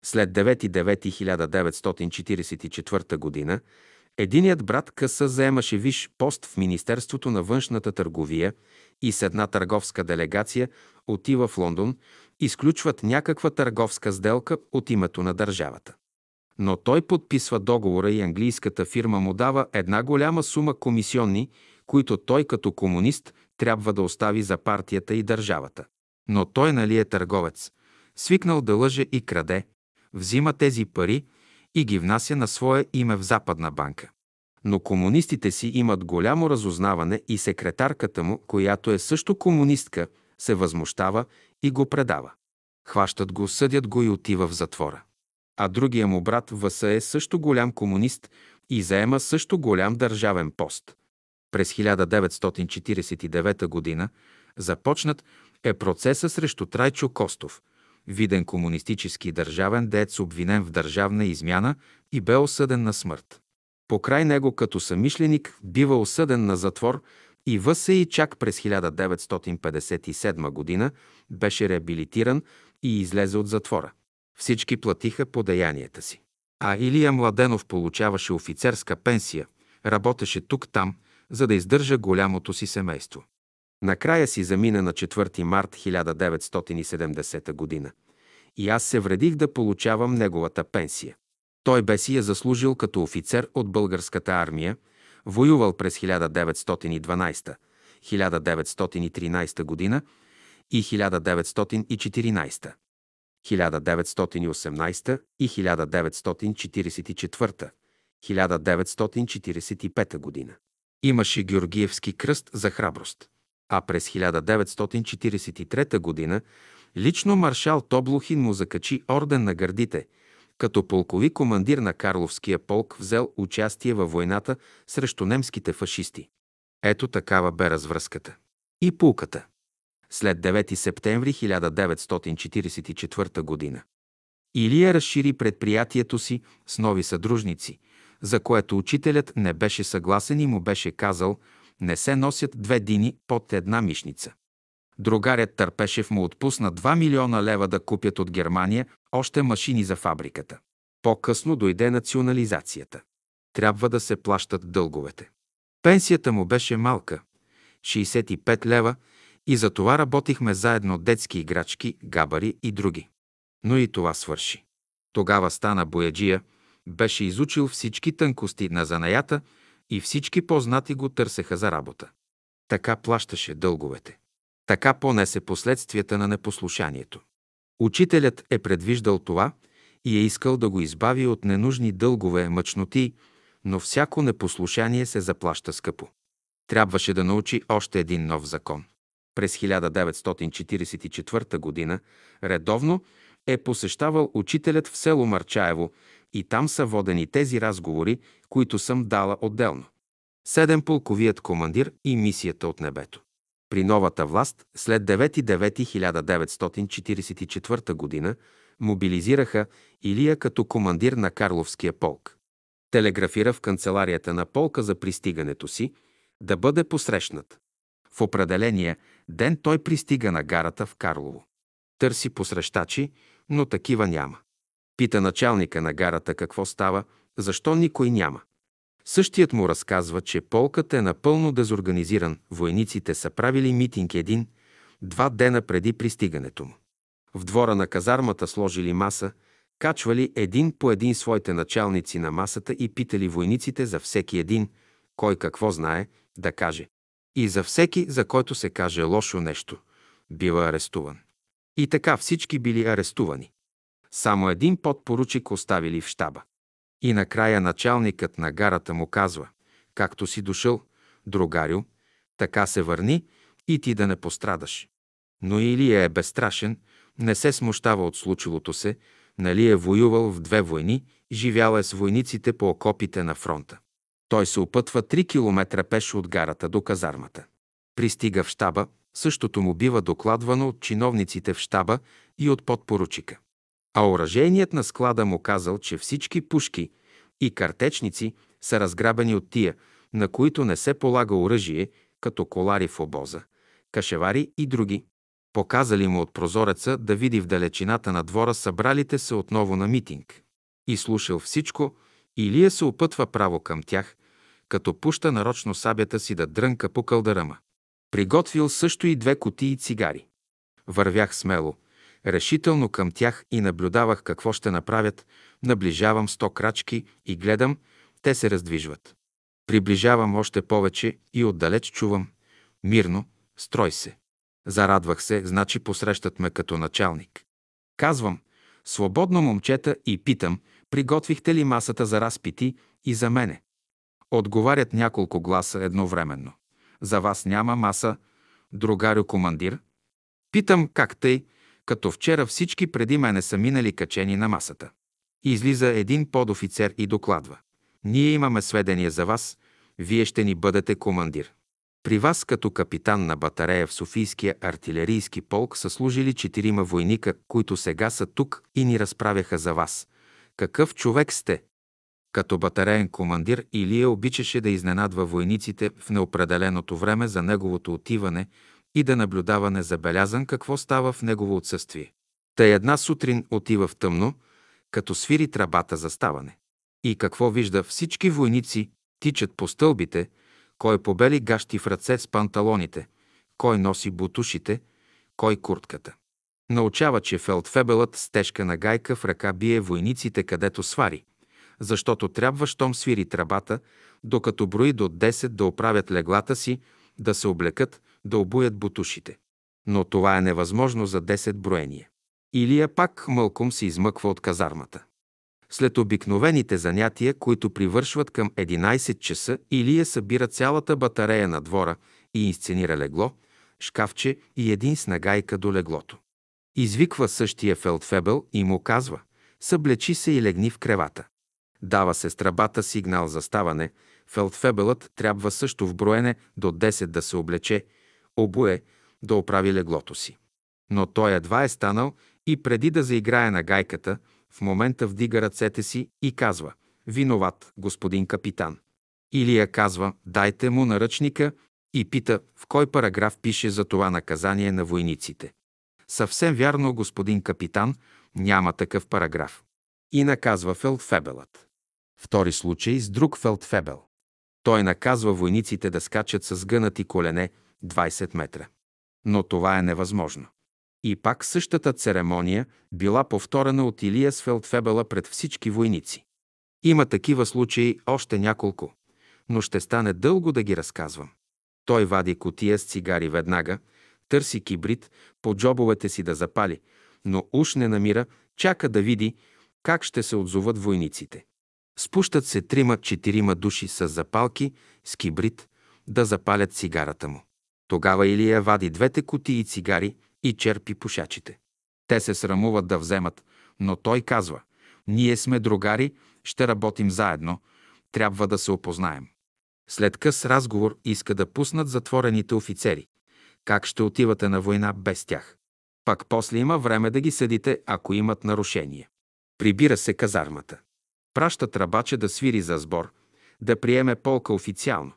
След 9.9.1944 г. единият брат Къса заемаше виш пост в Министерството на външната търговия и с една търговска делегация отива в Лондон, изключват някаква търговска сделка от името на държавата. Но той подписва договора и английската фирма му дава една голяма сума комисионни, които той като комунист трябва да остави за партията и държавата. Но той нали е търговец, свикнал да лъже и краде, взима тези пари и ги внася на свое име в Западна банка. Но комунистите си имат голямо разузнаване и секретарката му, която е също комунистка, се възмущава и го предава. Хващат го, съдят го и отива в затвора. А другия му брат Васа е също голям комунист и заема също голям държавен пост. През 1949 г. започнат е процеса срещу Трайчо Костов, виден комунистически държавен дец, обвинен в държавна измяна и бе осъден на смърт. Покрай него като самишленик бива осъден на затвор и ВСИ чак през 1957 г. беше реабилитиран и излезе от затвора. Всички платиха по деянията си. А Илия Младенов получаваше офицерска пенсия, работеше тук-там, за да издържа голямото си семейство. Накрая си замина на 4 март 1970 година и аз се вредих да получавам неговата пенсия. Той бе си я заслужил като офицер от българската армия, воювал през 1912, 1913 година и 1914, 1918 и 1944, 1945 година. Имаше Георгиевски кръст за храброст. А през 1943 г. лично маршал Тоблухин му закачи орден на гърдите, като полкови командир на Карловския полк взел участие във войната срещу немските фашисти. Ето такава бе развръзката. И пулката. След 9 септември 1944 г. Илия разшири предприятието си с нови съдружници – за което учителят не беше съгласен и му беше казал не се носят две дини под една мишница. Другарят Търпешев му отпусна 2 милиона лева да купят от Германия още машини за фабриката. По-късно дойде национализацията. Трябва да се плащат дълговете. Пенсията му беше малка – 65 лева, и за това работихме заедно детски играчки, габари и други. Но и това свърши. Тогава стана бояджия – беше изучил всички тънкости на занаята и всички познати го търсеха за работа. Така плащаше дълговете. Така понесе последствията на непослушанието. Учителят е предвиждал това и е искал да го избави от ненужни дългове, мъчноти, но всяко непослушание се заплаща скъпо. Трябваше да научи още един нов закон. През 1944 г. редовно е посещавал учителят в село Марчаево и там са водени тези разговори, които съм дала отделно. Седем полковият командир и мисията от небето. При новата власт, след 9.9.1944 г., мобилизираха Илия като командир на Карловския полк. Телеграфира в канцеларията на полка за пристигането си, да бъде посрещнат. В определения ден той пристига на гарата в Карлово. Търси посрещачи, но такива няма. Пита началника на гарата какво става, защо никой няма. Същият му разказва, че полкът е напълно дезорганизиран, войниците са правили митинг един, два дена преди пристигането му. В двора на казармата сложили маса, качвали един по един своите началници на масата и питали войниците за всеки един, кой какво знае, да каже. И за всеки, за който се каже лошо нещо, бива арестуван. И така всички били арестувани. Само един подпоручик оставили в щаба. И накрая началникът на гарата му казва, както си дошъл, другарю, така се върни и ти да не пострадаш. Но Илия е безстрашен, не се смущава от случилото се, нали е воювал в две войни, живял е с войниците по окопите на фронта. Той се опътва 3 километра пеш от гарата до казармата. Пристига в щаба, същото му бива докладвано от чиновниците в щаба и от подпоручика. А оръжейният на склада му казал, че всички пушки и картечници са разграбени от тия, на които не се полага оръжие, като колари в обоза, кашевари и други. Показали му от прозореца да види в далечината на двора събралите се отново на митинг. И слушал всичко, Илия се опътва право към тях, като пуща нарочно сабята си да дрънка по кълдарама. Приготвил също и две кутии цигари. Вървях смело, решително към тях и наблюдавах какво ще направят, Наближавам сто крачки и гледам, те се раздвижват. Приближавам още повече и отдалеч чувам. Мирно, строй се. Зарадвах се, значи посрещат ме като началник. Казвам, свободно момчета и питам, приготвихте ли масата за разпити и за мене? Отговарят няколко гласа едновременно. За вас няма маса, другарю командир. Питам как тъй, като вчера всички преди мене са минали качени на масата. Излиза един подофицер и докладва. Ние имаме сведения за вас, вие ще ни бъдете командир. При вас като капитан на батарея в Софийския артилерийски полк са служили четирима войника, които сега са тук и ни разправяха за вас. Какъв човек сте? Като батареен командир Илия обичаше да изненадва войниците в неопределеното време за неговото отиване и да наблюдава незабелязан какво става в негово отсъствие. Та една сутрин отива в тъмно, като свири трабата за ставане. И какво вижда всички войници тичат по стълбите, кой побели гащи в ръце с панталоните, кой носи бутушите, кой куртката. Научава, че фелдфебелът с тежка нагайка в ръка бие войниците където свари, защото трябва, щом свири трабата, докато брои до 10 да оправят леглата си, да се облекат, да обуят бутушите. Но това е невъзможно за 10 броения. Илия пак мълком се измъква от казармата. След обикновените занятия, които привършват към 11 часа, Илия събира цялата батарея на двора и инсценира легло, шкафче и един снагайка до леглото. Извиква същия фелдфебел и му казва «Съблечи се и легни в кревата». Дава се страбата сигнал за ставане, фелдфебелът трябва също в броене до 10 да се облече, обуе, да оправи леглото си. Но той едва е станал и преди да заиграе на гайката, в момента вдига ръцете си и казва «Виноват, господин капитан». Илия казва «Дайте му наръчника» и пита в кой параграф пише за това наказание на войниците. Съвсем вярно, господин капитан, няма такъв параграф. И наказва Фелдфебелът. Втори случай с друг Фелдфебел. Той наказва войниците да скачат с гънати колене 20 метра. Но това е невъзможно. И пак същата церемония била повторена от Илия с Фелдфебела пред всички войници. Има такива случаи още няколко, но ще стане дълго да ги разказвам. Той вади котия с цигари веднага, търси кибрид по джобовете си да запали, но уж не намира, чака да види как ще се отзоват войниците. Спущат се трима-четирима души с запалки, с кибрид, да запалят цигарата му. Тогава Илия вади двете кутии цигари и черпи пушачите. Те се срамуват да вземат, но той казва, ние сме другари, ще работим заедно, трябва да се опознаем. След къс разговор иска да пуснат затворените офицери. Как ще отивате на война без тях? Пак после има време да ги съдите, ако имат нарушение. Прибира се казармата. Праща трабача да свири за сбор, да приеме полка официално.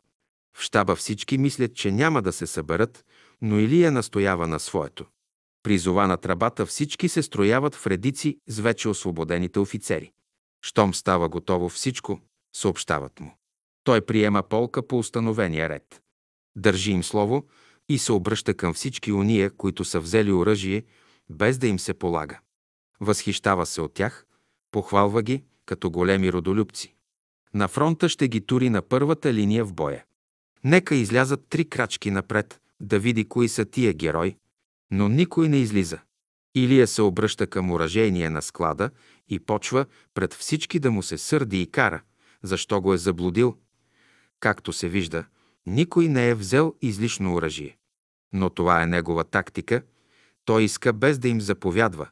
В щаба всички мислят, че няма да се съберат, но Илия настоява на своето. Призова на трабата всички се строяват в редици с вече освободените офицери. Щом става готово всичко, съобщават му. Той приема полка по установения ред. Държи им слово и се обръща към всички уния, които са взели оръжие, без да им се полага. Възхищава се от тях, похвалва ги като големи родолюбци. На фронта ще ги тури на първата линия в боя. Нека излязат три крачки напред, да види кои са тия герои, но никой не излиза. Илия се обръща към уражение на склада и почва пред всички да му се сърди и кара, защо го е заблудил. Както се вижда, никой не е взел излишно оръжие. Но това е негова тактика. Той иска без да им заповядва,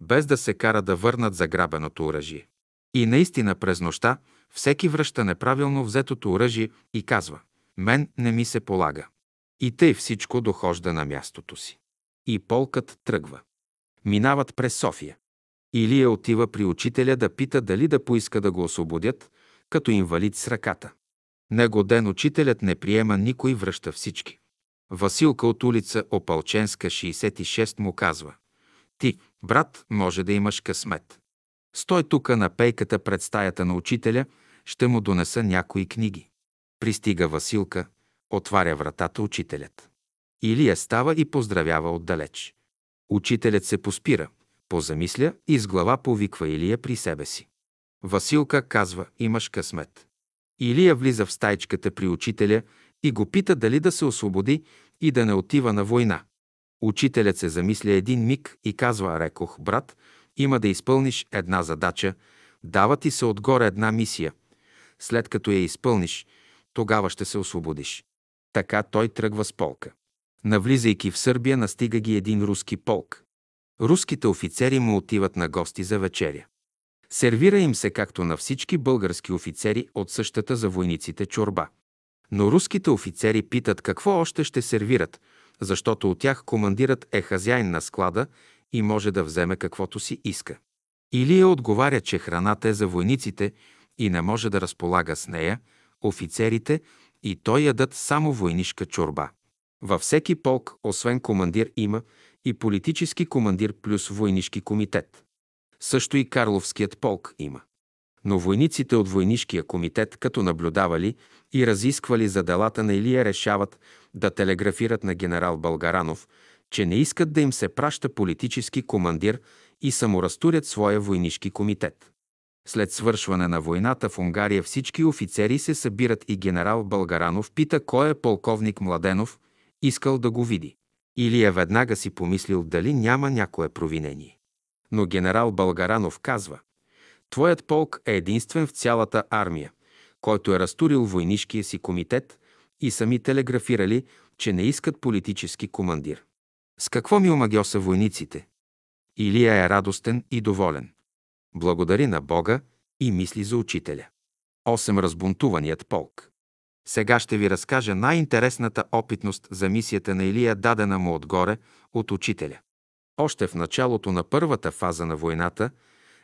без да се кара да върнат заграбеното оръжие. И наистина през нощта всеки връща неправилно взетото оръжие и казва «Мен не ми се полага». И тъй всичко дохожда на мястото си. И полкът тръгва. Минават през София. Илия отива при учителя да пита дали да поиска да го освободят, като инвалид с ръката. Него ден учителят не приема никой, връща всички. Василка от улица Опалченска, 66, му казва «Ти, брат, може да имаш късмет. Стой тука на пейката пред стаята на учителя, ще му донеса някои книги». Пристига Василка, отваря вратата учителят. Илия става и поздравява отдалеч. Учителят се поспира, позамисля и с глава повиква Илия при себе си. Василка казва, имаш късмет. Илия влиза в стайчката при учителя и го пита дали да се освободи и да не отива на война. Учителят се замисля един миг и казва, рекох, брат, има да изпълниш една задача, дава ти се отгоре една мисия. След като я изпълниш, тогава ще се освободиш. Така той тръгва с полка. Навлизайки в Сърбия, настига ги един руски полк. Руските офицери му отиват на гости за вечеря. Сервира им се както на всички български офицери от същата за войниците чорба. Но руските офицери питат какво още ще сервират, защото от тях командирът е хазяин на склада и може да вземе каквото си иска. Илия отговаря, че храната е за войниците и не може да разполага с нея, офицерите и той ядат само войнишка чорба. Във всеки полк, освен командир, има и политически командир плюс войнишки комитет. Също и Карловският полк има. Но войниците от войнишкия комитет, като наблюдавали и разисквали за делата на Илия, решават да телеграфират на генерал Българанов, че не искат да им се праща политически командир и саморазтурят своя войнишки комитет. След свършване на войната в Унгария всички офицери се събират и генерал Българанов пита кой е полковник Младенов, искал да го види. Илия веднага си помислил дали няма някое провинение. Но генерал Българанов казва, Твоят полк е единствен в цялата армия, който е разтурил войнишкия си комитет и сами телеграфирали, че не искат политически командир. С какво ми омагьоса войниците? Илия е радостен и доволен. Благодари на Бога и мисли за учителя. 8. Разбунтуваният полк. Сега ще ви разкажа най-интересната опитност за мисията на Илия, дадена му отгоре от учителя. Още в началото на първата фаза на войната,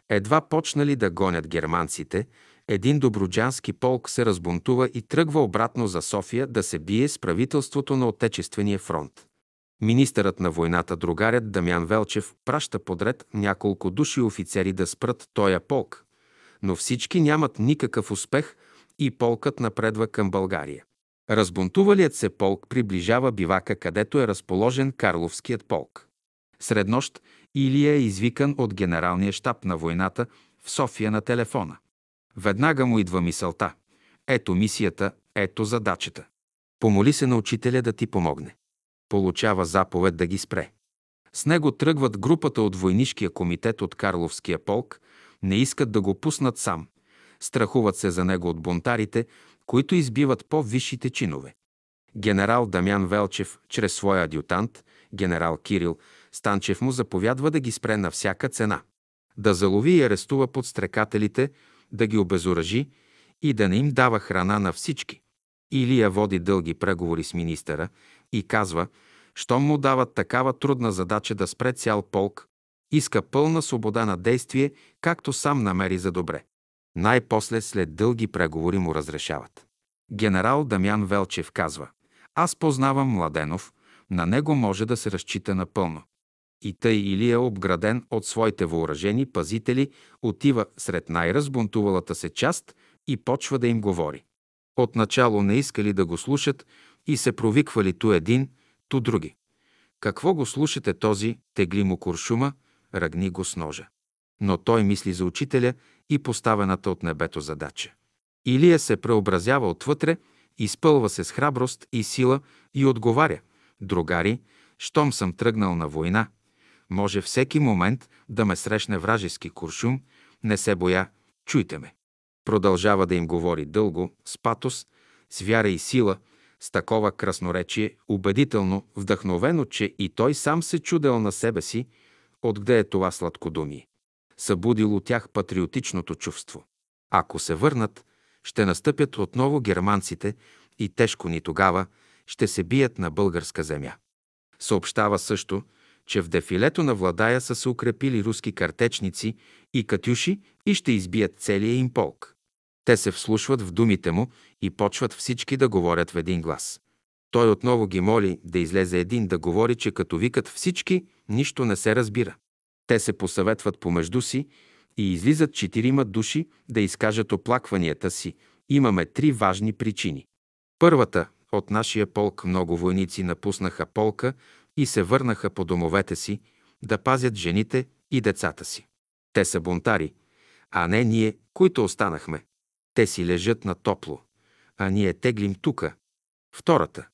едва почнали да гонят германците, един доброджански полк се разбунтува и тръгва обратно за София да се бие с правителството на Отечествения фронт. Министърът на войната, другарят Дамян Велчев, праща подред няколко души офицери да спрат тоя полк, но всички нямат никакъв успех и полкът напредва към България. Разбунтувалият се полк приближава бивака, където е разположен Карловският полк. Сред нощ Илия е извикан от генералния щаб на войната в София на телефона. Веднага му идва мисълта. Ето мисията, ето задачата. Помоли се на учителя да ти помогне. Получава заповед да ги спре. С него тръгват групата от войнишкия комитет от Карловския полк, не искат да го пуснат сам. Страхуват се за него от бунтарите, които избиват по-висшите чинове. Генерал Дамян Велчев, чрез своя адютант, генерал Кирил, Станчев му заповядва да ги спре на всяка цена. Да залови и арестува подстрекателите, да ги обезоръжи и да не им дава храна на всички. Илия води дълги преговори с министъра и казва, щом му дават такава трудна задача да спре цял полк, иска пълна свобода на действие, както сам намери за добре. Най-после след дълги преговори му разрешават. Генерал Дамян Велчев казва, аз познавам Младенов, на него може да се разчита напълно. И тъй Илия, обграден от своите въоръжени пазители, отива сред най-разбунтувалата се част и почва да им говори. Отначало не искали да го слушат и се провиквали ту един, ту други. Какво го слушате този, тегли му куршума, ръгни го с ножа. Но той мисли за учителя и поставената от небето задача. Илия се преобразява отвътре, изпълва се с храброст и сила и отговаря – другари, щом съм тръгнал на война, може всеки момент да ме срещне вражески куршум, не се боя, чуйте ме. Продължава да им говори дълго, с патос, с вяра и сила, с такова красноречие, убедително, вдъхновено, че и той сам се чудел на себе си, откъде е това сладкодумие. Събудил от тях патриотичното чувство. Ако се върнат, ще настъпят отново германците и тежко ни тогава ще се бият на българска земя. Съобщава също, че в дефилето на Владая са се укрепили руски картечници и катюши и ще избият целия им полк. Те се вслушват в думите му и почват всички да говорят в един глас. Той отново ги моли да излезе един да говори, че като викат всички, нищо не се разбира. Те се посъветват помежду си и излизат четирима души да изкажат оплакванията си. Имаме три важни причини. Първата – от нашия полк много войници напуснаха полка и се върнаха по домовете си да пазят жените и децата си. Те са бунтари, а не ние, които останахме. Те си лежат на топло, а ние теглим тука. Втората.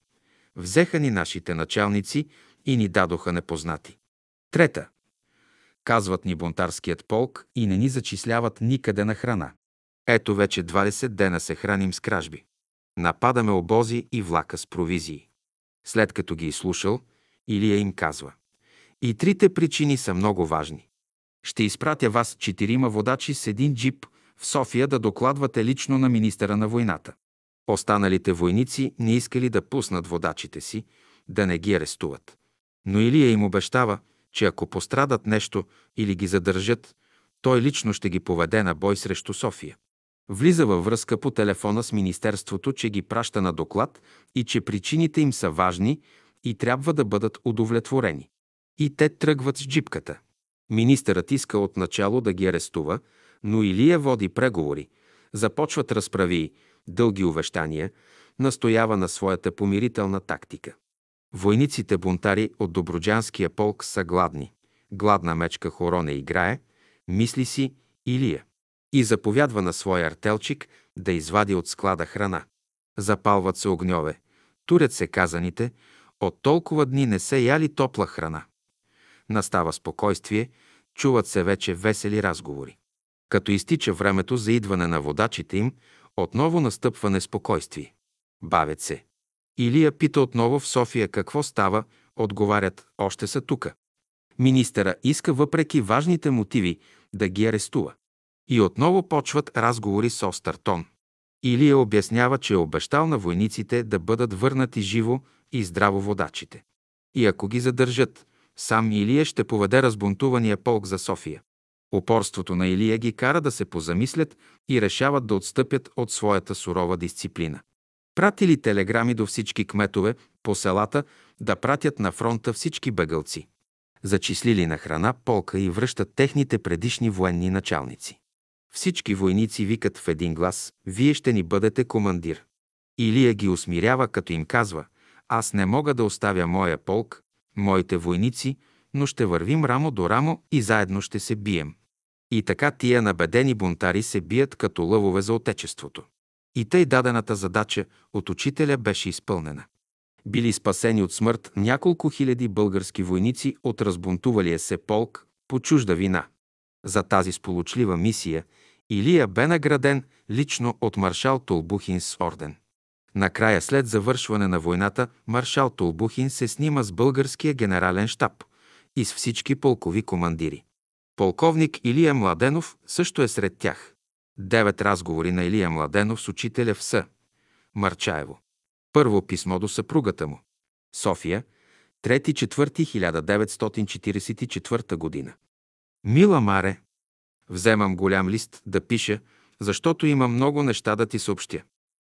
Взеха ни нашите началници и ни дадоха непознати. Трета. Казват ни бунтарският полк и не ни зачисляват никъде на храна. Ето вече 20 дена се храним с кражби. Нападаме обози и влака с провизии. След като ги изслушал, Илия им казва. И трите причини са много важни. Ще изпратя вас четирима водачи с един джип в София да докладвате лично на министъра на войната. Останалите войници не искали да пуснат водачите си, да не ги арестуват. Но Илия им обещава, че ако пострадат нещо или ги задържат, той лично ще ги поведе на бой срещу София. Влиза във връзка по телефона с Министерството, че ги праща на доклад и че причините им са важни и трябва да бъдат удовлетворени. И те тръгват с джипката. Министърът иска отначало да ги арестува, но Илия води преговори, започват разправи, дълги увещания, настоява на своята помирителна тактика. Войниците бунтари от Доброджанския полк са гладни. Гладна мечка хоро не играе, мисли си Илия. И заповядва на своя артелчик да извади от склада храна. Запалват се огньове, турят се казаните, от толкова дни не се яли топла храна. Настава спокойствие, чуват се вече весели разговори. Като изтича времето за идване на водачите им, отново настъпва неспокойствие. Бавят се. Илия пита отново в София какво става, отговарят, още са тука. Министъра иска въпреки важните мотиви да ги арестува. И отново почват разговори с остър тон. Илия обяснява, че е обещал на войниците да бъдат върнати живо и здраво водачите. И ако ги задържат, сам Илия ще поведе разбунтувания полк за София. Упорството на Илия ги кара да се позамислят и решават да отстъпят от своята сурова дисциплина. Пратили телеграми до всички кметове по селата да пратят на фронта всички бегълци. Зачислили на храна полка и връщат техните предишни военни началници. Всички войници викат в един глас «Вие ще ни бъдете командир». Илия ги усмирява, като им казва «Аз не мога да оставя моя полк, моите войници, но ще вървим рамо до рамо и заедно ще се бием». И така тия набедени бунтари се бият като лъвове за отечеството. И тъй дадената задача от учителя беше изпълнена. Били спасени от смърт няколко хиляди български войници от разбунтувалия се полк по чужда вина. За тази сполучлива мисия Илия бе награден лично от маршал Толбухин с орден. Накрая, след завършване на войната, маршал Толбухин се снима с българския генерален штаб и с всички полкови командири. Полковник Илия Младенов също е сред тях. Девет разговори на Илия Младенов с учителя в С. Марчаево. Първо писмо до съпругата му. София, 3-4-1944 година. Мила Маре, вземам голям лист да пиша, защото има много неща да ти съобщя.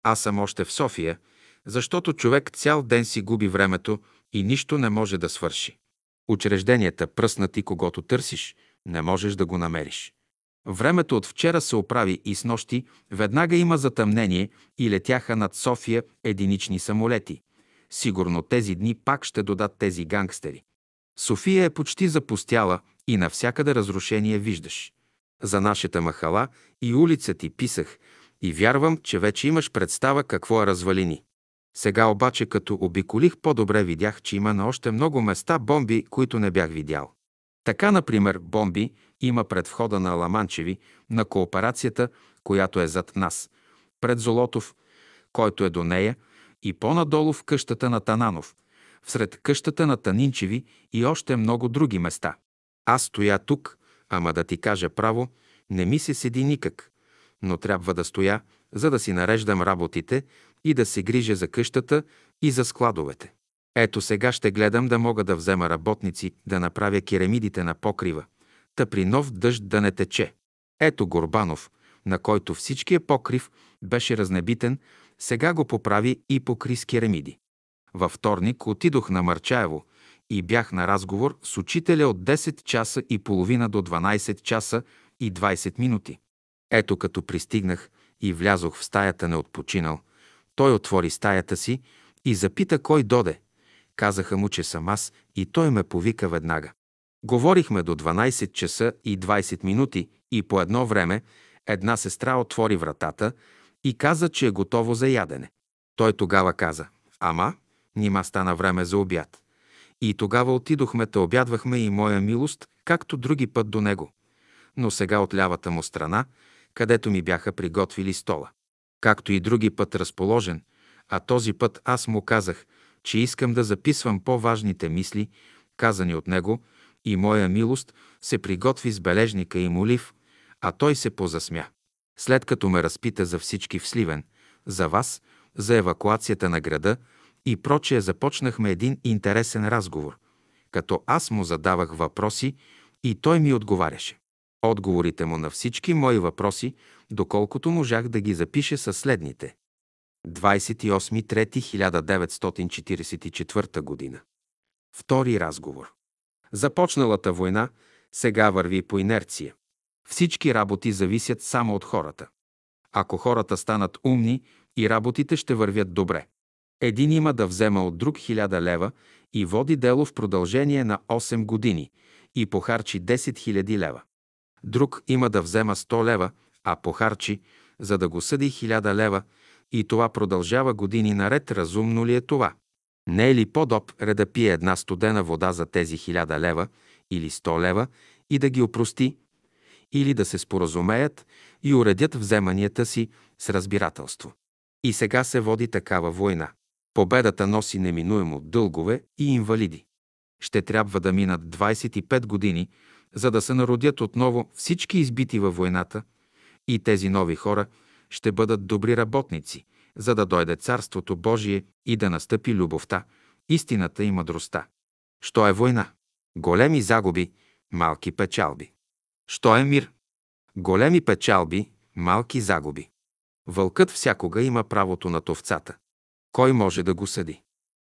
Аз съм още в София, защото човек цял ден си губи времето и нищо не може да свърши. Учрежденията пръснати, когато търсиш, не можеш да го намериш. Времето от вчера се оправи и с нощи веднага има затъмнение и летяха над София единични самолети. Сигурно тези дни пак ще додат тези гангстери. София е почти запустяла и навсякъде разрушение виждаш. За нашата махала и улица ти писах и вярвам, че вече имаш представа какво е развалини. Сега обаче, като обиколих по-добре, видях, че има на още много места бомби, които не бях видял. Така, например, бомби има пред входа на Ламанчеви, на кооперацията, която е зад нас, пред Золотов, който е до нея, и по-надолу в къщата на Тананов, всред къщата на Танинчеви и още много други места. Аз стоя тук, ама да ти кажа право, не ми се седи никак, но трябва да стоя, за да си нареждам работите и да се грижа за къщата и за складовете. Ето сега ще гледам да мога да взема работници, да направя керамидите на покрива, та при нов дъжд да не тече. Ето Горбанов, на който всичкия покрив беше разнебитен, сега го поправи и покри с керамиди. Във вторник отидох на Марчаево и бях на разговор с учителя от 10 часа и половина до 12 часа и 20 минути. Ето като пристигнах и влязох в стаята неотпочинал, той отвори стаята си и запита кой доде. Казаха му, че съм аз и той ме повика веднага. Говорихме до 12 часа и 20 минути и по едно време Една сестра отвори вратата и каза, че е готово за ядене. Той тогава каза, ама, нима стана време за обяд. И тогава отидохме, те обядвахме и моя милост, както други път до него. Но сега от лявата му страна, където ми бяха приготвили стола. Както и други път разположен, а този път аз му казах, че искам да записвам по-важните мисли, казани от него, и моя милост се приготви с бележника и молив, а той се позасмя. След като ме разпита за всички в Сливен, за вас, за евакуацията на града и прочее, започнахме един интересен разговор, като аз му задавах въпроси и той ми отговаряше. Отговорите му на всички мои въпроси, доколкото можах да ги запиша са следните. 28.3.1944 година. Втори разговор. Започналата война сега върви по инерция. Всички работи зависят само от хората. Ако хората станат умни, и работите ще вървят добре. Един има да взема от друг хиляда лева и води дело в продължение на 8 години и похарчи 10 000 лева. Друг има да взема 100 лева, а похарчи, за да го съди 1000 лева и това продължава години наред. Разумно ли е това? Не е ли по-добре да пие една студена вода за тези 1000 лева или 100 лева и да ги опрости, или да се споразумеят и уредят вземанията си с разбирателство? И сега се води такава война. Победата носи неминуемо дългове и инвалиди. Ще трябва да минат 25 години, за да се народят отново всички избити във войната и тези нови хора ще бъдат добри работници, за да дойде Царството Божие и да настъпи любовта, истината и мъдростта. Що е война? Големи загуби, малки печалби. Що е мир? Големи печалби, малки загуби. Вълкът всякога има правото на овцата. Кой може да го съди?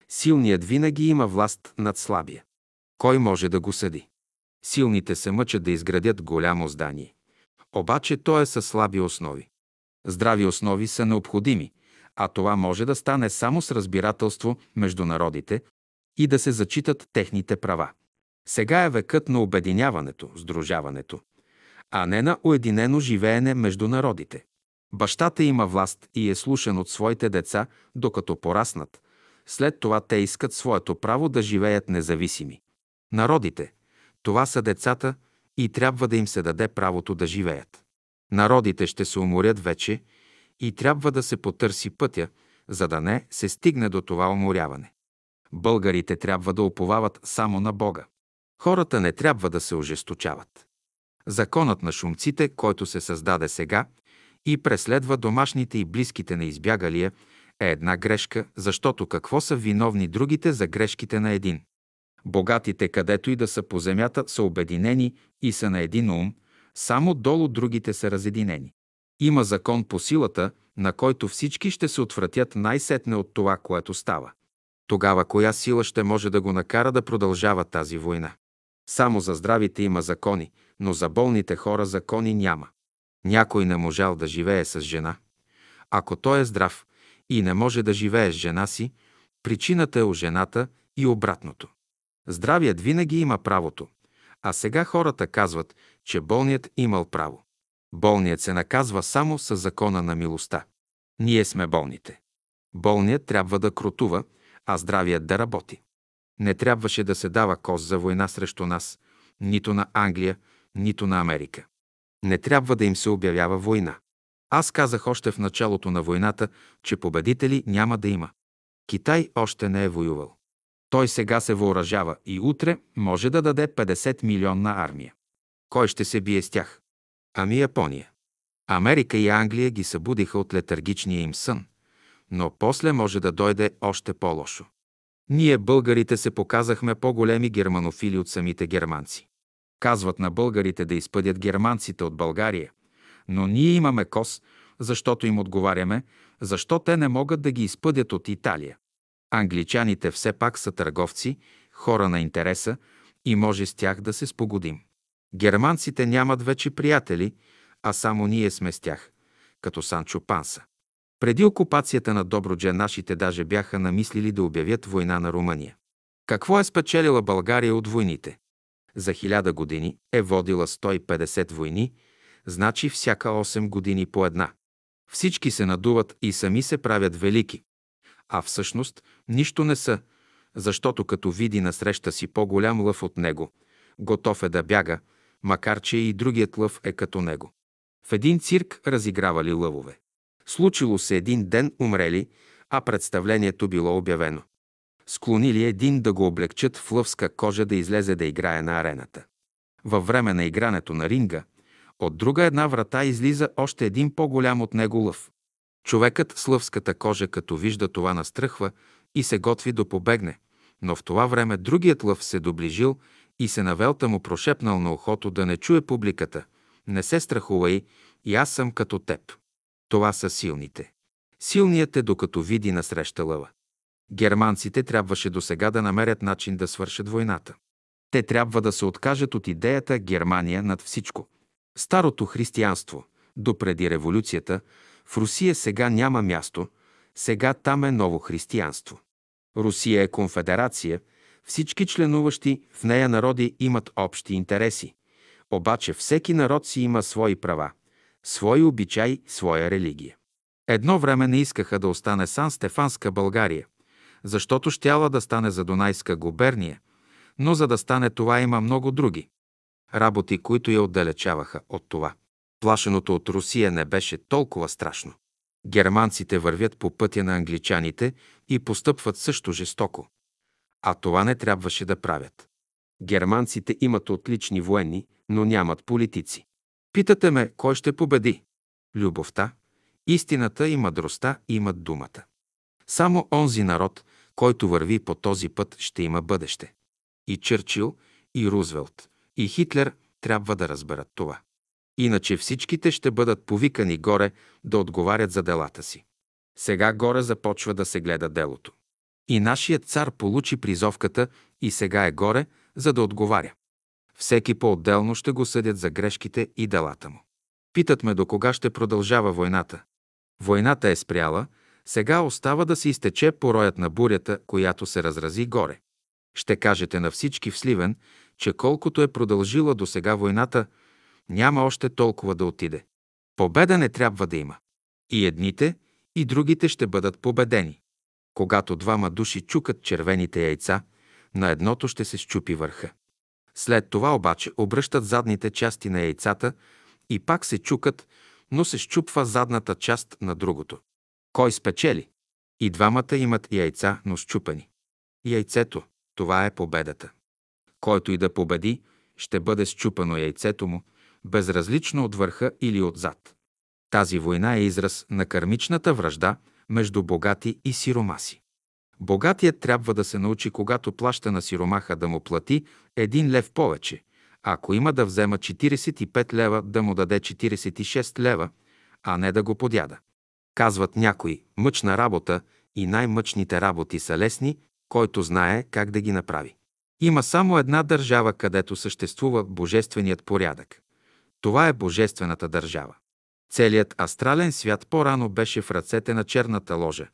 Силният винаги има власт над слабия. Кой може да го съди? Силните се мъчат да изградят голямо здание. Обаче то е със слаби основи. Здрави основи са необходими, а това може да стане само с разбирателство между народите и да се зачитат техните права. Сега е векът на обединяването, сдружаването, а не на уединено живеене между народите. Бащата има власт и е слушан от своите деца, докато пораснат. След това те искат своето право да живеят независими. Народите, това са децата и трябва да им се даде правото да живеят. Народите ще се уморят вече и трябва да се потърси пътя, за да не се стигне до това уморяване. Българите трябва да уповават само на Бога. Хората не трябва да се ожесточават. Законът на шумците, който се създаде сега и преследва домашните и близките на избягалия, е една грешка, защото какво са виновни другите за грешките на един? Богатите, където и да са по земята, са обединени и са на един ум, само долу другите са разединени. Има закон по силата, на който всички ще се отвратят най-сетне от това, което става. Тогава коя сила ще може да го накара да продължава тази война? Само за здравите има закони, но за болните хора закони няма. Някой не можал да живее с жена. Ако той е здрав и не може да живее с жена си, причината е у жената и обратното. Здравият винаги има правото, а сега хората казват, че болният имал право. Болният се наказва само с закона на милостта. Ние сме болните. Болният трябва да кротува, а здравият да работи. Не трябваше да се дава коз за война срещу нас, нито на Англия, нито на Америка. Не трябва да им се обявява война. Аз казах още в началото на войната, че победители няма да има. Китай още не е воювал. Той сега се въоръжава и утре може да даде 50 милионна армия. Кой ще се бие с тях? Ами Япония. Америка и Англия ги събудиха от летаргичния им сън, но после може да дойде още по-лошо. Ние, българите, се показахме по-големи германофили от самите германци. Казват на българите да изпъдят германците от България, но ние имаме кос, защото им отговаряме, защо те не могат да ги изпъдят от Италия. Англичаните все пак са търговци, хора на интереса и може с тях да се спогодим. Германците нямат вече приятели, а само ние сме с тях, като Санчо Панса. Преди окупацията на Добродже нашите даже бяха намислили да обявят война на Румъния. Какво е спечелила България от войните? За хиляда години е водила 150 войни, значи всяка 8 години по една. Всички се надуват и сами се правят велики. А всъщност нищо не са, защото като види насреща си по-голям лъв от него, готов е да бяга, макар че и другият лъв е като него. В един цирк разигравали лъвове. Случило се един ден умрели, а представлението било обявено. Склонили един да го облегчат в лъвска кожа да излезе да играе на арената. Във време на игрането на ринга, от друга една врата излиза още един по-голям от него лъв. Човекът с лъвската кожа, като вижда това, настръхва и се готви да побегне, но в това време другият лъв се доближил и се навелта му прошепнал на ухото да не чуе публиката. Не се страхувай, и аз съм като теб. Това са силните. Силният е докато види насреща лъва. Германците трябваше до сега да намерят начин да свършат войната. Те трябва да се откажат от идеята Германия над всичко. Старото християнство, допреди революцията, в Русия сега няма място, сега там е ново християнство. Русия е конфедерация, всички членуващи в нея народи имат общи интереси. Обаче всеки народ си има свои права, свои обичаи, своя религия. Едно време не искаха да остане Сан Стефанска България, защото щяла да стане за Дунайска губерния, но за да стане това има много други работи, които я отдалечаваха от това. Плашеното от Русия не беше толкова страшно. Германците вървят по пътя на англичаните и постъпват също жестоко. А това не трябваше да правят. Германците имат отлични военни, но нямат политици. Питате ме, кой ще победи? Любовта, истината и мъдростта имат думата. Само онзи народ, който върви по този път, ще има бъдеще. И Чърчил, и Рузвелт, и Хитлер трябва да разберат това. Иначе всичките ще бъдат повикани горе да отговарят за делата си. Сега горе започва да се гледа делото. И нашият цар получи призовката и сега е горе, за да отговаря. Всеки по-отделно ще го съдят за грешките и делата му. Питат ме до кога ще продължава войната. Войната е спряла, сега остава да се изтече пороят на бурята, която се разрази горе. Ще кажете на всички в Сливен, че колкото е продължила до сега войната, няма още толкова да отиде. Победа не трябва да има. И едните, и другите ще бъдат победени. Когато двама души чукат червените яйца, на едното ще се щупи върха. След това обаче обръщат задните части на яйцата и пак се чукат, но се щупва задната част на другото. Кой спечели? И двамата имат яйца, но щупани. Яйцето, това е победата. Който и да победи, ще бъде щупано яйцето му, безразлично от върха или отзад. Тази война е израз на кармичната връжда между богати и сиромаси. Богатият трябва да се научи, когато плаща на сиромаха да му плати един лев повече, ако има да взема 45 лева, да му даде 46 лева, а не да го подяда. Казват някои, мъчна работа и най-мъчните работи са лесни, който знае как да ги направи. Има само една държава, където съществува божественият порядък. Това е божествената държава. Целият астрален свят по-рано беше в ръцете на черната ложа.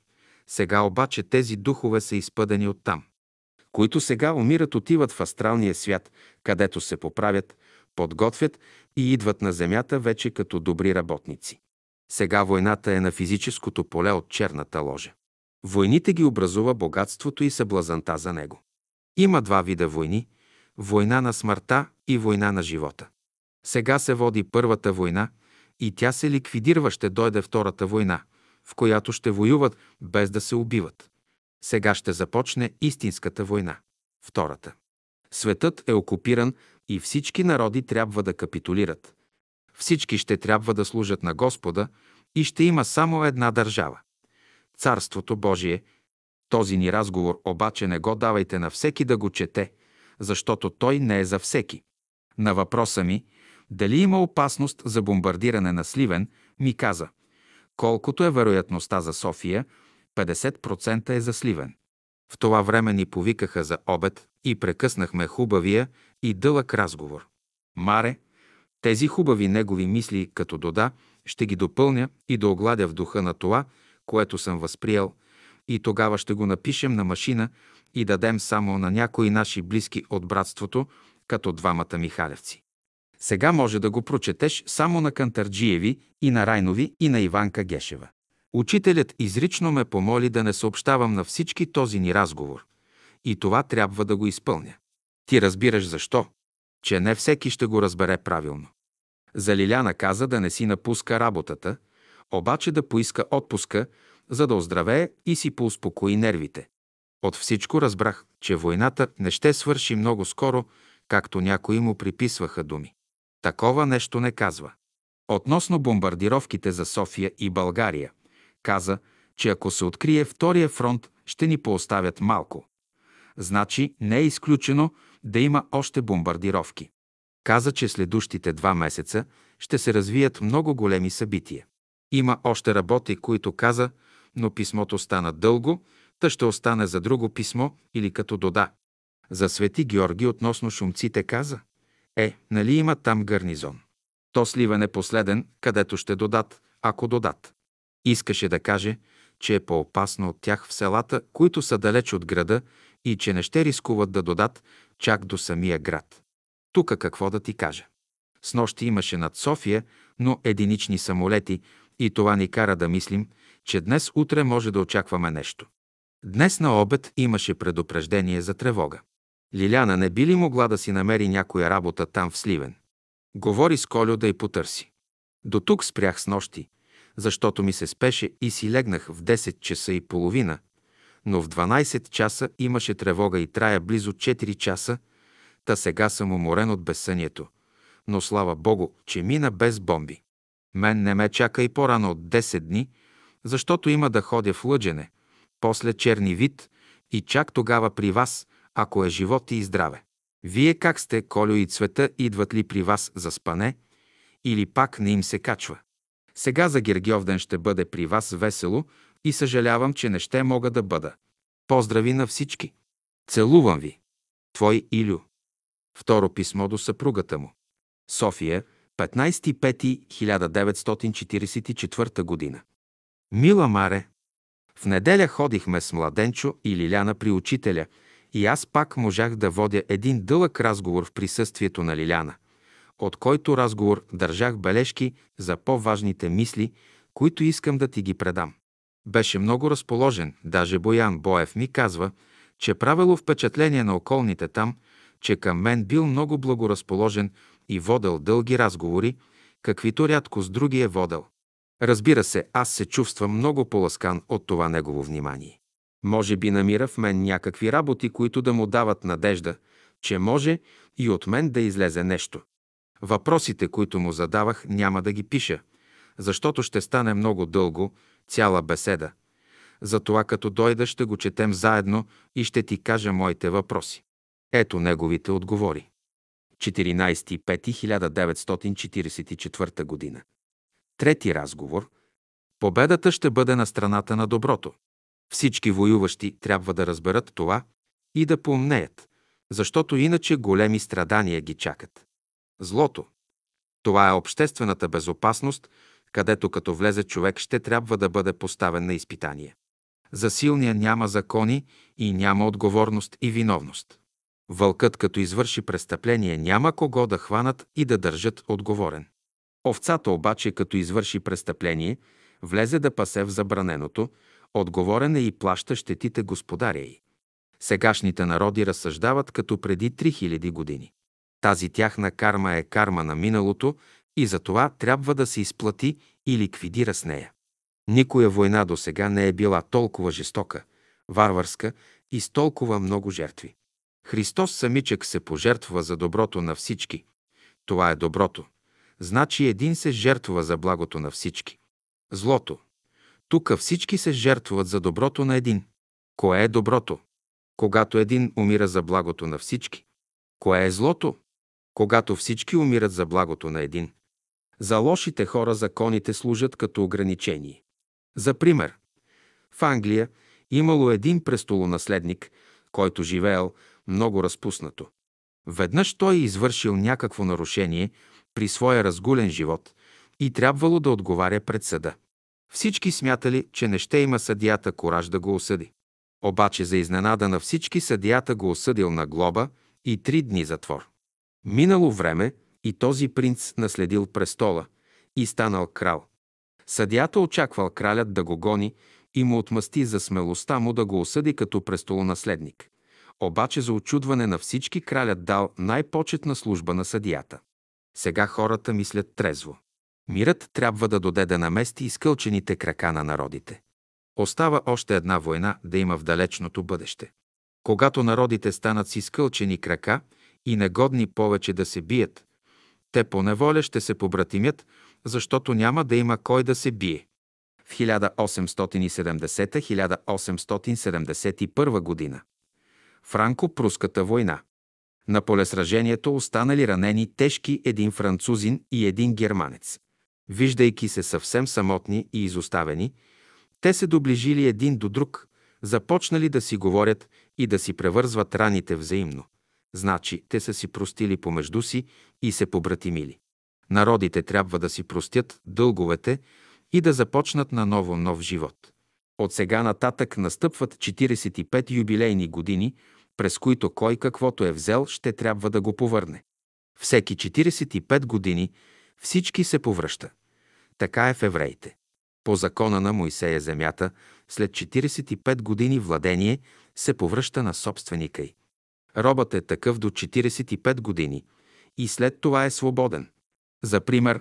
Сега обаче тези духове са изпъдени оттам. Които сега умират, отиват в астралния свят, където се поправят, подготвят и идват на земята вече като добри работници. Сега войната е на физическото поле от черната ложа. Войните ги образува богатството и съблазанта за него. Има два вида войни – война на смъртта и война на живота. Сега се води първата война и тя се ликвидирва, ще дойде втората война, в която ще воюват без да се убиват. Сега ще започне истинската война. Втората. Светът е окупиран и всички народи трябва да капитулират. Всички ще трябва да служат на Господа и ще има само една държава. Царството Божие. Този ни разговор обаче не го давайте на всеки да го чете, защото той не е за всеки. На въпроса ми, дали има опасност за бомбардиране на Сливен, ми каза, колкото е вероятността за София, 50% е за Сливен. В това време ни повикаха за обед и прекъснахме хубавия и дълъг разговор. Маре, тези хубави негови мисли, като дода, ще ги допълня и да огладя в духа на това, което съм възприел, и тогава ще го напишем на машина и дадем само на някои наши близки от братството, като двамата Михалевци. Сега може да го прочетеш само на Кантарджиеви и на Райнови и на Иванка Гешева. Учителят изрично ме помоли да не съобщавам на всички този ни разговор. И това трябва да го изпълня. Ти разбираш защо? Че не всеки ще го разбере правилно. За Лиляна каза да не си напуска работата, обаче да поиска отпуска, за да оздравее и си поуспокои нервите. От всичко разбрах, че войната не ще свърши много скоро, както някои му приписваха думи. Такова нещо не казва. Относно бомбардировките за София и България, каза, че ако се открие втория фронт, ще ни пооставят малко. Значи не е изключено да има още бомбардировки. Каза, че следущите два месеца ще се развият много големи събития. Има още работи, които каза, но писмото стана дълго, та ще остане за друго писмо или като дода. За Свети Георги относно шумците каза, е, нали има там гарнизон? То сливен е последен, където ще додат, ако додат. Искаше да каже, че е по-опасно от тях в селата, които са далеч от града и че не ще рискуват да додат чак до самия град. Тук какво да ти кажа? С нощи имаше над София, но единични самолети и това ни кара да мислим, че днес-утре може да очакваме нещо. Днес на обед имаше предупреждение за тревога. Лиляна не би ли могла да си намери някоя работа там в Сливен? Говори с Колю да й потърси. До тук спрях с нощи, защото ми се спеше и си легнах в 10 часа и половина, но в 12 часа имаше тревога и трая близо 4 часа, та сега съм уморен от безсънието. Но слава Богу, че мина без бомби. Мен не ме чака и по-рано от 10 дни, защото има да ходя в лъджене, после черни вид и чак тогава при вас, ако е живот и здраве. Вие как сте, Колю и Цвета, идват ли при вас за спане или пак не им се качва? Сега за Гергьовден ще бъде при вас весело и съжалявам, че не ще мога да бъда. Поздрави на всички! Целувам ви! Твой Илю. Второ писмо до съпругата му. София, 15.5.1944 година. Мила Маре, в неделя ходихме с Младенчо и Лиляна при учителя и аз пак можах да водя един дълъг разговор в присъствието на Лиляна, от който разговор държах бележки за по-важните мисли, които искам да ти ги предам. Беше много разположен, даже Боян Боев ми казва, че правило впечатление на околните там, че към мен бил много благоразположен и водел дълги разговори, каквито рядко с други е водел. Разбира се, аз се чувствам много поласкан от това негово внимание. Може би намира в мен някакви работи, които да му дават надежда, че може и от мен да излезе нещо. Въпросите, които му задавах, няма да ги пиша, защото ще стане много дълго, цяла беседа. Затова като дойда ще го четем заедно и ще ти кажа моите въпроси. Ето неговите отговори. 14.5.1944 година. Трети разговор. Победата ще бъде на страната на доброто. Всички воюващи трябва да разберат това и да поумнеят, защото иначе големи страдания ги чакат. Злото. Това е обществената безопасност, където като влезе човек ще трябва да бъде поставен на изпитание. За силния няма закони и няма отговорност и виновност. Вълкът, като извърши престъпление, няма кого да хванат и да държат отговорен. Овцата обаче, като извърши престъпление, влезе да пасе в забраненото, отговорен е и плаща щетите господаря й. Сегашните народи разсъждават като преди 3000 години. Тази тяхна карма е карма на миналото и за това трябва да се изплати и ликвидира с нея. Никоя война до сега не е била толкова жестока, варварска и с толкова много жертви. Христос самичък се пожертва за доброто на всички. Това е доброто. Значи един се жертва за благото на всички. Злото. Тук всички се жертвуват за доброто на един. Кое е доброто? Когато един умира за благото на всички. Кое е злото? Когато всички умират за благото на един. За лошите хора законите служат като ограничение. За пример, в Англия имало един престолонаследник, който живеел много разпуснато. Веднъж той извършил някакво нарушение при своя разгулен живот и трябвало да отговаря пред съда. Всички смятали, че не ще има съдията кораж да го осъди. Обаче за изненада на всички съдията го осъдил на глоба и три дни затвор. Минало време И този принц наследил престола и станал крал. Съдията очаквал кралят да го гони и му отмъсти за смелостта му да го осъди като престолонаследник. Обаче за очудване на всички кралят дал най-почетна служба на съдията. Сега хората мислят трезво. Мирът трябва да доде да намести изкълчените крака на народите. Остава още една война да има в далечното бъдеще. Когато народите станат с изкълчени крака и негодни повече да се бият, те по неволя ще се побратимят, защото няма да има кой да се бие. В 1870-1871 година Франко-пруската война. На полесражението останали ранени тежки един французин и един германец. Виждайки се съвсем самотни и изоставени, те се доближили един до друг, започнали да си говорят и да си превързват раните взаимно. Значи, те са си простили помежду си и се побратимили. Народите трябва да си простят дълговете и да започнат на ново нов живот. От сега нататък настъпват 45 юбилейни години, през които кой каквото е взел, ще трябва да го повърне. Всеки 45 години всички се повръща. Така е в евреите. По закона на Моисея земята, след 45 години владение, се повръща на собственика й. Робът е такъв до 45 години и след това е свободен. За пример,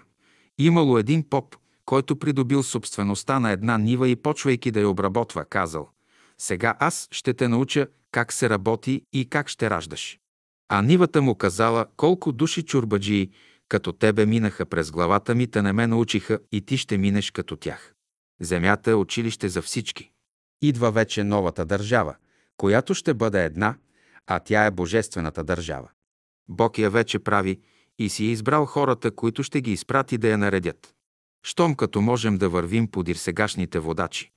имало един поп, който придобил собствеността на една нива и почвайки да я обработва, казал «Сега аз ще те науча как се работи и как ще раждаш». А нивата му казала колко души чурбаджии като тебе минаха през главата ми, те не ме научиха и ти ще минеш като тях. Земята е училище за всички. Идва вече новата държава, която ще бъде една, а тя е Божествената държава. Бог я вече прави и си е избрал хората, които ще ги изпрати да я наредят. Щом като можем да вървим подир сегашните водачи,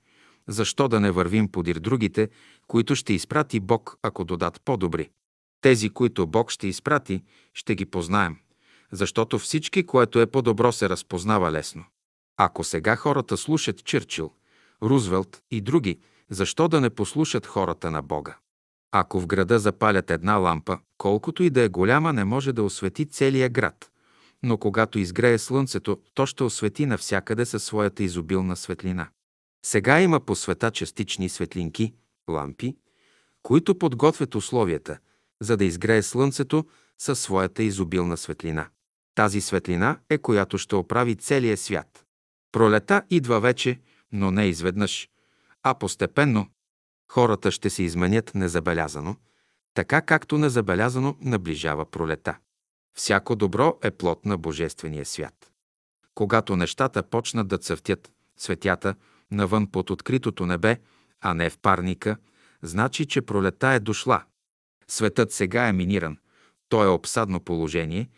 защо да не вървим подир другите, които ще изпрати Бог, ако додат по-добри? Тези, които Бог ще изпрати, ще ги познаем, защото всички, което е по-добро, се разпознава лесно. Ако сега хората слушат Чърчил, Рузвелт и други, защо да не послушат хората на Бога? Ако в града запалят една лампа, колкото и да е голяма, не може да освети целия град. Но когато изгрее слънцето, то ще освети навсякъде със своята изобилна светлина. Сега има по света частични светлинки, лампи, които подготвят условията, за да изгрее слънцето със своята изобилна светлина. Тази светлина е която ще оправи целия свят. Пролета идва вече, но не изведнъж, а постепенно. Хората ще се изменят незабелязано, така както незабелязано наближава пролета. Всяко добро е плод на Божествения свят. Когато нещата почнат да цъфтят, светята, навън под откритото небе, а не в парника, значи, че пролета е дошла. Светът сега е миниран. То е обсадно положение,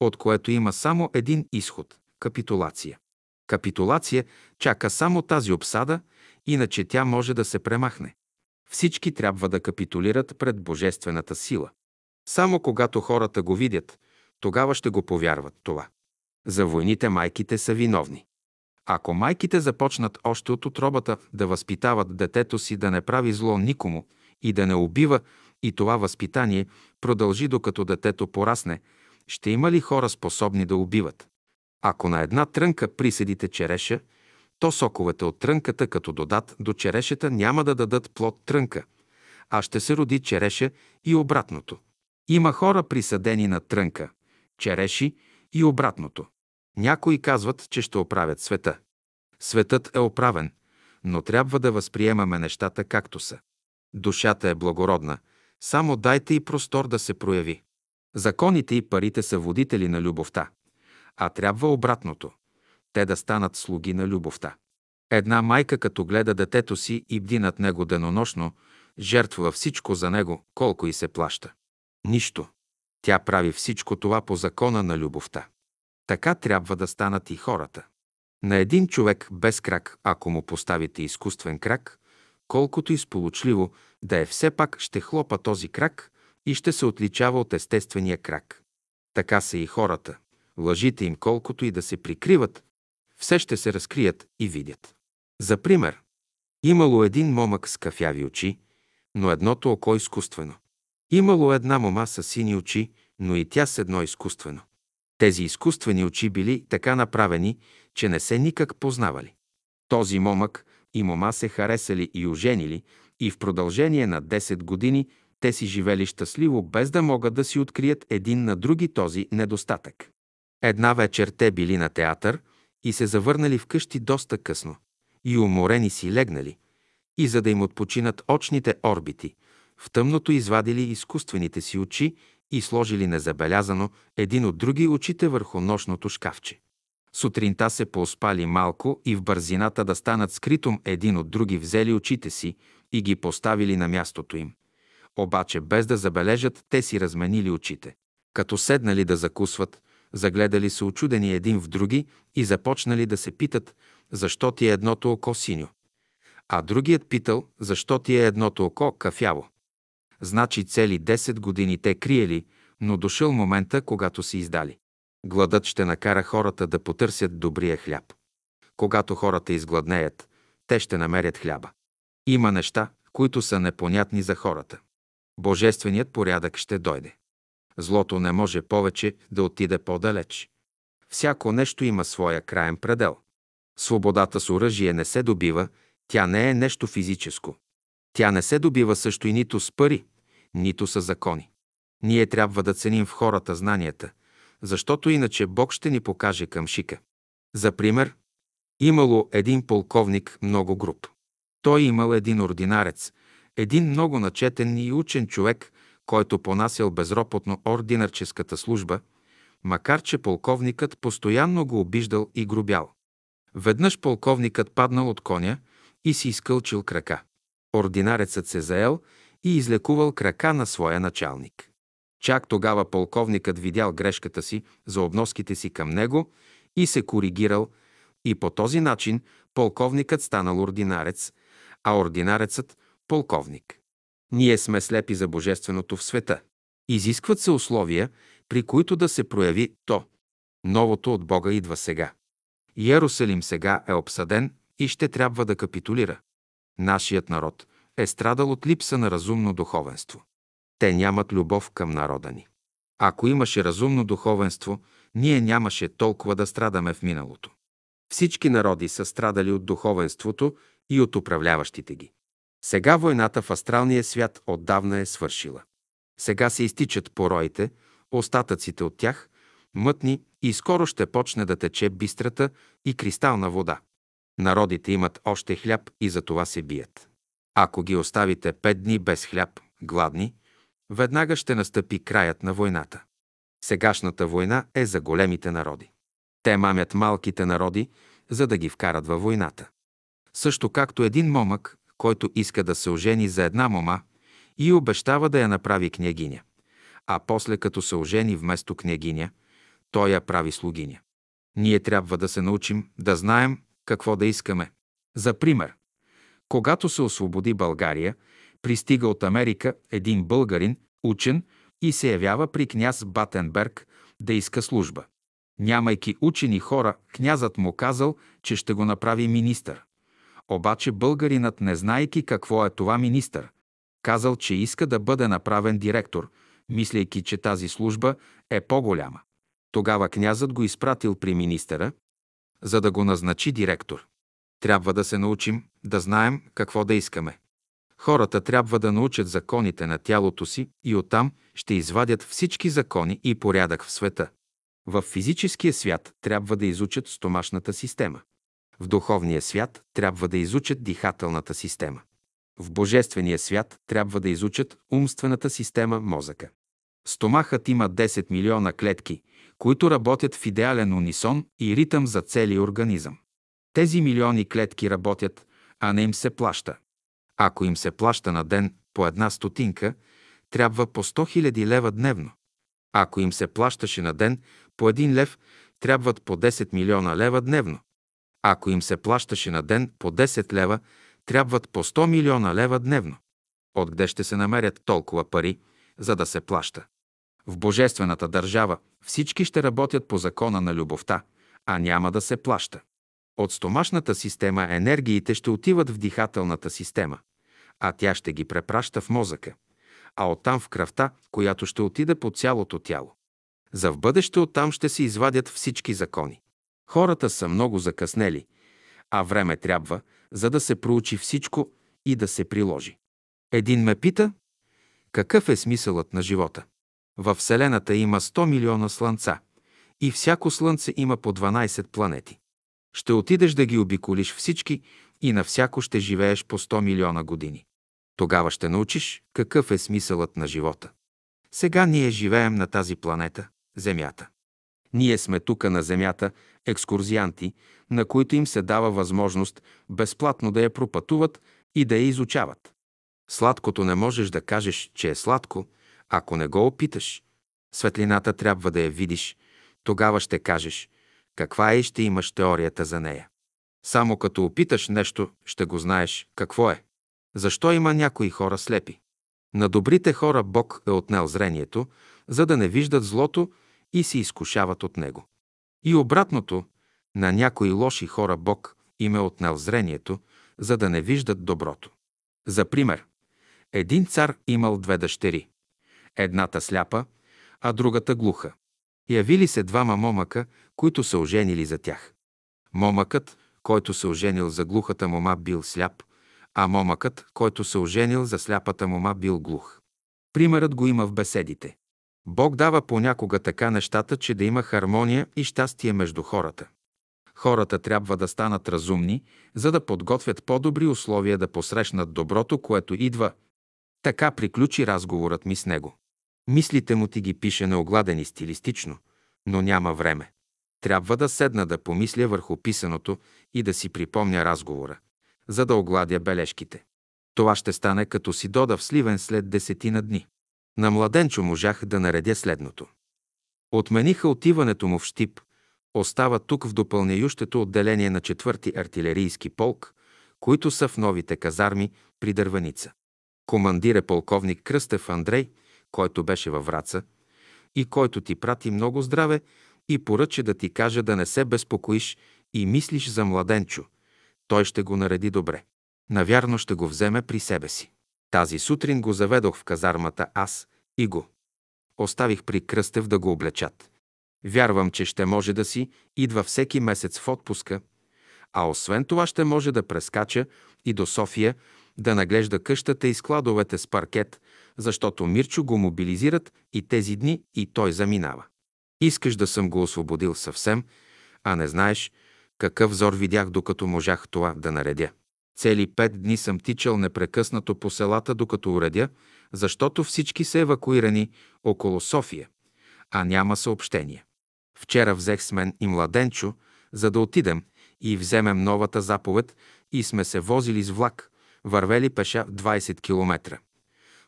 от което има само един изход – капитулация. Капитулация чака само тази обсада, иначе тя може да се премахне. Всички трябва да капитулират пред Божествената сила. Само когато хората го видят, тогава ще го повярват това. За войните майките са виновни. Ако майките започнат още от отробата да възпитават детето си да не прави зло никому и да не убива, и това възпитание продължи докато детето порасне, ще има ли хора способни да убиват? Ако на една трънка присъдите череша, то соковете от трънката, като додат до черешата, няма да дадат плод трънка, а ще се роди череша и обратното. Има хора присъдени на трънка, череши и обратното. Някои казват, че ще оправят света. Светът е оправен, но трябва да възприемаме нещата както са. Душата е благородна, само дайте и простор да се прояви. Законите и парите са водители на любовта, а трябва обратното – те да станат слуги на любовта. Една майка, като гледа детето си и бди над него денонощно, жертва всичко за него, колко и се плаща. Нищо. Тя прави всичко това по закона на любовта. Така трябва да станат и хората. На един човек без крак, ако му поставите изкуствен крак, колкото и сполучливо да е, все пак ще хлопа този крак и ще се отличава от естествения крак. Така са и хората. Лъжите им, колкото и да се прикриват, все ще се разкрият и видят. За пример, имало един момък с кафяви очи, но едното око изкуствено. Имало една мома с сини очи, но и тя с едно изкуствено. Тези изкуствени очи били така направени, че не се никак познавали. Този момък и мома се харесали и оженили, и в продължение на 10 години те си живели щастливо, без да могат да си открият един на други този недостатък. Една вечер те били на театър и се завърнали вкъщи доста късно. И уморени си легнали. И за да им отпочинат очните орбити, в тъмното извадили изкуствените си очи и сложили незабелязано един от други очите върху нощното шкафче. Сутринта се поспали малко и в бързината да станат скритом един от други взели очите си и ги поставили на мястото им. Обаче без да забележат, те си разменили очите. Като седнали да закусват, загледали се очудени един в други и започнали да се питат, защо ти е едното око синьо. А другият питал, защо ти е едното око кафяво. Значи цели 10 години те криели, но дошъл момента, когато си издали. Гладът ще накара хората да потърсят добрия хляб. Когато хората изгладнеят, те ще намерят хляба. Има неща, които са непонятни за хората. Божественият порядък ще дойде. Злото не може повече да отиде по-далеч. Всяко нещо има своя краен предел. Свободата с оръжие не се добива, тя не е нещо физическо. Тя не се добива също и нито с пари, нито с закони. Ние трябва да ценим в хората знанията, защото иначе Бог ще ни покаже към шика. За пример, имало един полковник много груп. Той имал един ординарец, един много начетен и учен човек, който понасял безропотно ординарческата служба, макар че полковникът постоянно го обиждал и грубял. Веднъж полковникът паднал от коня и си изкълчил крака. Ординарецът се заел и излекувал крака на своя началник. Чак тогава полковникът видял грешката си за обноските си към него и се коригирал и по този начин полковникът станал ординарец, а ординарецът – полковник. Ние сме слепи за божественото в света. Изискват се условия, при които да се прояви то. Новото от Бога идва сега. Иерусалим сега е обсаден и ще трябва да капитулира. Нашият народ е страдал от липса на разумно духовенство. Те нямат любов към народа ни. Ако имаше разумно духовенство, ние нямаше толкова да страдаме в миналото. Всички народи са страдали от духовенството и от управляващите ги. Сега войната в астралния свят отдавна е свършила. Сега се изтичат пороите, остатъците от тях, мътни и скоро ще почне да тече бистрата и кристална вода. Народите имат още хляб и за това се бият. Ако ги оставите пет дни без хляб, гладни, веднага ще настъпи краят на войната. Сегашната война е за големите народи. Те мамят малките народи, за да ги вкарат във войната. Също както един момък, който иска да се ожени за една мома и обещава да я направи княгиня. А после като се ожени вместо княгиня, той я прави слугиня. Ние трябва да се научим да знаем какво да искаме. За пример, когато се освободи България, пристига от Америка един българин, учен, и се явява при княз Батенберг да иска служба. Нямайки учени хора, князът му казал, че ще го направи министър. Обаче българинът, не знайки какво е това министър, казал, че иска да бъде направен директор, мислейки, че тази служба е по-голяма. Тогава князът го изпратил при министъра, за да го назначи директор. Трябва да се научим да знаем какво да искаме. Хората трябва да научат законите на тялото си и оттам ще извадят всички закони и порядък в света. В физическия свят трябва да изучат стомашната система. В духовния свят трябва да изучат дихателната система. В божествения свят трябва да изучат умствената система мозъка. Стомахът има 10 милиона клетки, които работят в идеален унисон и ритъм за целия организъм. Тези милиони клетки работят, а не им се плаща. Ако им се плаща на ден по една стотинка, трябва по 100 000 лева дневно. Ако им се плащаше на ден по един лев, трябват по 10 милиона лева дневно. Ако им се плащаше на ден по 10 лева, трябват по 100 милиона лева дневно. Откъде ще се намерят толкова пари, за да се плаща? В божествената държава всички ще работят по закона на любовта, а няма да се плаща. От стомашната система енергиите ще отиват в дихателната система, а тя ще ги препраща в мозъка, а оттам в кръвта, която ще отиде по цялото тяло. За в бъдеще оттам ще се извадят всички закони. Хората са много закъснели, а време трябва, за да се проучи всичко и да се приложи. Един ме пита, какъв е смисълът на живота? Във Вселената има 100 милиона слънца и всяко слънце има по 12 планети. Ще отидеш да ги обиколиш всички и на всяко ще живееш по 100 милиона години. Тогава ще научиш какъв е смисълът на живота. Сега ние живеем на тази планета, Земята. Ние сме тука на Земята, екскурзианти, на които им се дава възможност безплатно да я пропътуват и да я изучават. Сладкото не можеш да кажеш, че е сладко, ако не го опиташ. Светлината трябва да я видиш, тогава ще кажеш каква е и ще имаш теорията за нея. Само като опиташ нещо, ще го знаеш какво е. Защо има някои хора слепи? На добрите хора Бог е отнел зрението, за да не виждат злото и се изкушават от него. И обратното, на някои лоши хора Бог им е отнел зрението, за да не виждат доброто. За пример, един цар имал две дъщери. Едната сляпа, а другата глуха. Явили се двама момъка, които се оженили за тях. Момъкът, който се оженил за глухата мома, бил сляп, а момъкът, който се оженил за сляпата мома, бил глух. Примерът го има в беседите. Бог дава понякога така нещата, че да има хармония и щастие между хората. Хората трябва да станат разумни, за да подготвят по-добри условия да посрещнат доброто, което идва. Така приключи разговорът ми с него. Мислите му ти ги пише неогладени стилистично, но няма време. Трябва да седна да помисля върху писаното и да си припомня разговора, за да огладя бележките. Това ще стане като си дода в Сливен след десетина дни. На младенчо можах да наредя следното. Отмениха отиването му в Штип, остава тук в допълняющето отделение на 4-ти артилерийски полк, които са в новите казарми при Дърваница. Командир е полковник Кръстев Андрей, който беше във Враца и който ти прати много здраве и поръча да ти каже да не се безпокоиш и мислиш за младенчо. Той ще го нареди добре. Навярно ще го вземе при себе си. Тази сутрин го заведох в казармата аз и го. Оставих при Кръстев да го облечат. Вярвам, че ще може да си идва всеки месец в отпуска, а освен това ще може да прескача и до София, да наглежда къщата и складовете с паркет, защото Мирчо го мобилизират и тези дни и той заминава. Искаш да съм го освободил съвсем, а не знаеш какъв взор видях, докато можах това да наредя. Цели пет дни съм тичал непрекъснато по селата, докато уредя, защото всички са евакуирани около София, а няма съобщение. Вчера взех с мен и младенчо, за да отидем и вземем новата заповед и сме се возили с влак, вървели пеша 20 км.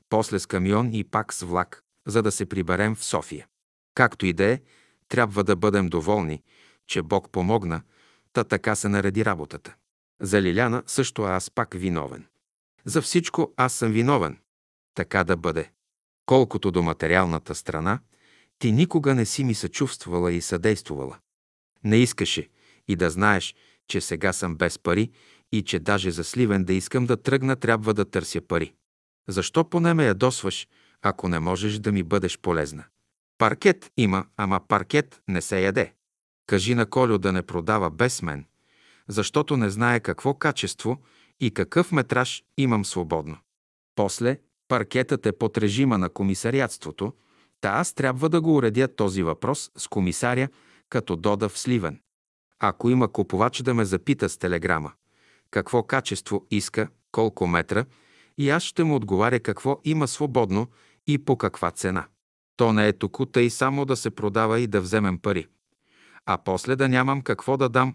После с камион и пак с влак, за да се приберем в София. Както и да е, трябва да бъдем доволни, че Бог помогна, та така се нареди работата. За Лиляна също аз пак виновен. За всичко аз съм виновен. Така да бъде. Колкото до материалната страна, ти никога не си ми съчувствала и съдействувала. Не искаше и да знаеш, че сега съм без пари и че даже за Сливен да искам да тръгна, трябва да търся пари. Защо поне ме ядосваш, ако не можеш да ми бъдеш полезна? Паркет има, ама паркет не се яде. Кажи на Колю да не продава без мен, защото не знае какво качество и какъв метраж имам свободно. После паркетът е под режима на комисариатството, та аз трябва да го уредя този въпрос с комисаря, като дода в Сливен. Ако има купувач да ме запита с телеграма, какво качество иска, колко метра, и аз ще му отговаря какво има свободно и по каква цена. То не е тук и само да се продава и да вземем пари. А после да нямам какво да дам.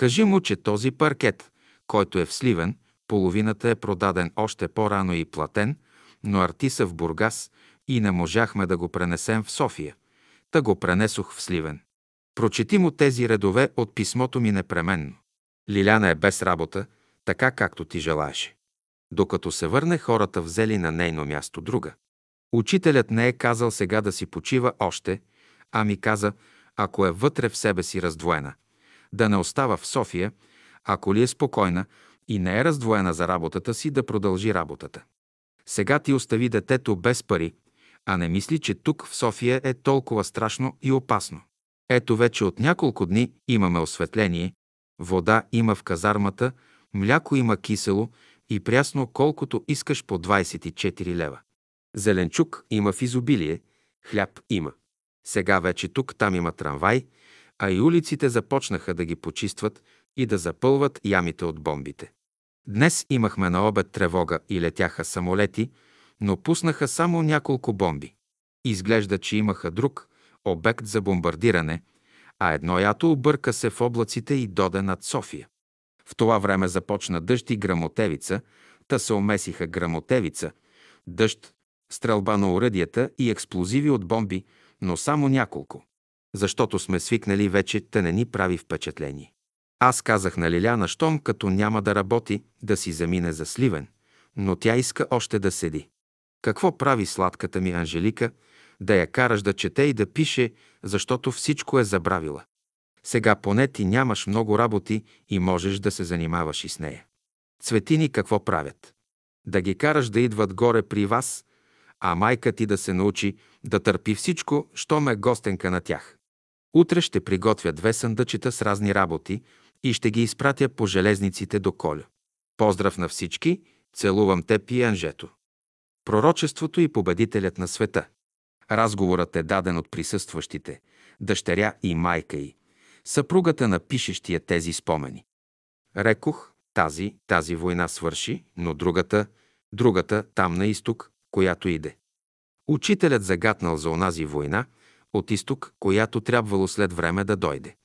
Кажи му, че този паркет, който е в Сливен, половината е продаден още по-рано и платен, но артиса в Бургас и не можахме да го пренесем в София. Та го пренесох в Сливен. Прочети му тези редове от писмото ми непременно. Лиляна е без работа, така както ти желаеше. Докато се върне, хората взели на нейно място друга. Учителят не е казал сега да си почива още, а ми каза, ако е вътре в себе си раздвоена, да не остава в София, ако ли е спокойна и не е раздвоена за работата си, да продължи работата. Сега ти остави детето без пари, а не мисли, че тук в София е толкова страшно и опасно. Ето вече от няколко дни имаме осветление, вода има в казармата, мляко има кисело и прясно колкото искаш по 24 лева. Зеленчук има в изобилие, хляб има. Сега вече тук там има трамвай, а и улиците започнаха да ги почистват и да запълват ямите от бомбите. Днес имахме на обед тревога и летяха самолети, но пуснаха само няколко бомби. Изглежда, че имаха друг обект за бомбардиране, а едно ято обърка се в облаците и доде над София. В това време започна дъжд и грамотевица, та се омесиха грамотевица, дъжд, стрелба на уръдията и експлозиви от бомби, но само няколко. Защото сме свикнали вече, те не ни прави впечатление. Аз казах на Лиляна, щом като няма да работи, да си замине за Сливен, но тя иска още да седи. Какво прави сладката ми Анжелика, да я караш да чете и да пише, защото всичко е забравила. Сега поне ти нямаш много работи и можеш да се занимаваш и с нея. Цветини какво правят? Да ги караш да идват горе при вас, а майка ти да се научи да търпи всичко, що ме гостенка на тях. Утре ще приготвя две съндъчета с разни работи и ще ги изпратя по железниците до Коля. Поздрав на всички, целувам теб и Анжето. Пророчеството и победителят на света. Разговорът е даден от присъстващите, дъщеря и майка й, съпругата на пишещия тези спомени. Рекох, тази, тази война свърши, но другата, другата, там на изток, която иде. Учителят загатнал за онази война, от изток, която трябвало след време да дойде.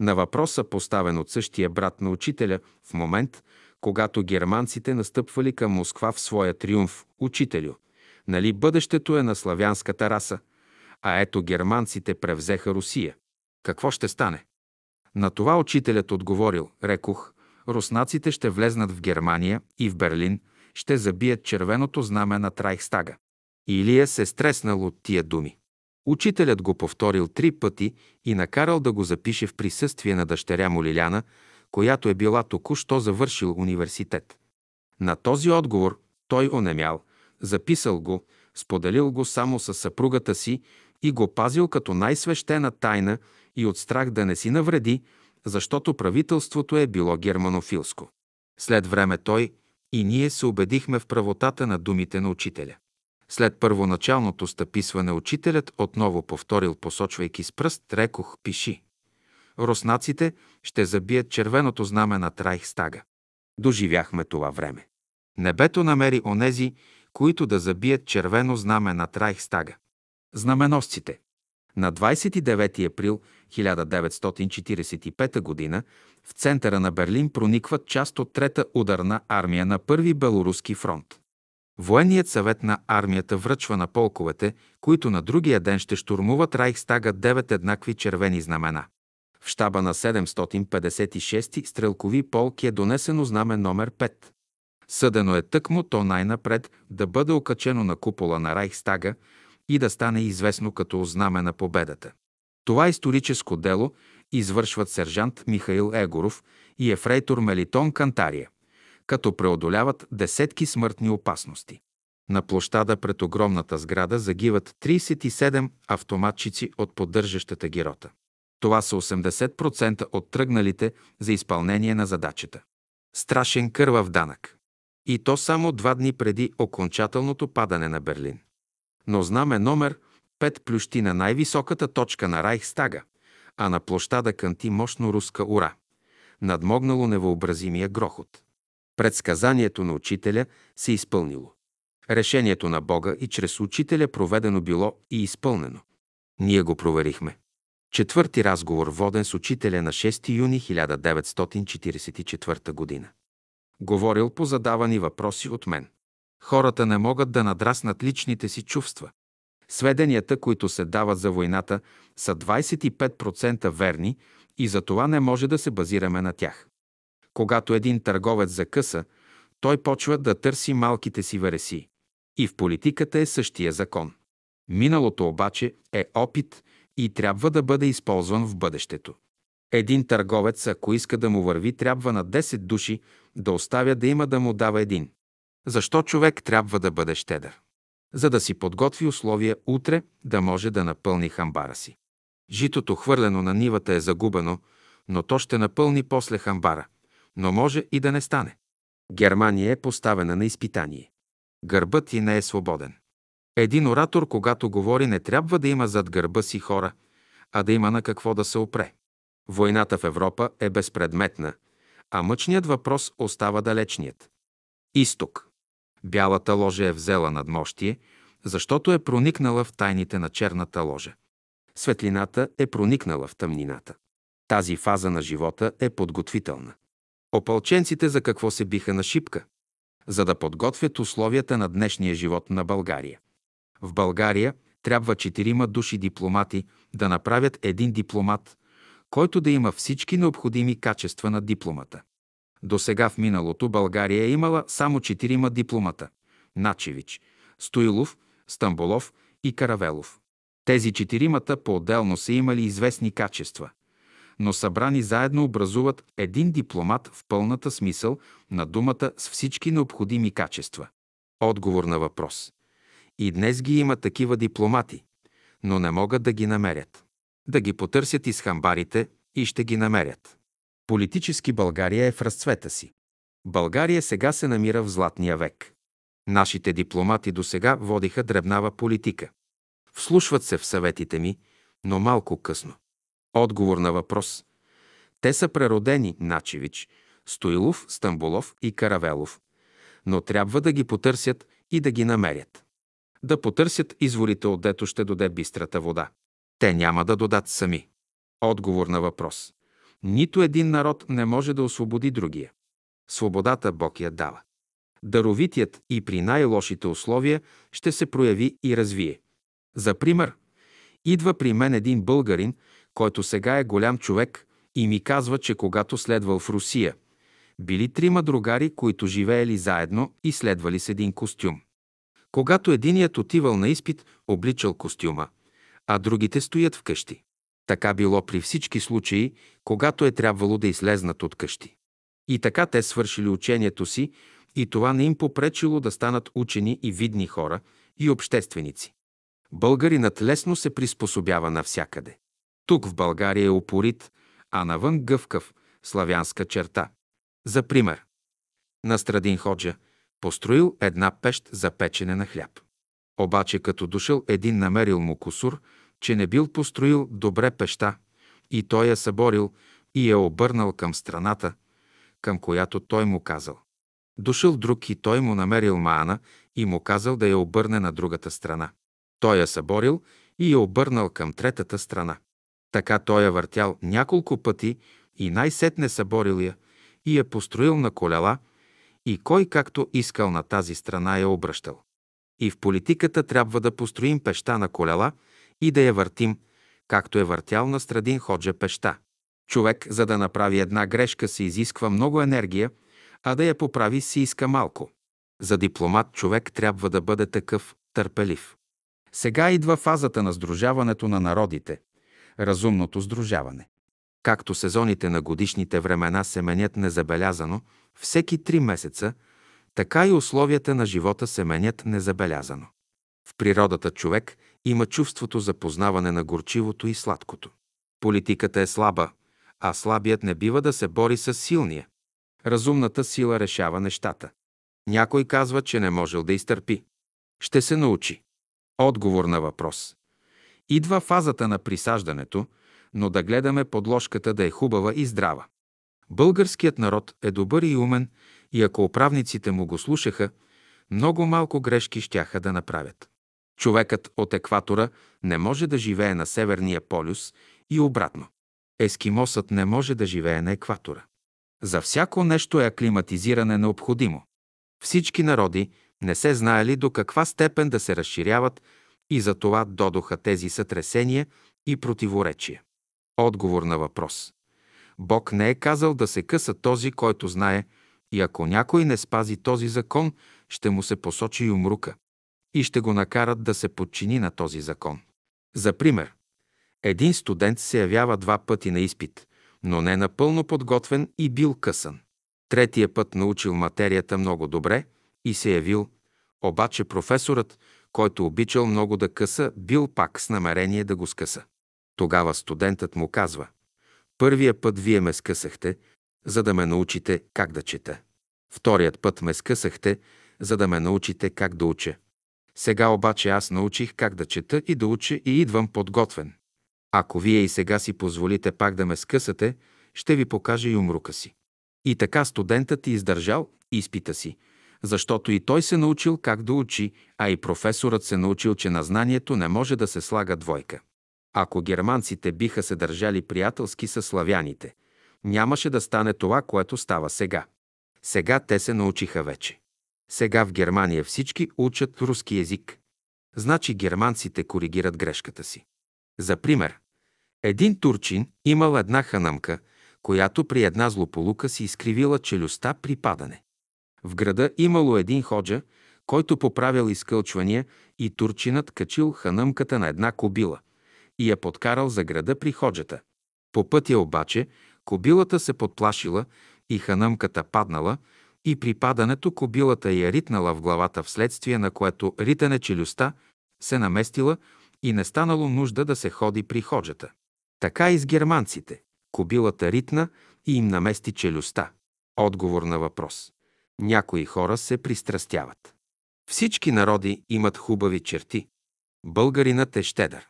На въпроса, поставен от същия брат на учителя, в момент, когато германците настъпвали към Москва в своя триумф, учителю, нали бъдещето е на славянската раса, а ето германците превзеха Русия. Какво ще стане? На това учителят отговорил, рекох, руснаците ще влезнат в Германия и в Берлин, ще забият червеното знаме на Трайхстага. Илия се стреснал от тия думи. Учителят го повторил три пъти и накарал да го запише в присъствие на дъщеря му Лиляна, която е била току-що завършил университет. На този отговор той онемял, записал го, споделил го само с съпругата си и го пазил като най-свещена тайна и от страх да не си навреди, защото правителството е било германофилско. След време той и ние се убедихме в правотата на думите на учителя. След първоначалното стъписване учителят отново повторил, посочвайки с пръст, рекох, пиши. Руснаците ще забият червеното знаме на Трайхстага. Доживяхме това време. Небето намери онези, които да забият червено знаме на Трайхстага. Знаменосците. На 29 април 1945 г. в центъра на Берлин проникват част от Трета ударна армия на Първи Белоруски фронт. Военният съвет на армията връчва на полковете, които на другия ден ще штурмуват Райхстага девет еднакви червени знамена. В щаба на 756 стрелкови полки е донесено знаме номер 5. Съдено е тъкмо то най-напред да бъде окачено на купола на Райхстага и да стане известно като знаме на победата. Това историческо дело извършват сержант Михаил Егоров и ефрейтор Мелитон Кантария, като преодоляват десетки смъртни опасности. На площада пред огромната сграда загиват 37 автоматчици от поддържащата гирота. Това са 80% от тръгналите за изпълнение на задачата. Страшен кървав данък. И то само два дни преди окончателното падане на Берлин. Но знаме номер 5 плющи на най-високата точка на Райхстага, а на площада кънти мощно руска ура. Надмогнало невъобразимия грохот. Предсказанието на учителя се изпълнило. Решението на Бога и чрез учителя проведено било и изпълнено. Ние го проверихме. Четвърти разговор, воден с учителя на 6 юни 1944 година. Говорил по задавани въпроси от мен. Хората не могат да надраснат личните си чувства. Сведенията, които се дават за войната, са 25% верни и за това не може да се базираме на тях. Когато един търговец закъса, той почва да търси малките си вереси. И в политиката е същия закон. Миналото обаче е опит и трябва да бъде използван в бъдещето. Един търговец, ако иска да му върви, трябва на 10 души да оставя да има да му дава един. Защо човек трябва да бъде щедър? за да си подготви условия утре да може да напълни хамбара си. Житото хвърлено на нивата е загубено, но то ще напълни после хамбара. Но може и да не стане. Германия е поставена на изпитание. Гърбът ти не е свободен. Един оратор, когато говори, не трябва да има зад гърба си хора, а да има на какво да се опре. Войната в Европа е безпредметна, а мъчният въпрос остава далечният. Изток. Бялата ложа е взела надмощие, защото е проникнала в тайните на черната ложа. Светлината е проникнала в тъмнината. Тази фаза на живота е подготвителна. Опълченците за какво се биха на шипка? За да подготвят условията на днешния живот на България. В България трябва четирима души дипломати да направят един дипломат, който да има всички необходими качества на дипломата. До сега в миналото България е имала само четирима дипломата – Начевич, Стоилов, Стамболов и Каравелов. Тези четиримата по-отделно са имали известни качества, но събрани заедно образуват един дипломат в пълната смисъл на думата с всички необходими качества. Отговор на въпрос. И днес ги има такива дипломати, но не могат да ги намерят. Да ги потърсят из хамбарите и ще ги намерят. Политически България е в разцвета си. България сега се намира в златния век. Нашите дипломати до сега водиха дребнава политика. Вслушват се в съветите ми, но малко късно. Отговор на въпрос. Те са преродени Начевич, Стоилов, Стамбулов и Каравелов, но трябва да ги потърсят и да ги намерят. Да потърсят изворите, отдето ще доде бистрата вода. Те няма да додат сами. Отговор на въпрос. Нито един народ не може да освободи другия. Свободата Бог я дава. Даровитият и при най-лошите условия ще се прояви и развие. За пример, идва при мен един българин, който сега е голям човек и ми казва, че когато следвал в Русия, били трима другари, които живеели заедно и следвали с един костюм. Когато единият отивал на изпит, обличал костюма, а другите стоят вкъщи. Така било при всички случаи, когато е трябвало да излезнат от къщи. И така те свършили учението си и това не им попречило да станат учени и видни хора и общественици. Българинът лесно се приспособява навсякъде. Тук в България е упорит, а навън гъвкав, славянска черта. За пример, Настрадин Ходжа построил една пещ за печене на хляб. Обаче като дошъл един намерил му косур, че не бил построил добре пеща, и той я съборил и я обърнал към страната, към която той му казал. Дошъл друг и той му намерил маана и му казал да я обърне на другата страна. Той я съборил и я обърнал към третата страна. Така той я въртял няколко пъти и най-сетне съборил я и я построил на колела и кой както искал на тази страна я обръщал. И в политиката трябва да построим пеща на колела и да я въртим, както е въртял на Страдин Ходжа пеща. Човек, за да направи една грешка, се изисква много енергия, а да я поправи си иска малко. За дипломат човек трябва да бъде такъв търпелив. Сега идва фазата на сдружаването на народите, разумното сдружаване. Както сезоните на годишните времена се менят незабелязано всеки три месеца, така и условията на живота се менят незабелязано. В природата човек има чувството за познаване на горчивото и сладкото. Политиката е слаба, а слабият не бива да се бори с силния. Разумната сила решава нещата. Някой казва, че не можел да изтърпи. Ще се научи. Отговор на въпрос. Идва фазата на присаждането, но да гледаме подложката да е хубава и здрава. Българският народ е добър и умен и ако управниците му го слушаха, много малко грешки щяха да направят. Човекът от екватора не може да живее на Северния полюс и обратно. Ескимосът не може да живее на екватора. За всяко нещо е аклиматизиране необходимо. Всички народи не се знаели до каква степен да се разширяват и за това додоха тези сътресения и противоречия. Отговор на въпрос. Бог не е казал да се къса този, който знае, и ако някой не спази този закон, ще му се посочи и умрука и ще го накарат да се подчини на този закон. За пример, един студент се явява два пъти на изпит, но не напълно подготвен и бил късан. Третия път научил материята много добре и се явил, обаче професорът, който обичал много да къса, бил пак с намерение да го скъса. Тогава студентът му казва, първия път вие ме скъсахте, за да ме научите как да чета. Вторият път ме скъсахте, за да ме научите как да уча. Сега обаче аз научих как да чета и да уча и идвам подготвен. Ако вие и сега си позволите пак да ме скъсате, ще ви покажа и умрука си. И така студентът издържал изпита си, защото и той се научил как да учи, а и професорът се научил, че на знанието не може да се слага двойка. Ако германците биха се държали приятелски с славяните, нямаше да стане това, което става сега. Сега те се научиха вече. Сега в Германия всички учат руски език. Значи германците коригират грешката си. За пример, един турчин имал една ханамка, която при една злополука си изкривила челюстта при падане. В града имало един ходжа, който поправил изкълчвания и турчинът качил ханъмката на една кобила и я подкарал за града при ходжата. По пътя обаче кобилата се подплашила и ханъмката паднала и при падането кобилата я ритнала в главата, вследствие на което ритане челюстта се наместила и не станало нужда да се ходи при ходжата. Така и с германците. Кобилата ритна и им намести челюстта. Отговор на въпрос. Някои хора се пристрастяват. Всички народи имат хубави черти. Българинът е щедър.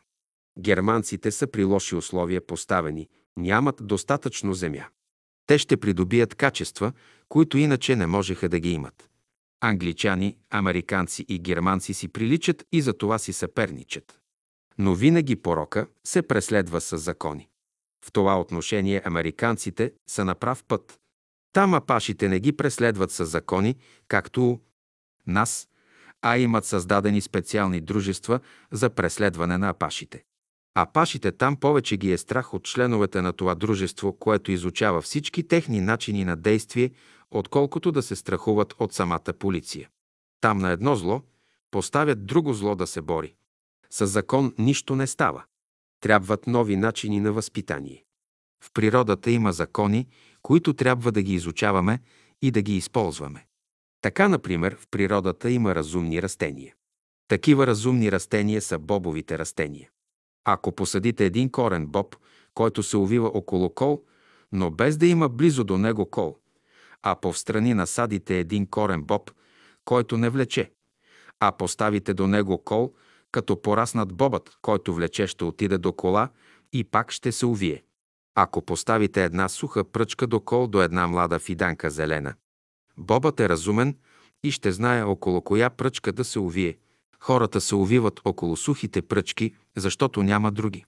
Германците са при лоши условия поставени, нямат достатъчно земя. Те ще придобият качества, които иначе не можеха да ги имат. Англичани, американци и германци си приличат и за това си съперничат. Но винаги порока се преследва с закони. В това отношение американците са на прав път. Там апашите не ги преследват с закони, както нас, а имат създадени специални дружества за преследване на апашите. Апашите там повече ги е страх от членовете на това дружество, което изучава всички техни начини на действие, отколкото да се страхуват от самата полиция. Там на едно зло поставят друго зло да се бори. С закон нищо не става. Трябват нови начини на възпитание. В природата има закони, които трябва да ги изучаваме и да ги използваме. Така, например, в природата има разумни растения. Такива разумни растения са бобовите растения. Ако посадите един корен боб, който се увива около кол, но без да има близо до него кол, а по встрани насадите един корен боб, който не влече, а поставите до него кол, като пораснат бобът, който влече, ще отиде до кола и пак ще се увие. Ако поставите една суха пръчка до кол до една млада фиданка зелена, бобът е разумен и ще знае около коя пръчка да се увие. Хората се увиват около сухите пръчки, защото няма други.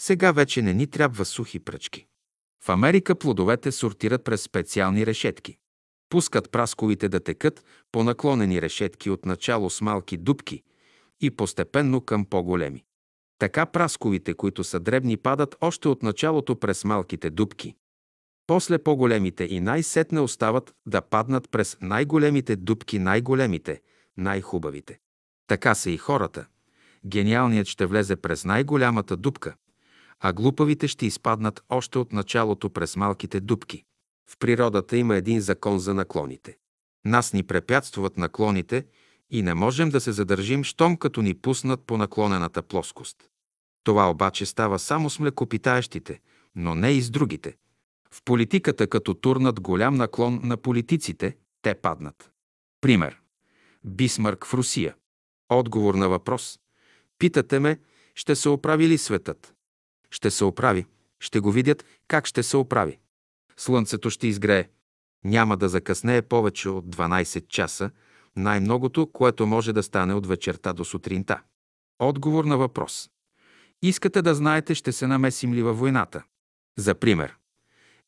Сега вече не ни трябва сухи пръчки. В Америка плодовете сортират през специални решетки. Пускат прасковите да текат по наклонени решетки от начало с малки дубки и постепенно към по-големи. Така прасковите, които са дребни, падат още от началото през малките дубки. После по-големите и най-сетне остават да паднат през най-големите дубки, най-големите, най-хубавите. Така са и хората. Гениалният ще влезе през най-голямата дупка, а глупавите ще изпаднат още от началото през малките дупки. В природата има един закон за наклоните. Нас ни препятстват наклоните и не можем да се задържим, щом като ни пуснат по наклонената плоскост. Това обаче става само с млекопитаещите, но не и с другите. В политиката, като турнат голям наклон на политиците, те паднат. Пример. Бисмарк в Русия. Отговор на въпрос. Питате ме, ще се оправи ли светът? Ще се оправи. Ще го видят как ще се оправи. Слънцето ще изгрее. Няма да закъснее повече от 12 часа, най-многото, което може да стане от вечерта до сутринта. Отговор на въпрос. Искате да знаете, ще се намесим ли във войната? За пример.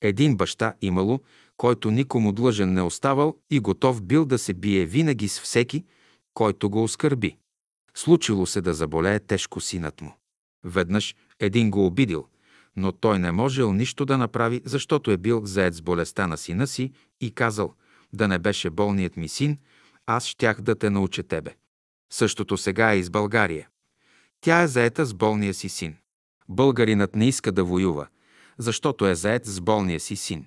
Един баща имало, който никому длъжен не оставал и готов бил да се бие винаги с всеки, който го оскърби. Случило се да заболее тежко синът му. Веднъж един го обидил, но той не можел нищо да направи, защото е бил заед с болестта на сина си и казал, да не беше болният ми син, аз щях да те науча тебе. Същото сега е и с България. Тя е заета с болния си син. Българинът не иска да воюва, защото е заед с болния си син.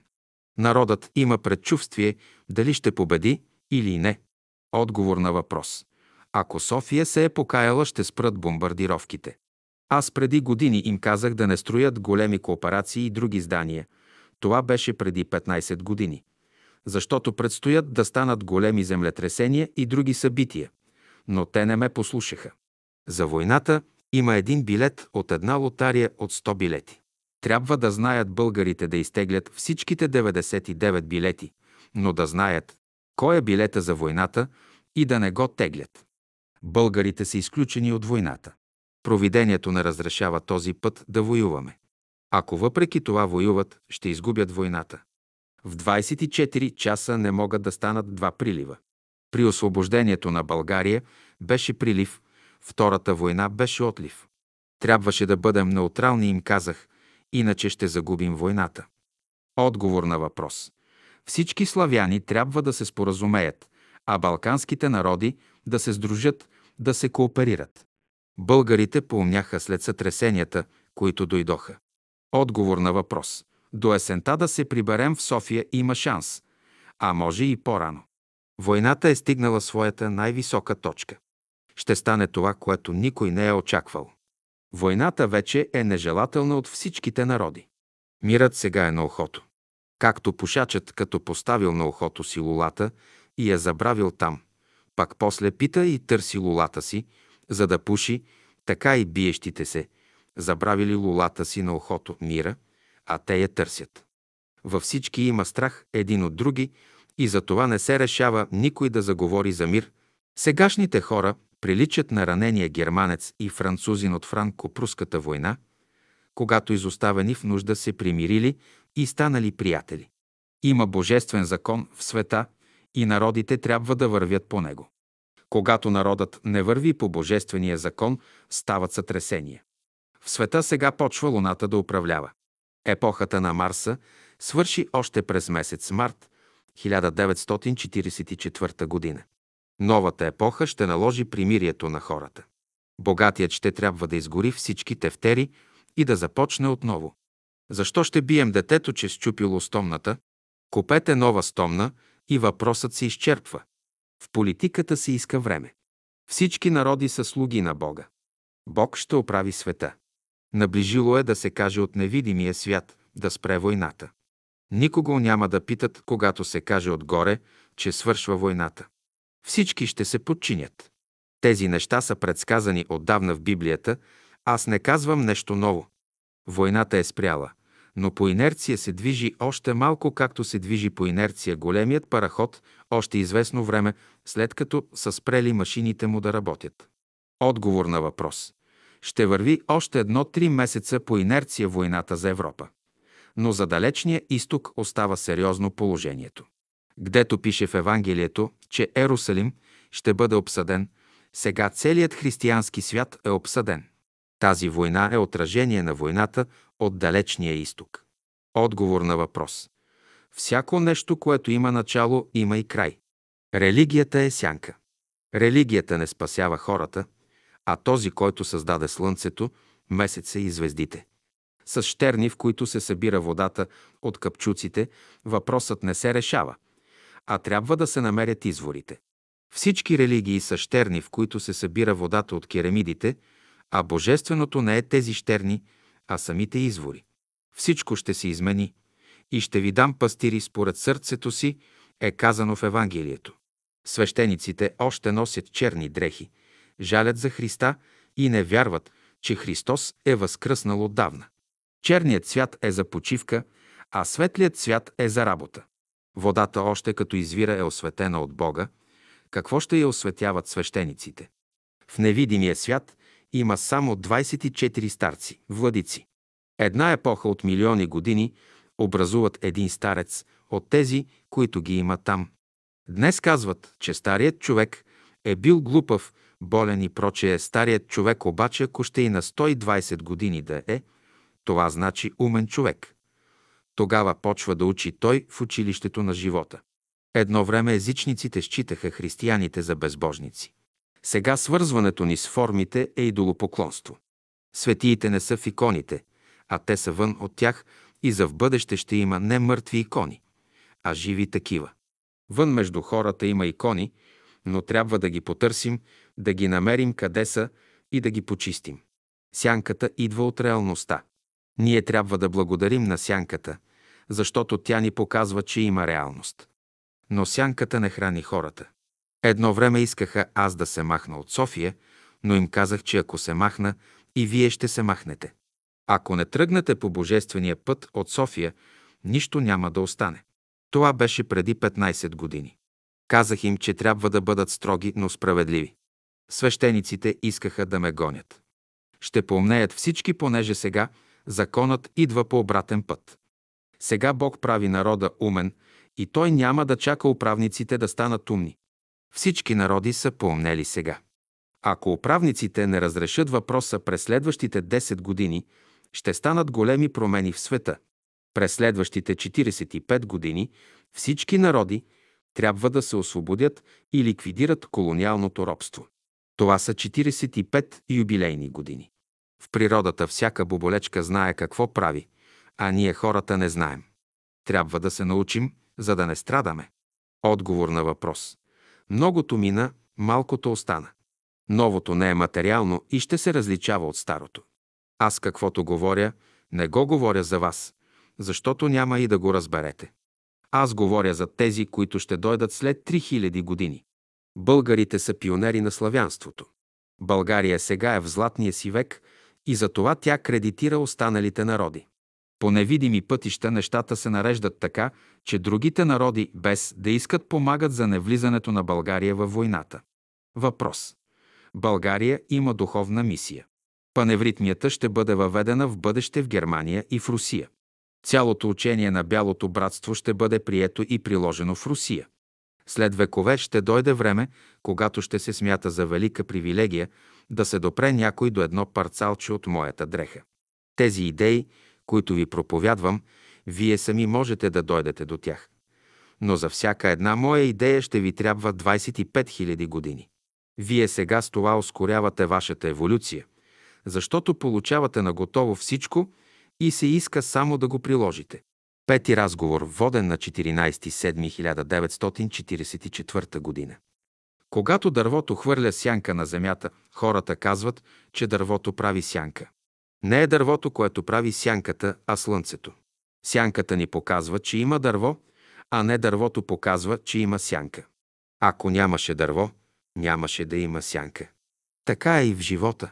Народът има предчувствие дали ще победи или не. Отговор на въпрос. Ако София се е покаяла, ще спрат бомбардировките. Аз преди години им казах да не строят големи кооперации и други здания. Това беше преди 15 години. Защото предстоят да станат големи землетресения и други събития. Но те не ме послушаха. За войната има един билет от една лотария от 100 билети. Трябва да знаят българите да изтеглят всичките 99 билети, но да знаят кой е билета за войната и да не го теглят. Българите са изключени от войната. Провидението не разрешава този път да воюваме. Ако въпреки това воюват, ще изгубят войната. В 24 часа не могат да станат два прилива. При освобождението на България беше прилив, втората война беше отлив. Трябваше да бъдем неутрални, им казах, иначе ще загубим войната. Отговор на въпрос. Всички славяни трябва да се споразумеят, а балканските народи да се сдружат, да се кооперират. Българите поумняха след сътресенията, които дойдоха. Отговор на въпрос. До есента да се приберем в София има шанс, а може и по-рано. Войната е стигнала своята най-висока точка. Ще стане това, което никой не е очаквал. Войната вече е нежелателна от всичките народи. Мирът сега е на ухото. Както пушачът, като поставил на ухото си лулата и я забравил там, пак после пита и търси лулата си, за да пуши, така и биещите се, забравили лулата си на ухото мира, а те я търсят. Във всички има страх един от други и за това не се решава никой да заговори за мир. Сегашните хора приличат на ранения германец и французин от франко-пруската война, когато изоставени в нужда се примирили и станали приятели. Има божествен закон в света и народите трябва да вървят по него. Когато народът не върви по божествения закон, стават сътресения. В света сега почва Луната да управлява. Епохата на Марса свърши още през месец март 1944 година. Новата епоха ще наложи примирието на хората. Богатият ще трябва да изгори всички тефтери и да започне отново. Защо ще бием детето, че счупило стомната? Купете нова стомна и въпросът се изчерпва. В политиката се иска време. Всички народи са слуги на Бога. Бог ще оправи света. Наближило е да се каже от невидимия свят да спре войната. Никого няма да питат, когато се каже отгоре, че свършва войната. Всички ще се подчинят. Тези неща са предсказани отдавна в Библията, аз не казвам нещо ново. Войната е спряла, но по инерция се движи още малко, както се движи по инерция големият параход още известно време, след като са спрели машините му да работят. Отговор на въпрос. Ще върви още едно-три месеца по инерция войната за Европа. Но за далечния изток остава сериозно положението. Гдето пише в Евангелието, че Ерусалим ще бъде обсъден, сега целият християнски свят е обсъден. Тази война е отражение на войната от далечния изток. Отговор на въпрос. Всяко нещо, което има начало, има и край. Религията е сянка. Религията не спасява хората, а този, който създаде Слънцето, месеца и звездите. С щерни, в които се събира водата от капчуците, въпросът не се решава, а трябва да се намерят изворите. Всички религии са щерни, в които се събира водата от керамидите, а божественото не е тези щерни, а самите извори. Всичко ще се измени и ще ви дам пастири според сърцето си, е казано в Евангелието. Свещениците още носят черни дрехи, жалят за Христа и не вярват, че Христос е възкръснал отдавна. Черният цвят е за почивка, а светлият цвят е за работа. Водата още като извира е осветена от Бога. Какво ще я осветяват свещениците? В невидимия свят има само 24 старци, владици. Една епоха от милиони години образуват един старец от тези, които ги има там. Днес казват, че старият човек е бил глупав, болен и прочее. Старият човек обаче, ако ще и на 120 години да е, това значи умен човек. Тогава почва да учи той в училището на живота. Едно време езичниците считаха християните за безбожници. Сега свързването ни с формите е идолопоклонство. Светиите не са в иконите, а те са вън от тях и за в бъдеще ще има не мъртви икони, а живи такива. Вън между хората има икони, но трябва да ги потърсим, да ги намерим къде са и да ги почистим. Сянката идва от реалността. Ние трябва да благодарим на сянката, защото тя ни показва, че има реалност. Но сянката не храни хората. Едно време искаха аз да се махна от София, но им казах, че ако се махна, и вие ще се махнете. Ако не тръгнете по божествения път от София, нищо няма да остане. Това беше преди 15 години. Казах им, че трябва да бъдат строги, но справедливи. Свещениците искаха да ме гонят. Ще поумнеят всички, понеже сега законът идва по обратен път. Сега Бог прави народа умен и той няма да чака управниците да станат умни. Всички народи са поумнели сега. Ако управниците не разрешат въпроса през следващите 10 години, ще станат големи промени в света. През следващите 45 години всички народи трябва да се освободят и ликвидират колониалното робство. Това са 45 юбилейни години. В природата всяка боболечка знае какво прави, а ние хората не знаем. Трябва да се научим, за да не страдаме. Отговор на въпрос. Многото мина, малкото остана. Новото не е материално и ще се различава от старото. Аз каквото говоря, не го говоря за вас, защото няма и да го разберете. Аз говоря за тези, които ще дойдат след 3000 години. Българите са пионери на славянството. България сега е в златния си век и за това тя кредитира останалите народи. По невидими пътища нещата се нареждат така, че другите народи, без да искат, помагат за невлизането на България във войната. Въпрос. България има духовна мисия. Паневритмията ще бъде въведена в бъдеще в Германия и в Русия. Цялото учение на Бялото братство ще бъде прието и приложено в Русия. След векове ще дойде време, когато ще се смята за велика привилегия да се допре някой до едно парцалче от моята дреха. Тези идеи, които ви проповядвам, вие сами можете да дойдете до тях. Но за всяка една моя идея ще ви трябва 25 000 години. Вие сега с това ускорявате вашата еволюция, защото получавате на готово всичко и се иска само да го приложите. Пети разговор, воден на 14.7.1944 година. Когато дървото хвърля сянка на земята, хората казват, че дървото прави сянка. Не е дървото, което прави сянката, а слънцето. Сянката ни показва, че има дърво, а не дървото показва, че има сянка. Ако нямаше дърво, нямаше да има сянка. Така е и в живота.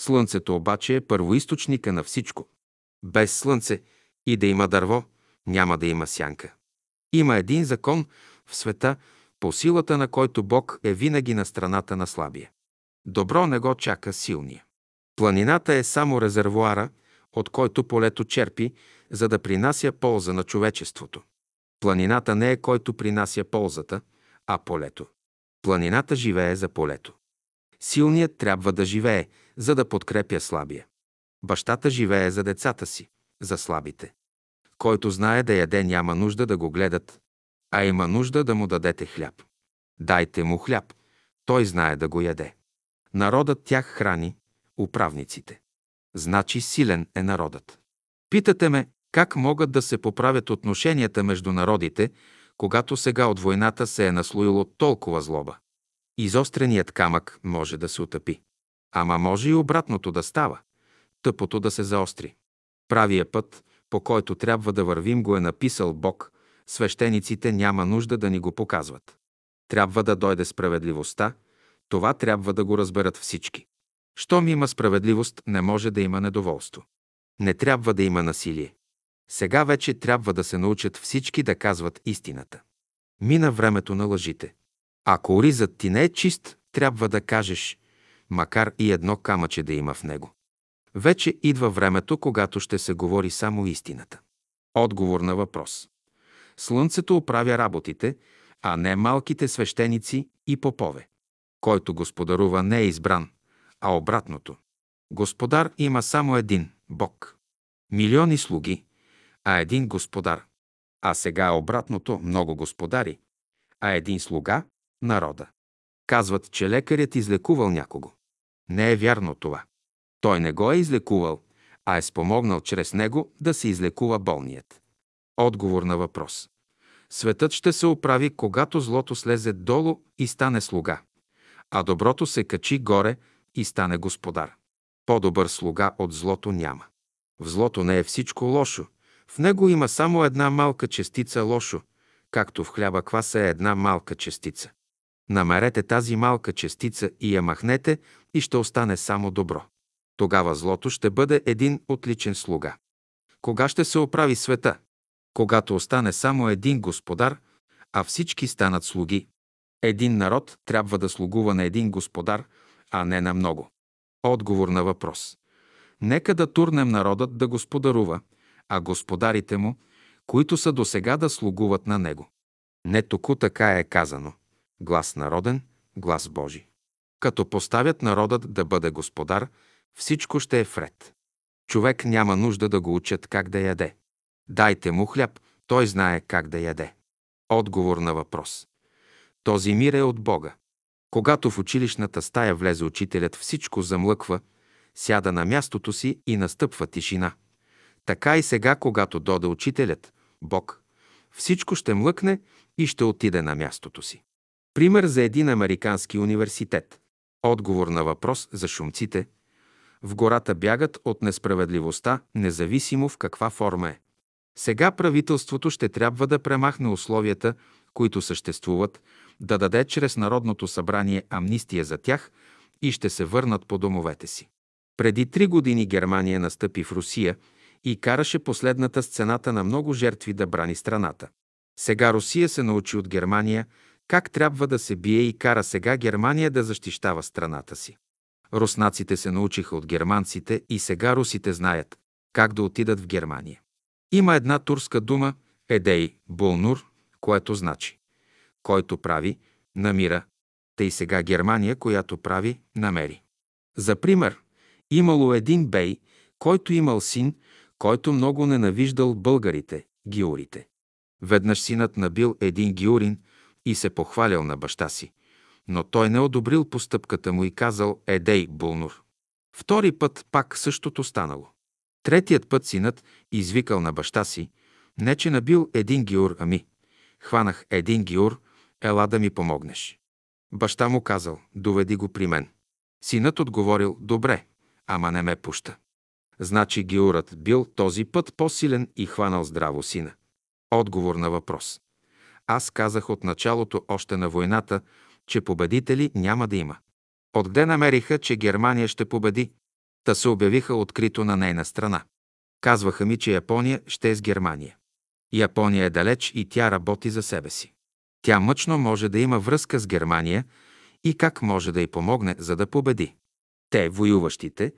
Слънцето обаче е първоисточника на всичко. Без слънце и да има дърво, няма да има сянка. Има един закон в света, по силата на който Бог е винаги на страната на слабия. Добро не го чака силния. Планината е само резервуара, от който полето черпи, за да принася полза на човечеството. Планината не е който принася ползата, а полето. Планината живее за полето. Силният трябва да живее, за да подкрепя слабия. Бащата живее за децата си, за слабите. Който знае да яде, няма нужда да го гледат, а има нужда да му дадете хляб. Дайте му хляб, той знае да го яде. Народът тях храни, управниците. Значи силен е народът. Питате ме, как могат да се поправят отношенията между народите, когато сега от войната се е наслоило толкова злоба. Изостреният камък може да се отъпи. Ама може и обратното да става. Тъпото да се заостри. Правия път, по който трябва да вървим, го е написал Бог. Свещениците няма нужда да ни го показват. Трябва да дойде справедливостта. Това трябва да го разберат всички. Щом има справедливост, не може да има недоволство. Не трябва да има насилие. Сега вече трябва да се научат всички да казват истината. Мина времето на лъжите. Ако оризът ти не е чист, трябва да кажеш, макар и едно камъче да има в него. Вече идва времето, когато ще се говори само истината. Отговор на въпрос. Слънцето оправя работите, а не малките свещеници и попове. Който господарува не е избран, а обратното. Господар има само един – Бог. Милиони слуги, а един господар. А сега обратното – много господари, а един слуга – народа. Казват, че лекарят излекувал някого. Не е вярно това. Той не го е излекувал, а е спомогнал чрез него да се излекува болният. Отговор на въпрос. Светът ще се оправи, когато злото слезе долу и стане слуга, а доброто се качи горе и стане господар. По-добър слуга от злото няма. В злото не е всичко лошо. В него има само една малка частица лошо, както в хляба кваса е една малка частица. Намерете тази малка частица и я махнете и ще остане само добро. Тогава злото ще бъде един отличен слуга. Кога ще се оправи света? Когато остане само един господар, а всички станат слуги. Един народ трябва да слугува на един господар, а не на много. Отговор на въпрос. Нека да турнем народът да господарува, а господарите му, които са до сега да слугуват на него. Не току така е казано. Глас народен, глас Божи. Като поставят народът да бъде господар, всичко ще е вред. Човек няма нужда да го учат как да яде. Дайте му хляб, той знае как да яде. Отговор на въпрос. Този мир е от Бога. Когато в училищната стая влезе учителят, всичко замлъква, сяда на мястото си и настъпва тишина. Така и сега, когато доде учителят, Бог, всичко ще млъкне и ще отиде на мястото си. Пример за един американски университет. Отговор на въпрос за шумците. В гората бягат от несправедливостта, независимо в каква форма е. Сега правителството ще трябва да премахне условията, които съществуват, да даде чрез Народното събрание амнистия за тях и ще се върнат по домовете си. Преди три години Германия настъпи в Русия и караше последната сцената на много жертви да брани страната. Сега Русия се научи от Германия как трябва да се бие и кара сега Германия да защищава страната си. Руснаците се научиха от германците и сега русите знаят как да отидат в Германия. Има една турска дума «едей булнур», което значи «който прави, намира», тъй сега Германия, която прави, намери. За пример, имало един бей, който имал син, който много ненавиждал българите, гиурите. Веднъж синът набил един гиурин и се похвалял на баща си, но той не одобрил постъпката му и казал «Едей, Булнур». Втори път пак същото станало. Третият път синът извикал на баща си, не че набил един гиур, ами хванах един гиур, ела да ми помогнеш. Баща му казал, доведи го при мен. Синът отговорил, добре, ама не ме пуща. Значи гиурът бил този път по-силен и хванал здраво сина. Отговор на въпрос. Аз казах от началото още на войната, че победители няма да има. Откъде намериха, че Германия ще победи? Та се обявиха открито на нейна страна. Казваха ми, че Япония ще е с Германия. Япония е далеч и тя работи за себе си. Тя мъчно може да има връзка с Германия и как може да й помогне, за да победи. Те, воюващите,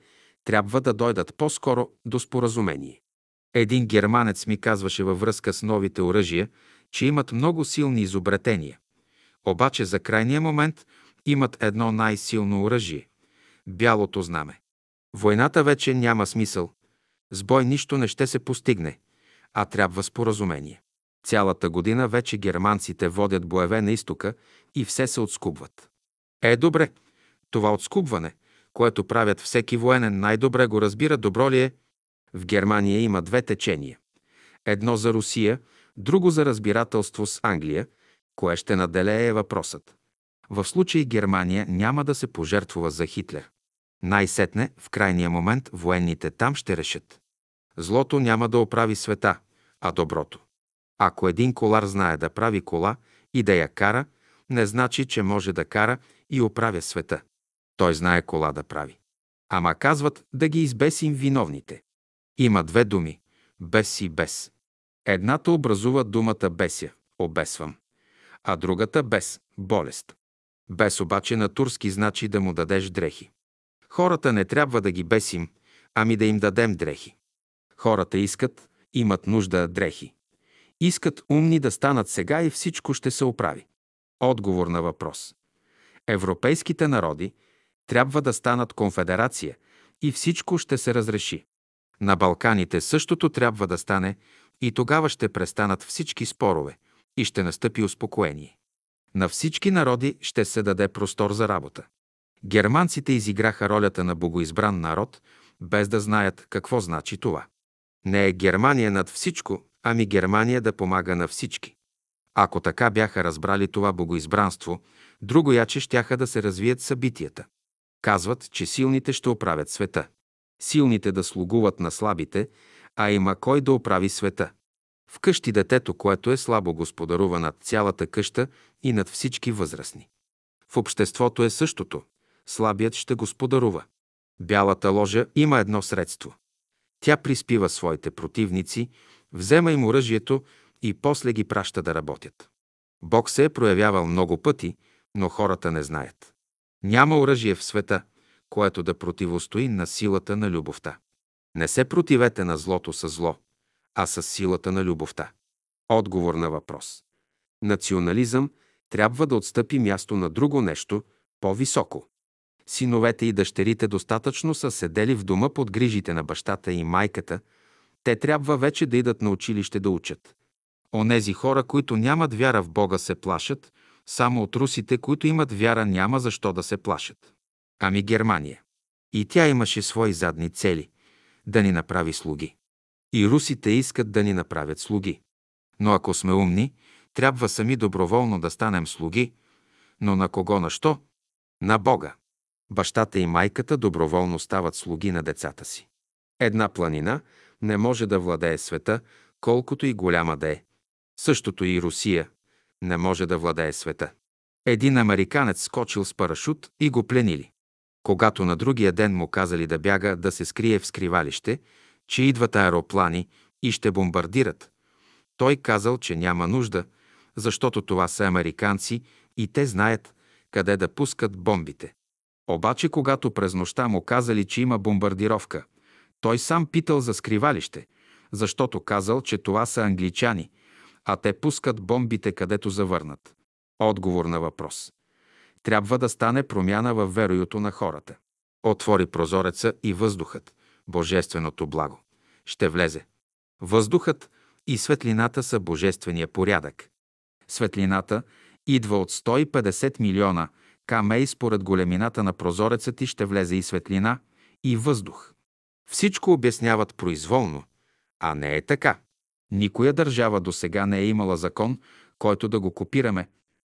трябва да дойдат по-скоро до споразумение. Един германец ми казваше във връзка с новите оръжия, че имат много силни изобретения. Обаче за крайния момент имат едно най-силно оръжие – бялото знаме. Войната вече няма смисъл. С бой нищо не ще се постигне, а трябва споразумение. Цялата година вече германците водят боеве на изтока и все се отскубват. Е, добре, това отскубване, което правят всеки военен, най-добре го разбира, добро ли е? В Германия има две течения. Едно за Русия, друго за разбирателство с Англия, кое ще наделее въпросът. В случай Германия няма да се пожертвува за Хитлер. Най-сетне, в крайния момент, военните там ще решат. Злото няма да оправи света, а доброто. Ако един колар знае да прави кола и да я кара, не значи, че може да кара и оправя света. Той знае кола да прави. Ама казват да ги избесим виновните. Има две думи – без и без. Едната образува думата беся – обесвам, а другата без – болест. Без обаче на турски значи да му дадеш дрехи. Хората не трябва да ги бесим, ами да им дадем дрехи. Хората искат, имат нужда дрехи. Искат умни да станат сега и всичко ще се оправи. Отговор на въпрос. Европейските народи трябва да станат конфедерация и всичко ще се разреши. На Балканите същото трябва да стане и тогава ще престанат всички спорове и ще настъпи успокоение. На всички народи ще се даде простор за работа. Германците изиграха ролята на богоизбран народ, без да знаят какво значи това. Не е Германия над всичко, ами Германия да помага на всички. Ако така бяха разбрали това богоизбранство, друго яче щяха да се развият събитията. Казват, че силните ще оправят света. Силните да слугуват на слабите, а има кой да оправи света. В къщи детето, което е слабо, господарува над цялата къща и над всички възрастни. В обществото е същото. Слабият ще господарува. Бялата ложа има едно средство. Тя приспива своите противници, взема им оръжието и после ги праща да работят. Бог се е проявявал много пъти, но хората не знаят. Няма оръжие в света, което да противостои на силата на любовта. Не се противете на злото с зло, а с силата на любовта. Отговор на въпрос. Национализъм трябва да отстъпи място на друго нещо по-високо. Синовете и дъщерите достатъчно са седели в дома под грижите на бащата и майката, те трябва вече да идат на училище да учат. Онези хора, които нямат вяра в Бога, се плашат, само от русите, които имат вяра, няма защо да се плашат. Ами Германия. И тя имаше свои задни цели – да ни направи слуги. И русите искат да ни направят слуги. Но ако сме умни, трябва сами доброволно да станем слуги. Но на кого на що? На Бога. Бащата и майката доброволно стават слуги на децата си. Една планина не може да владее света, колкото и голяма да е. Същото и Русия не може да владее света. Един американец скочил с парашут и го пленили. Когато на другия ден му казали да бяга да се скрие в скривалище, че идват аероплани и ще бомбардират, той казал, че няма нужда, защото това са американци и те знаят къде да пускат бомбите. Обаче, когато през нощта му казали, че има бомбардировка, той сам питал за скривалище, защото казал, че това са англичани, а те пускат бомбите където завърнат. Отговор на въпрос. Трябва да стане промяна в вероюто на хората. Отвори прозореца и въздухът, божественото благо. Ще влезе. Въздухът и светлината са божествения порядък. Светлината идва от 150 милиона камей според големината на прозореца ти ще влезе и светлина, и въздух. Всичко обясняват произволно, а не е така. Никоя държава до сега не е имала закон, който да го копираме.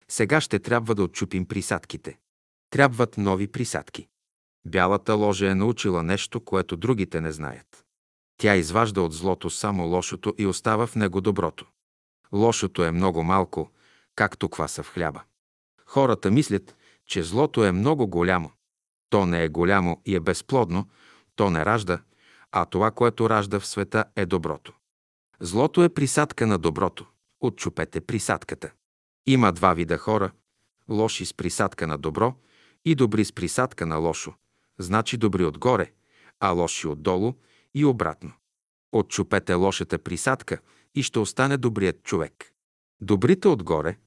Сега ще трябва да отчупим присадките. Трябват нови присадки. Бялата ложа е научила нещо, което другите не знаят. Тя изважда от злото само лошото и остава в него доброто. Лошото е много малко, както кваса в хляба. Хората мислят, че злото е много голямо. То не е голямо и е безплодно, то не ражда, а това, което ражда в света е доброто. Злото е присадка на доброто. Отчупете присадката. Има два вида хора – лоши с присадка на добро и добри с присадка на лошо. Значи добри отгоре, а лоши отдолу и обратно. Отчупете лошата присадка и ще остане добрият човек. Добрите отгоре,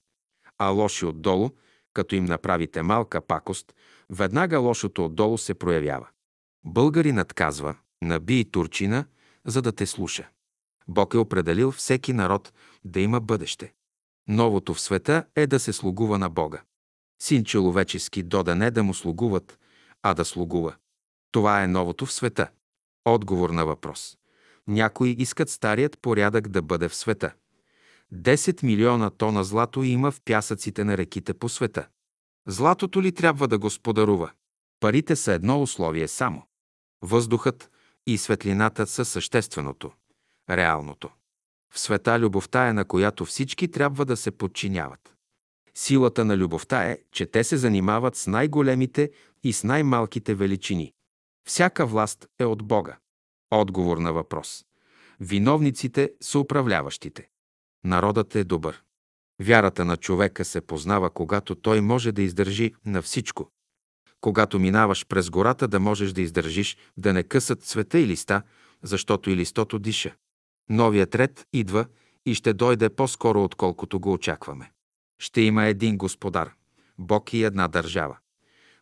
а лоши отдолу, като им направите малка пакост, веднага лошото отдолу се проявява. Българинът казва, наби и турчина, за да те слуша. Бог е определил всеки народ да има бъдеще. Новото в света е да се слугува на Бога. Син човечески дода не да му слугуват, а да слугува. Това е новото в света. Отговор на въпрос. Някои искат старият порядък да бъде в света. 10 милиона тона злато има в пясъците на реките по света. Златото ли трябва да господарува? Парите са едно условие само. Въздухът и светлината са същественото реалното. В света любовта е на която всички трябва да се подчиняват. Силата на любовта е, че те се занимават с най-големите и с най-малките величини. Всяка власт е от Бога. Отговор на въпрос. Виновниците са управляващите. Народът е добър. Вярата на човека се познава, когато той може да издържи на всичко. Когато минаваш през гората, да можеш да издържиш, да не късат цвета и листа, защото и листото диша. Новият ред идва и ще дойде по-скоро, отколкото го очакваме. Ще има един господар, Бог и една държава.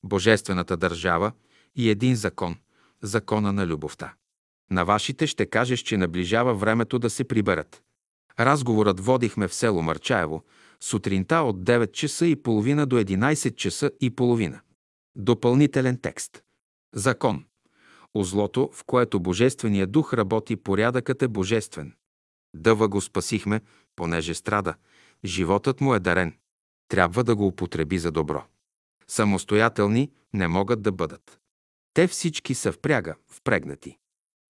Божествената държава и един закон – закона на любовта. На вашите ще кажеш, че наближава времето да се приберат. Разговорът водихме в село Марчаево, сутринта от 9 часа и половина до 11 часа и половина. Допълнителен текст. Закон. Озлото, в което Божественият дух работи, порядъкът е божествен. Дъва го спасихме, понеже страда, Животът му е дарен. Трябва да го употреби за добро. Самостоятелни не могат да бъдат. Те всички са впряга, впрегнати.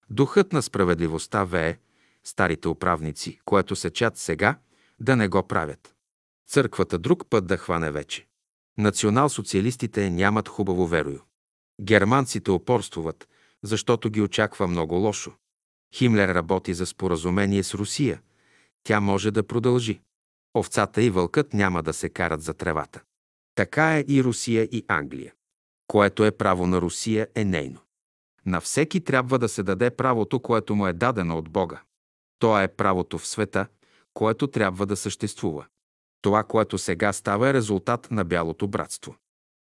Духът на справедливостта вее, старите управници, което се чат сега, да не го правят. Църквата друг път да хване вече. Национал-социалистите нямат хубаво верою. Германците опорствуват, защото ги очаква много лошо. Химлер работи за споразумение с Русия. Тя може да продължи. Овцата и вълкът няма да се карат за тревата. Така е и Русия и Англия. Което е право на Русия е нейно. На всеки трябва да се даде правото, което му е дадено от Бога. То е правото в света, което трябва да съществува. Това, което сега става, е резултат на бялото братство.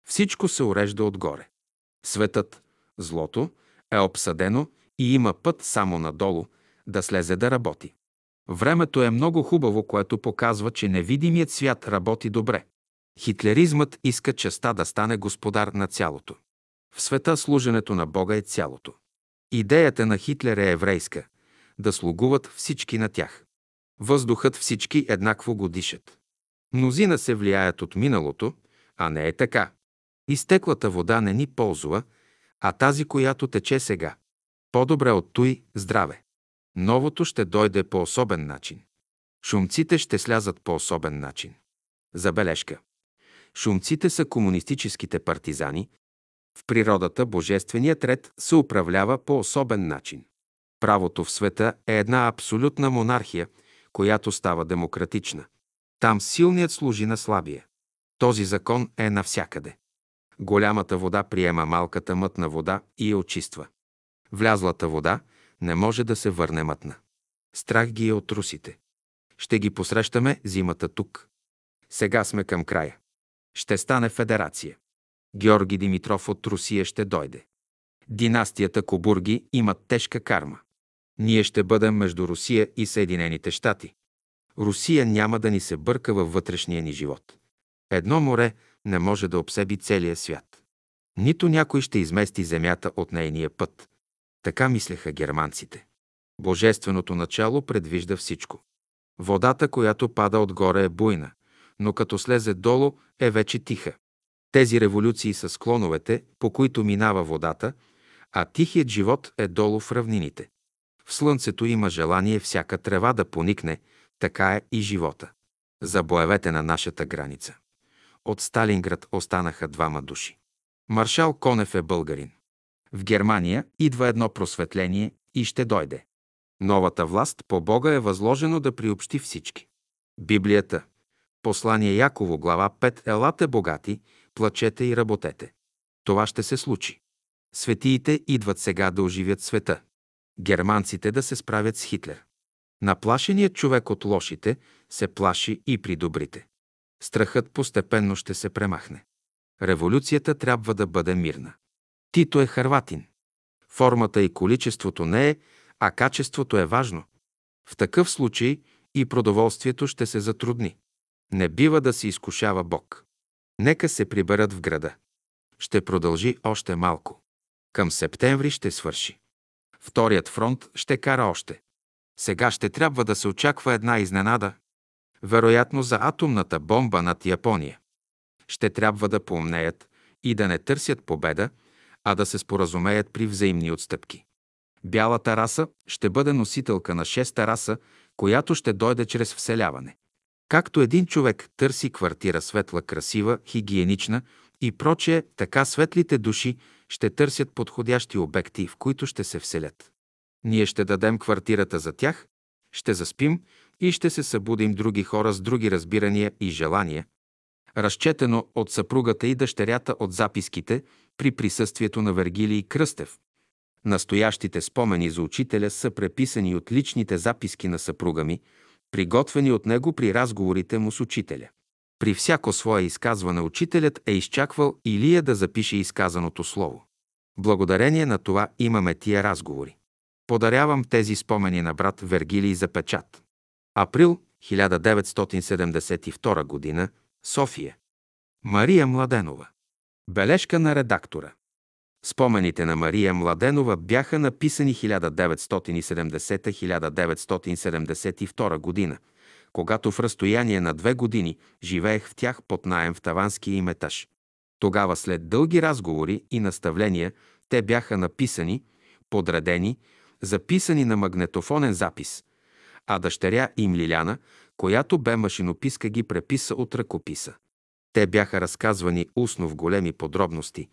Всичко се урежда отгоре. Светът, злото, е обсъдено и има път само надолу, да слезе да работи. Времето е много хубаво, което показва, че невидимият свят работи добре. Хитлеризмът иска честа да стане господар на цялото. В света служенето на Бога е цялото. Идеята на Хитлер е еврейска – да слугуват всички на тях. Въздухът всички еднакво го дишат. Мнозина се влияят от миналото, а не е така. Изтеклата вода не ни ползва, а тази, която тече сега. По-добре от той здраве. Новото ще дойде по особен начин. Шумците ще слязат по особен начин. Забележка. Шумците са комунистическите партизани. В природата божественият ред се управлява по особен начин. Правото в света е една абсолютна монархия, която става демократична. Там силният служи на слабия. Този закон е навсякъде. Голямата вода приема малката мътна вода и я очиства. Влязлата вода не може да се върне мътна. Страх ги е от русите. Ще ги посрещаме зимата тук. Сега сме към края. Ще стане федерация. Георги Димитров от Русия ще дойде. Династията Кобурги имат тежка карма. Ние ще бъдем между Русия и Съединените щати. Русия няма да ни се бърка във вътрешния ни живот. Едно море не може да обсеби целия свят. Нито някой ще измести земята от нейния път. Така мислеха германците. Божественото начало предвижда всичко. Водата, която пада отгоре е буйна, но като слезе долу е вече тиха. Тези революции са склоновете, по които минава водата, а тихият живот е долу в равнините. В слънцето има желание всяка трева да поникне, така е и живота. За боевете на нашата граница. От Сталинград останаха двама души. Маршал Конев е българин. В Германия идва едно просветление и ще дойде. Новата власт по Бога е възложено да приобщи всички. Библията, послание Яково, глава 5, елате богати, плачете и работете. Това ще се случи. Светиите идват сега да оживят света. Германците да се справят с Хитлер. Наплашеният човек от лошите се плаши и при добрите. Страхът постепенно ще се премахне. Революцията трябва да бъде мирна. Тито е харватин. Формата и количеството не е, а качеството е важно. В такъв случай и продоволствието ще се затрудни. Не бива да се изкушава Бог. Нека се приберат в града. Ще продължи още малко. Към септември ще свърши. Вторият фронт ще кара още. Сега ще трябва да се очаква една изненада. Вероятно за атомната бомба над Япония. Ще трябва да поумнеят и да не търсят победа, а да се споразумеят при взаимни отстъпки. Бялата раса ще бъде носителка на шеста раса, която ще дойде чрез вселяване. Както един човек търси квартира светла, красива, хигиенична и прочее, така светлите души ще търсят подходящи обекти, в които ще се вселят. Ние ще дадем квартирата за тях, ще заспим и ще се събудим други хора с други разбирания и желания, разчетено от съпругата и дъщерята от записките при присъствието на Вергилий Кръстев. Настоящите спомени за учителя са преписани от личните записки на съпруга ми, приготвени от него при разговорите му с учителя. При всяко свое изказване учителят е изчаквал Илия да запише изказаното слово. Благодарение на това имаме тия разговори. Подарявам тези спомени на брат Вергилий за печат. Април 1972 г. София. Мария Младенова. Бележка на редактора. Спомените на Мария Младенова бяха написани 1970-1972 година, когато в разстояние на две години живеех в тях под наем в таванския им етаж. Тогава след дълги разговори и наставления те бяха написани, подредени, записани на магнетофонен запис, а дъщеря им Лиляна, която бе машинописка, ги преписа от ръкописа. Те бяха разказвани устно в големи подробности,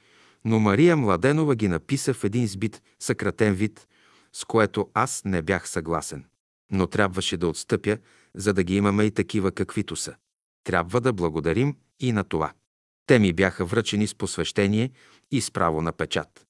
но Мария Младенова ги написа в един сбит, съкратен вид, с което аз не бях съгласен. Но трябваше да отстъпя, за да ги имаме и такива каквито са. Трябва да благодарим и на това. Те ми бяха връчени с посвещение и с право на печат.